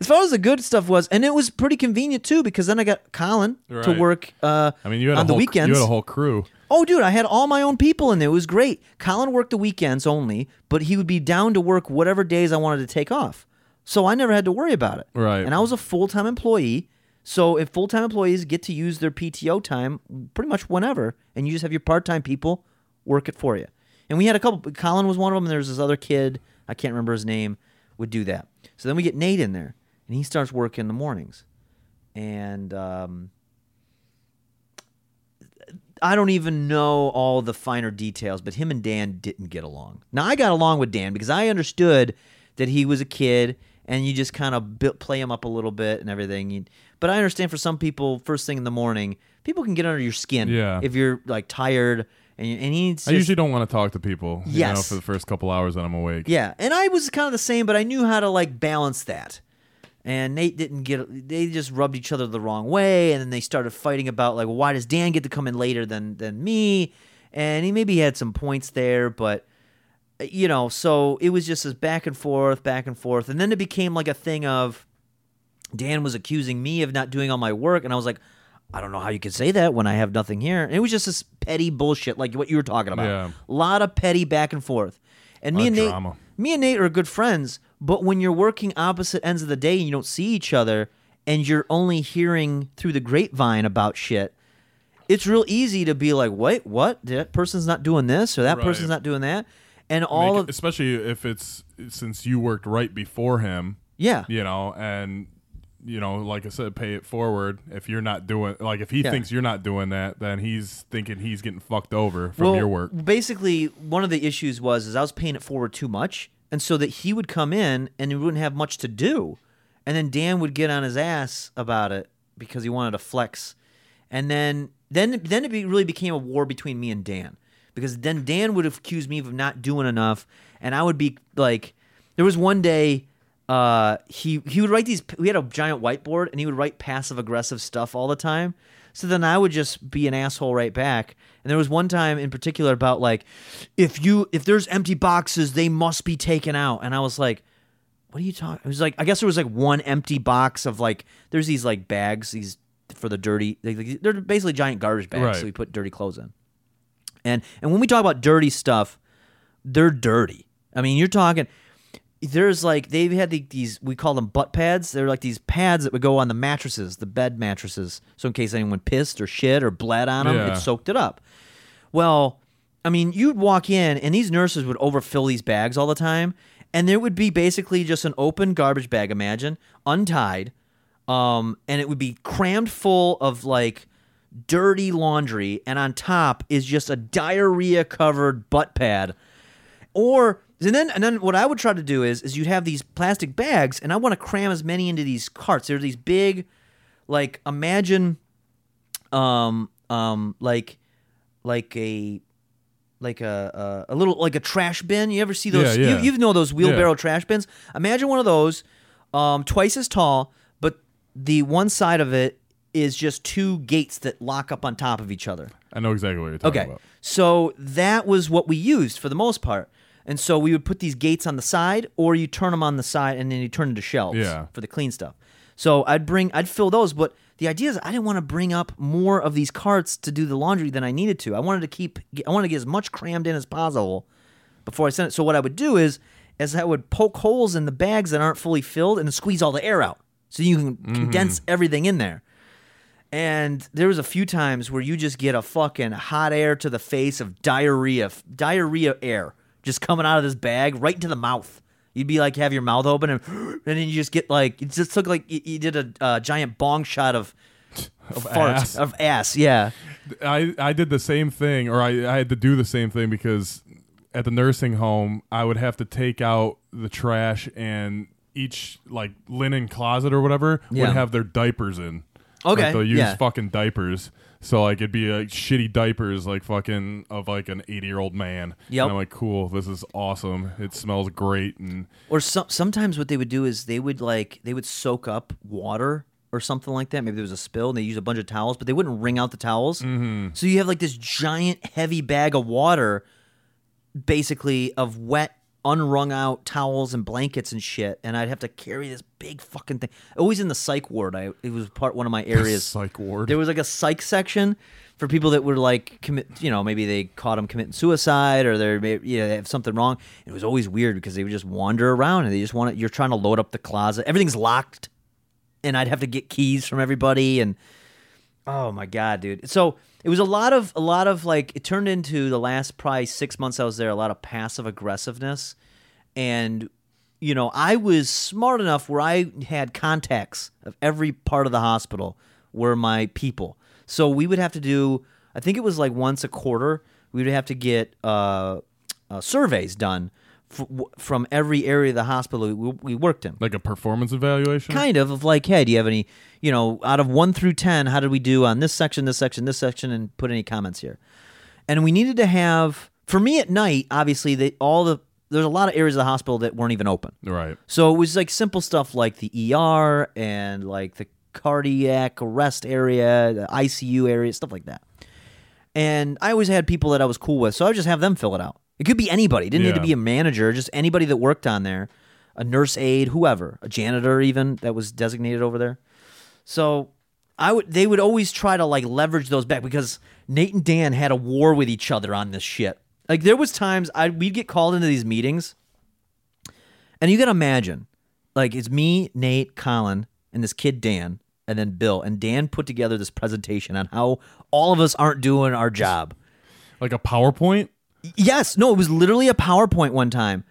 as far as the good stuff was, and it was pretty convenient too because then I got Colin to work. Uh, I mean, you had on a the whole, weekends. You had a whole crew. Oh, dude, I had all my own people in there. It was great. Colin worked the weekends only, but he would be down to work whatever days I wanted to take off. So I never had to worry about it. Right. And I was a full time employee. So if full time employees get to use their PTO time pretty much whenever, and you just have your part time people work it for you. And we had a couple. Colin was one of them. And there was this other kid. I can't remember his name. Would do that. So then we get Nate in there, and he starts work in the mornings. And um, I don't even know all the finer details, but him and Dan didn't get along. Now I got along with Dan because I understood that he was a kid and you just kind of built, play him up a little bit and everything. But I understand for some people, first thing in the morning, people can get under your skin Yeah. if you're like tired and, and he's I just- usually don't want to talk to people. You know, Yes. for the first couple hours that I'm awake. yeah, and I was kind of the same, but I knew how to like balance that. And Nate didn't get. They just rubbed each other the wrong way, and then they started fighting about like, why does Dan get to come in later than than me? And he maybe had some points there, but you know, so it was just this back and forth, back and forth, and then it became like a thing of Dan was accusing me of not doing all my work, and I was like, I don't know how you could say that when I have nothing here. And it was just this petty bullshit, like what you were talking about. Yeah. A lot of petty back and forth. And me and Nate, drama. Me and Nate are good friends, but when you're working opposite ends of the day and you don't see each other, and you're only hearing through the grapevine about shit, it's real easy to be like, wait, what? That person's not doing this, or that Right. person's not doing that, and all Make- of especially if it's since you worked right before him, yeah, you know, and you know, like I said, pay it forward. If you're not doing, like, if he Yeah. thinks you're not doing that, then he's thinking he's getting fucked over from well, your work. Basically, one of the issues was is I was paying it forward too much, and so that he would come in and he wouldn't have much to do, and then Dan would get on his ass about it because he wanted to flex, and then then then it be, really became a war between me and Dan because then Dan would accuse me of not doing enough, and I would be like, there was one day. Uh, he he would write these. We had a giant whiteboard, and he would write passive aggressive stuff all the time. So then I would just be an asshole right back. And there was one time in particular about like, if you if there's empty boxes, they must be taken out. And I was like, what are you talking? It was like I guess there was like one empty box of like there's these like bags these for the dirty. They- they're basically giant garbage bags. Right. So we put dirty clothes in. And and when we talk about dirty stuff, they're dirty. I mean, you're talking. There's like they had the, these we call them butt pads. They're like these pads that would go on the mattresses, the bed mattresses. So in case anyone pissed or shit or bled on them, Yeah. it soaked it up. Well, I mean, you'd walk in and these nurses would overfill these bags all the time, and there would be basically just an open garbage bag. Imagine untied, um, and it would be crammed full of like dirty laundry, and on top is just a diarrhea covered butt pad. Or and then and then what I would try to do is is you'd have these plastic bags, and I want to cram as many into these carts. They're these big, like imagine, um, um, like, like a. Like a, a a little like a trash bin. You ever see those? Yeah, yeah. You, you know those wheelbarrow Yeah. trash bins. Imagine one of those, um, twice as tall, but the one side of it is just two gates that lock up on top of each other. I know exactly what you're talking about. Okay. about. So that was what we used for the most part. And so we would put these gates on the side, or you turn them on the side and then you turn into shelves Yeah. for the clean stuff. So I'd bring, I'd fill those, but the idea is I didn't want to bring up more of these carts to do the laundry than I needed to. I wanted to keep, I wanted to get as much crammed in as possible before I sent it. So what I would do is, is I would poke holes in the bags that aren't fully filled and squeeze all the air out, so you can mm-hmm. condense everything in there. And there was a few times where you just get a fucking hot air to the face of diarrhea, diarrhea air just coming out of this bag right into the mouth. You'd be like, have your mouth open, and, and then you just get like, it just looked like you, you did a uh, giant bong shot of, of fart, ass. of ass. Yeah. I, I did the same thing, or I, I had to do the same thing because at the nursing home, I would have to take out the trash and each like linen closet or whatever Yeah. would have their diapers in. Okay, Like, they'll use yeah. fucking diapers. So like it'd be like shitty diapers, like fucking of like an eighty year old man. Yeah. I'm like, cool, this is awesome. It smells great, and Or some, sometimes what they would do is they would like they would soak up water or something like that. Maybe there was a spill and they use a bunch of towels, but they wouldn't wring out the towels. Mm-hmm. So you have like this giant heavy bag of water, basically of wet, unwrung out towels and blankets and shit. And I'd have to carry this big fucking thing. Always in the psych ward. I it was part one of my areas. psych ward. There was like a psych section for people that were like commit, you know, maybe they caught them committing suicide or they're maybe, you know, they have something wrong. It was always weird because they would just wander around and they just want to, you're trying to load up the closet. Everything's locked and I'd have to get keys from everybody and oh my god, dude. So it was a lot of a lot of like it turned into the last probably six months I was there a lot of passive aggressiveness, and you know I was smart enough where I had contacts of every part of the hospital were my people. So we would have to do I think it was like once a quarter we would have to get uh, uh, surveys done. From every area of the hospital we, we worked in, like a performance evaluation. kind of of like hey do you have any you know out of 1 through 10 how did we do on this section this section this section and put any comments here and we needed to have for me at night obviously they all the there's a lot of areas of the hospital that weren't even open Right. so it was like simple stuff like the ER and like the cardiac arrest area, the ICU area, stuff like that. And I always had people that I was cool with, so I would just have them fill it out. It could be anybody. It didn't need to be a manager, just anybody that worked on there, a nurse aide, whoever, a janitor even that was designated over there. So I would they would always try to like leverage those back because Nate and Dan had a war with each other on this shit. Like there was times I we'd get called into these meetings, and you gotta imagine, like it's me, Nate, Colin, and this kid Dan, and then Bill, and Dan put together this presentation on how all of us aren't doing our job. Like a PowerPoint? Yes, no, it was literally a PowerPoint one time,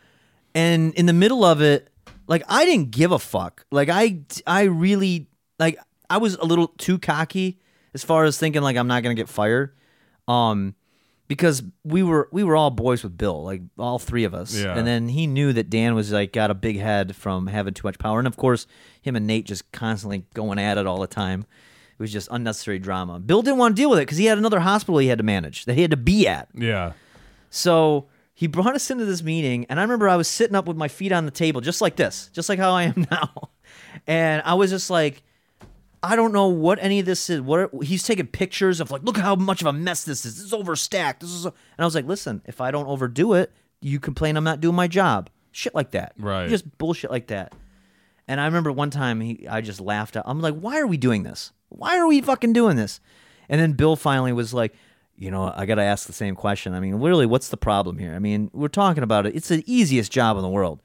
and in the middle of it, like I didn't give a fuck. Like I, I really like I was a little too cocky as far as thinking like I'm not gonna get fired, um, because we were we were all boys with Bill, like all three of us, Yeah. and then he knew that Dan was like got a big head from having too much power, and of course him and Nate just constantly going at it all the time. It was just unnecessary drama. Bill didn't want to deal with it because he had another hospital he had to manage that he had to be at. Yeah. So he brought us into this meeting, and I remember I was sitting up with my feet on the table, just like this, just like how I am now. And I was just like, I don't know what any of this is. What he's taking pictures of, like, look how much of a mess this is. This is overstacked. This is, and I was like, listen, if I don't overdo it, you complain I'm not doing my job. Shit like that. Right. Just bullshit like that. And I remember one time he, I just laughed. I'm like, why are we doing this? Why are we fucking doing this? And then Bill finally was like, you know, I got to ask the same question. I mean, really, what's the problem here? I mean, we're talking about it. It's the easiest job in the world.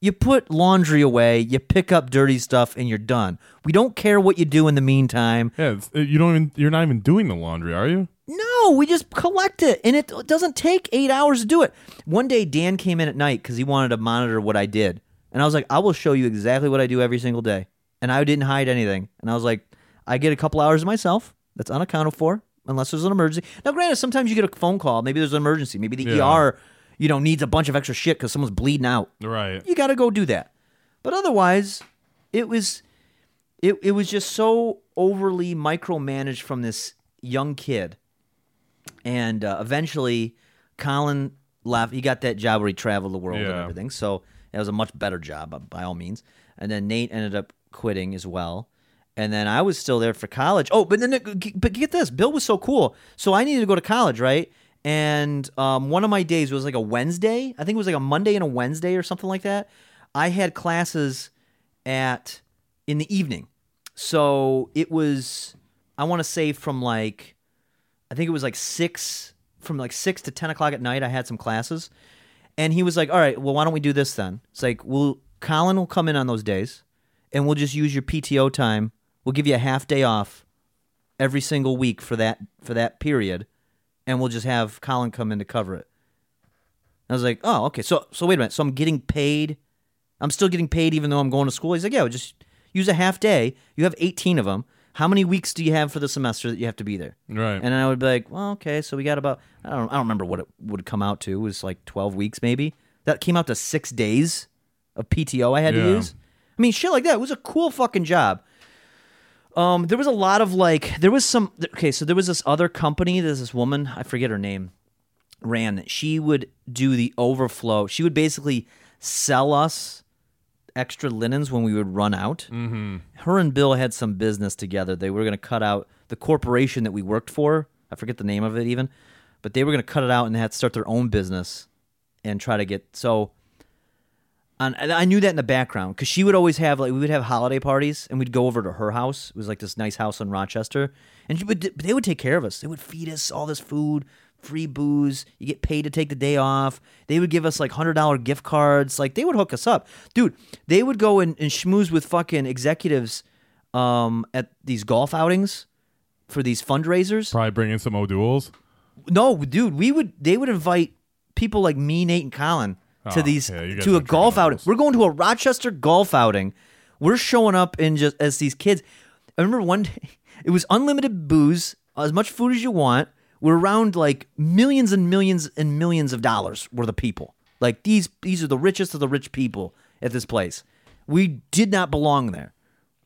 You put laundry away, you pick up dirty stuff, and you're done. We don't care what you do in the meantime. Yeah. It's, uh, you don't even. You're not even doing the laundry, are you? No, we just collect it, and it doesn't take eight hours to do it. One day, Dan came in at night because he wanted to monitor what I did, and I was like, "I will show you exactly what I do every single day," and I didn't hide anything. And I was like, "I get a couple hours of myself. That's unaccounted for, unless there's an emergency." Now, granted, sometimes you get a phone call. Maybe there's an emergency. Maybe the Yeah. ER, you know, needs a bunch of extra shit because someone's bleeding out Right. you got to go do that. But otherwise, it was it it was just so overly micromanaged from this young kid. And uh, eventually, Colin left. He got that job where he traveled the world and everything. So it was a much better job by all means. And then Nate ended up quitting as well. And then I was still there for college. Oh, but then but get this, Bill was so cool. So I needed to go to college, right? And um, one of my days was like a Wednesday. I think it was like a Monday and a Wednesday or something like that. I had classes at in the evening. So it was I want to say from like I think it was like six from like six to ten o'clock at night. I had some classes, and he was like, "All right, well, why don't we do this then?" It's like, "Well, Colin will come in on those days, and we'll just use your PTO time. We'll give you a half day off every single week for that for that period, and we'll just have Colin come in to cover it." I was like, "Oh, okay. So so wait a minute. So I'm getting paid. I'm still getting paid even though I'm going to school." He's like, "Yeah, just use a half day. You have 18 of them." How many weeks do you have for the semester that you have to be there? Right. And I would be like, well, okay, so we got about I don't I don't remember what it would come out to. It was like twelve weeks maybe. That came out to six days of PTO I had to use. I mean, shit like that. It was a cool fucking job. Um, there was a lot of like there was some okay, so there was this other company, there's this woman, I forget her name, ran. She would do the overflow. She would basically sell us extra linens when we would run out. Mm-hmm. Her and Bill had some business together. They were going to cut out the corporation that we worked for. I forget the name of it even, but they were going to cut it out and they had to start their own business and try to get so. And and I knew that in the background because she would always have like we would have holiday parties and we'd go over to her house. It was like this nice house in Rochester, and she would they would take care of us. They would feed us all this food, free booze. You get paid to take the day off. They would give us like hundred dollar gift cards. Like they would hook us up, dude. They would go and, and schmooze with fucking executives um, at these golf outings for these fundraisers. Probably bring in some O'Doul's. No, dude, we would they would invite people like me, Nate, and Colin to Oh, these yeah, to a golf outing. We're going to a Rochester golf outing. We're showing up in just as these kids. I remember one day it was unlimited booze, as much food as you want. We're around like millions and millions and millions of dollars worth of people. Like these these are the richest of the rich people at this place. We did not belong there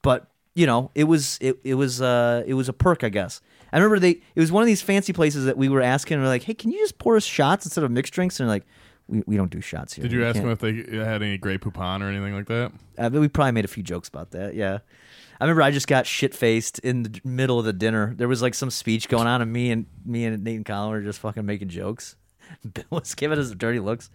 but you know it was it, it was uh it was a perk i guess i remember they it was one of these fancy places that we were asking we're like hey can you just pour us shots instead of mixed drinks and they're like we, we don't do shots here Did you ask them if they had any Grey Poupon or anything like that? Uh, but we probably made a few jokes about that yeah i remember i just got shit faced in the middle of the dinner there was like some speech going on and me and me and nate and colin were just fucking making jokes Bill was giving us dirty looks.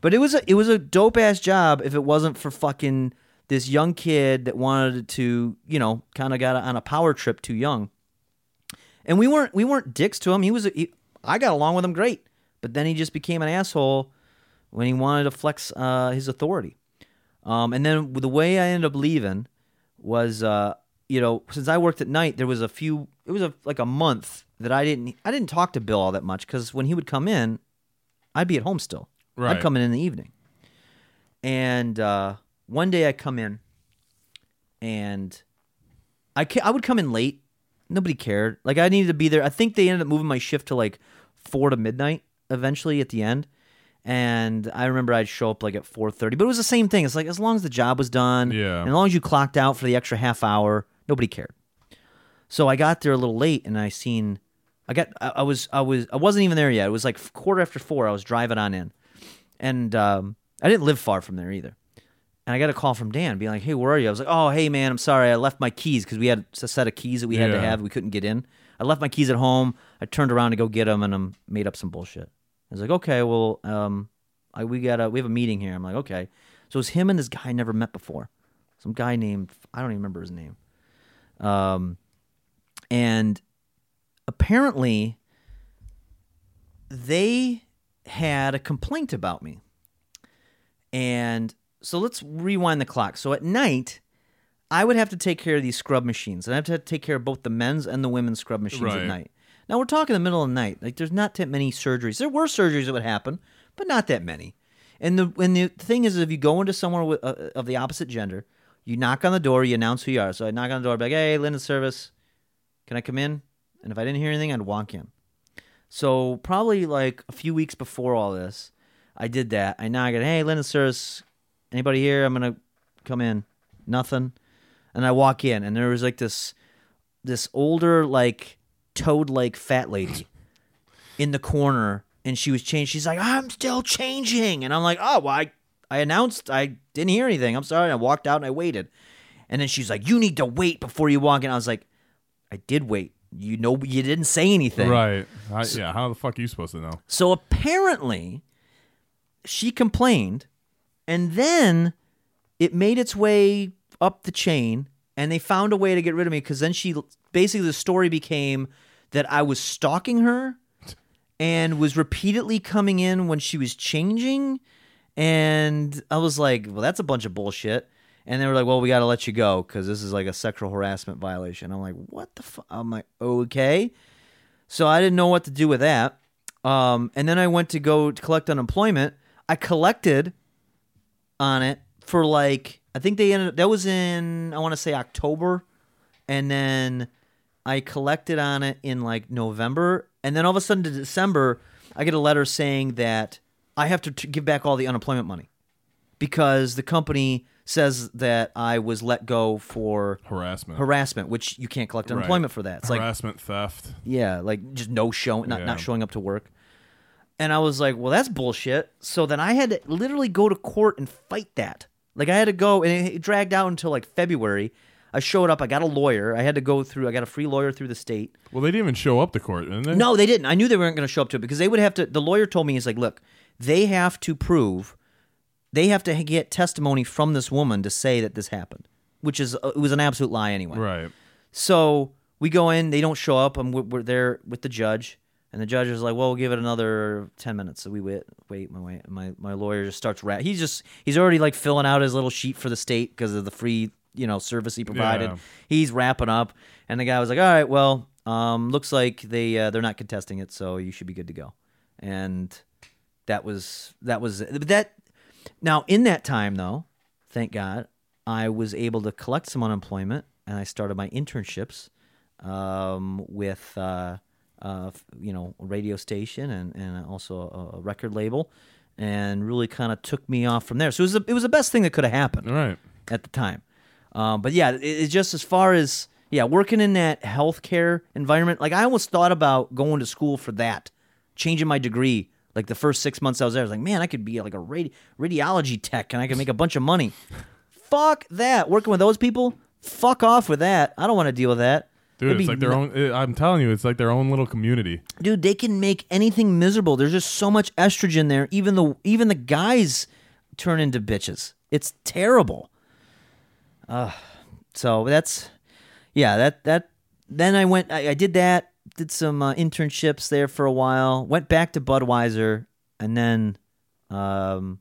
But it was a it was a dope ass job if it wasn't for fucking this young kid that wanted to, you know, kind of got on a power trip too young. And we weren't we weren't dicks to him. He was a, he, I got along with him great. But then he just became an asshole when he wanted to flex uh, his authority. Um, and then the way I ended up leaving was, uh, you know, since I worked at night, there was a few. It was a, like a month that I didn't. I didn't talk to Bill all that much because when he would come in, I'd be at home still. Right. I'd come in in the evening. And uh, one day I come in, and I ca- I would come in late. Nobody cared. Like I needed to be there. I think they ended up moving my shift to like four to midnight eventually at the end. And I remember I'd show up like at four thirty, but it was the same thing. It's like as long as the job was done, Yeah. and as long as you clocked out for the extra half hour, nobody cared. So I got there a little late, and I seen, I got, I, I was, I was, I wasn't even there yet. It was like quarter after four. I was driving on in, and um, I didn't live far from there either. And I got a call from Dan, being like, "Hey, where are you?" I was like, "Oh, hey, man, I'm sorry, I left my keys because we had a set of keys that we had to have. We couldn't get in. I left my keys at home. I turned around to go get them, and I made up some bullshit." I was like, "Okay, well, um, I, we got a we have a meeting here." I'm like, "Okay." So it was him and this guy I never met before, some guy named I don't even remember his name. Um, and apparently they had a complaint about me. And so let's rewind the clock. So at night, I would have to take care of these scrub machines, and I have to take care of both the men's and the women's scrub machines at night. Now we're talking the middle of the night. Like there's not that many surgeries. There were surgeries that would happen, but not that many. And the and the thing is, if you go into somewhere with, uh, of the opposite gender, you knock on the door, you announce who you are. So I knock on the door, be like, "Hey, Linen Service, can I come in?" And if I didn't hear anything, I'd walk in. So probably like a few weeks before all this, I did that. I knocked, on, "Hey, Linen Service, anybody here? I'm gonna come in." Nothing. And I walk in, and there was like this this older like toad like fat lady in the corner and she was changed. She's like i'm still changing. And i'm like oh well i i announced i didn't hear anything. I'm sorry. I walked out and i waited. And then she's like you need to wait before you walk in. I was like i did wait. You know you didn't say anything. Right. I, yeah. How the fuck are you supposed to know? so apparently, she complained, and then it made its way up the chain, and they found a way to get rid of me because then she basically the story became that I was stalking her and was repeatedly coming in when she was changing. And I was like, well, that's a bunch of bullshit. And they were like, well, we got to let you go because this is like a sexual harassment violation. I'm like, what the fuck? I'm like, okay. So I didn't know what to do with that. Um, and then I went to go to collect unemployment. I collected on it for like I think they ended that was in I want to say October, and then I collected on it in like November, and then all of a sudden to December I get a letter saying that I have to t- give back all the unemployment money because the company says that I was let go for Harassment. harassment, which you can't collect Right. unemployment for that. It's like Harassment, theft. yeah, like just no showing, not, Yeah. not showing up to work. And I was like, well, that's bullshit. So then I had to literally go to court and fight that. Like I had to go, and it dragged out until like February. I showed up. I got a lawyer. I had to go through. I got a free lawyer through the state. Well, they didn't even show up to court, didn't they? No, they didn't. I knew they weren't going to show up to it because they would have to. The lawyer told me, he's like, look, they have to prove, they have to get testimony from this woman to say that this happened, which is uh, it was an absolute lie anyway. Right. So we go in, they don't show up, and we're, we're there with the judge, and the judge is like, "Well, we'll give it another ten minutes." So we wait, wait, my wait, my my lawyer just starts rap. He's just he's already like filling out his little sheet for the state because of the free you know service he provided. Yeah. He's wrapping up, and the guy was like, "All right, well, um, looks like they uh, they're not contesting it, so you should be good to go." And that was that was but that. Now in that time though, thank God, I was able to collect some unemployment, and I started my internships um, with uh, uh, you know a radio station and and also a, a record label, and really kind of took me off from there. So it was the, it was the best thing that could have happened right. at the time. Um, but yeah, it, it's just as far as yeah, working in that healthcare environment. Like I almost thought about going to school for that, changing my degree. Like the first six months I was there, I was like, man, I could be like a radi- radiology tech and I could make a bunch of money. fuck that. Working with those people, fuck off with that. I don't want to deal with that. Dude, It'd it's like their nu- own. eh, I'm telling you, it's like their own little community. dude they can make anything miserable there's just so much estrogen there even the even the guys turn into bitches it's terrible uh, so that's yeah that that then i went i, I did that did some uh, internships there for a while went back to budweiser and then um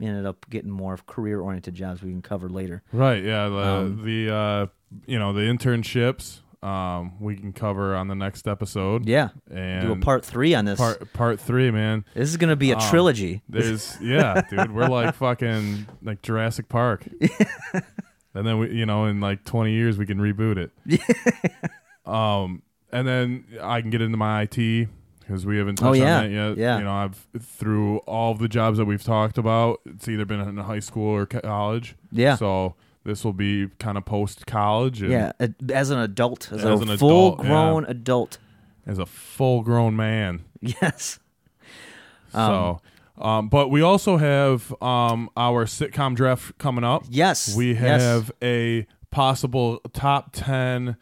ended up getting more career oriented jobs we can cover later Right. Yeah. The Um, the uh, you know the internships um we can cover on the next episode. yeah And do a part three on this part part three, man. this is gonna be a Um, trilogy There's yeah, dude. We're like fucking like Jurassic Park. and then we, you know, in like 20 years we can reboot it. um, and then I can get into my IT because we haven't touched Oh, yeah. on that yet. Yeah. You know, I've through all of the jobs that we've talked about. It's either been in high school or college. Yeah. So this will be kind of post college. Yeah, as an adult, as, As a an adult, full-grown adult. As a full grown man. Yes. so. Um, but we also have um, our sitcom draft coming up. Yes. We yes. have a possible top 10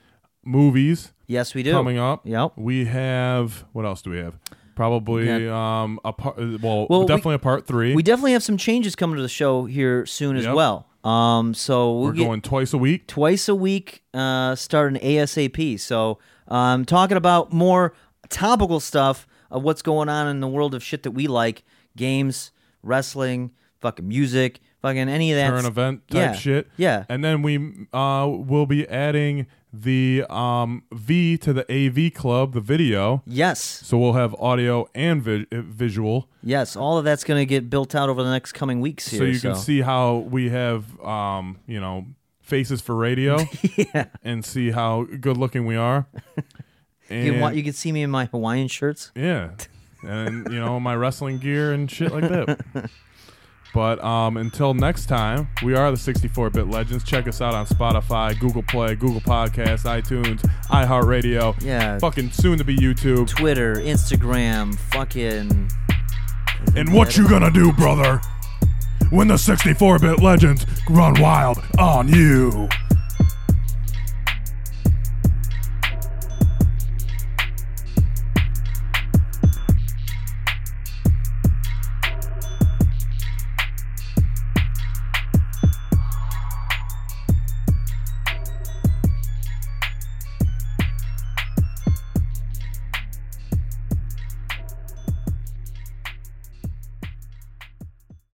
movies Yes, we do. coming up. Yep. We have, what else do we have? Probably We um, a part, well, Well, we- definitely a part three. We definitely have some changes coming to the show here soon as Yep. well. Um, so we'll We're going twice a week. twice a week, uh, starting ASAP. So um, talking about more topical stuff of what's going on in the world of shit that we like: games, wrestling, fucking music, fucking any of that. Current event type yeah, shit. Yeah. And then we uh, will be adding the um, V to the AV Club, the video. Yes. So we'll have audio and vi- uh, visual. Yes. All of that's going to get built out over the next coming weeks here. so you can see how we have um, you know faces for radio yeah. and see how good looking we are and You, can, you can see me in my Hawaiian shirts. yeah and you know my wrestling gear and shit like that but um, until next time we are the 64-bit legends check us out on spotify google play google podcast itunes iheartradio Yeah. fucking soon to be youtube Twitter, Instagram, fucking. and what you gonna do brother when the 64-bit legends run wild on you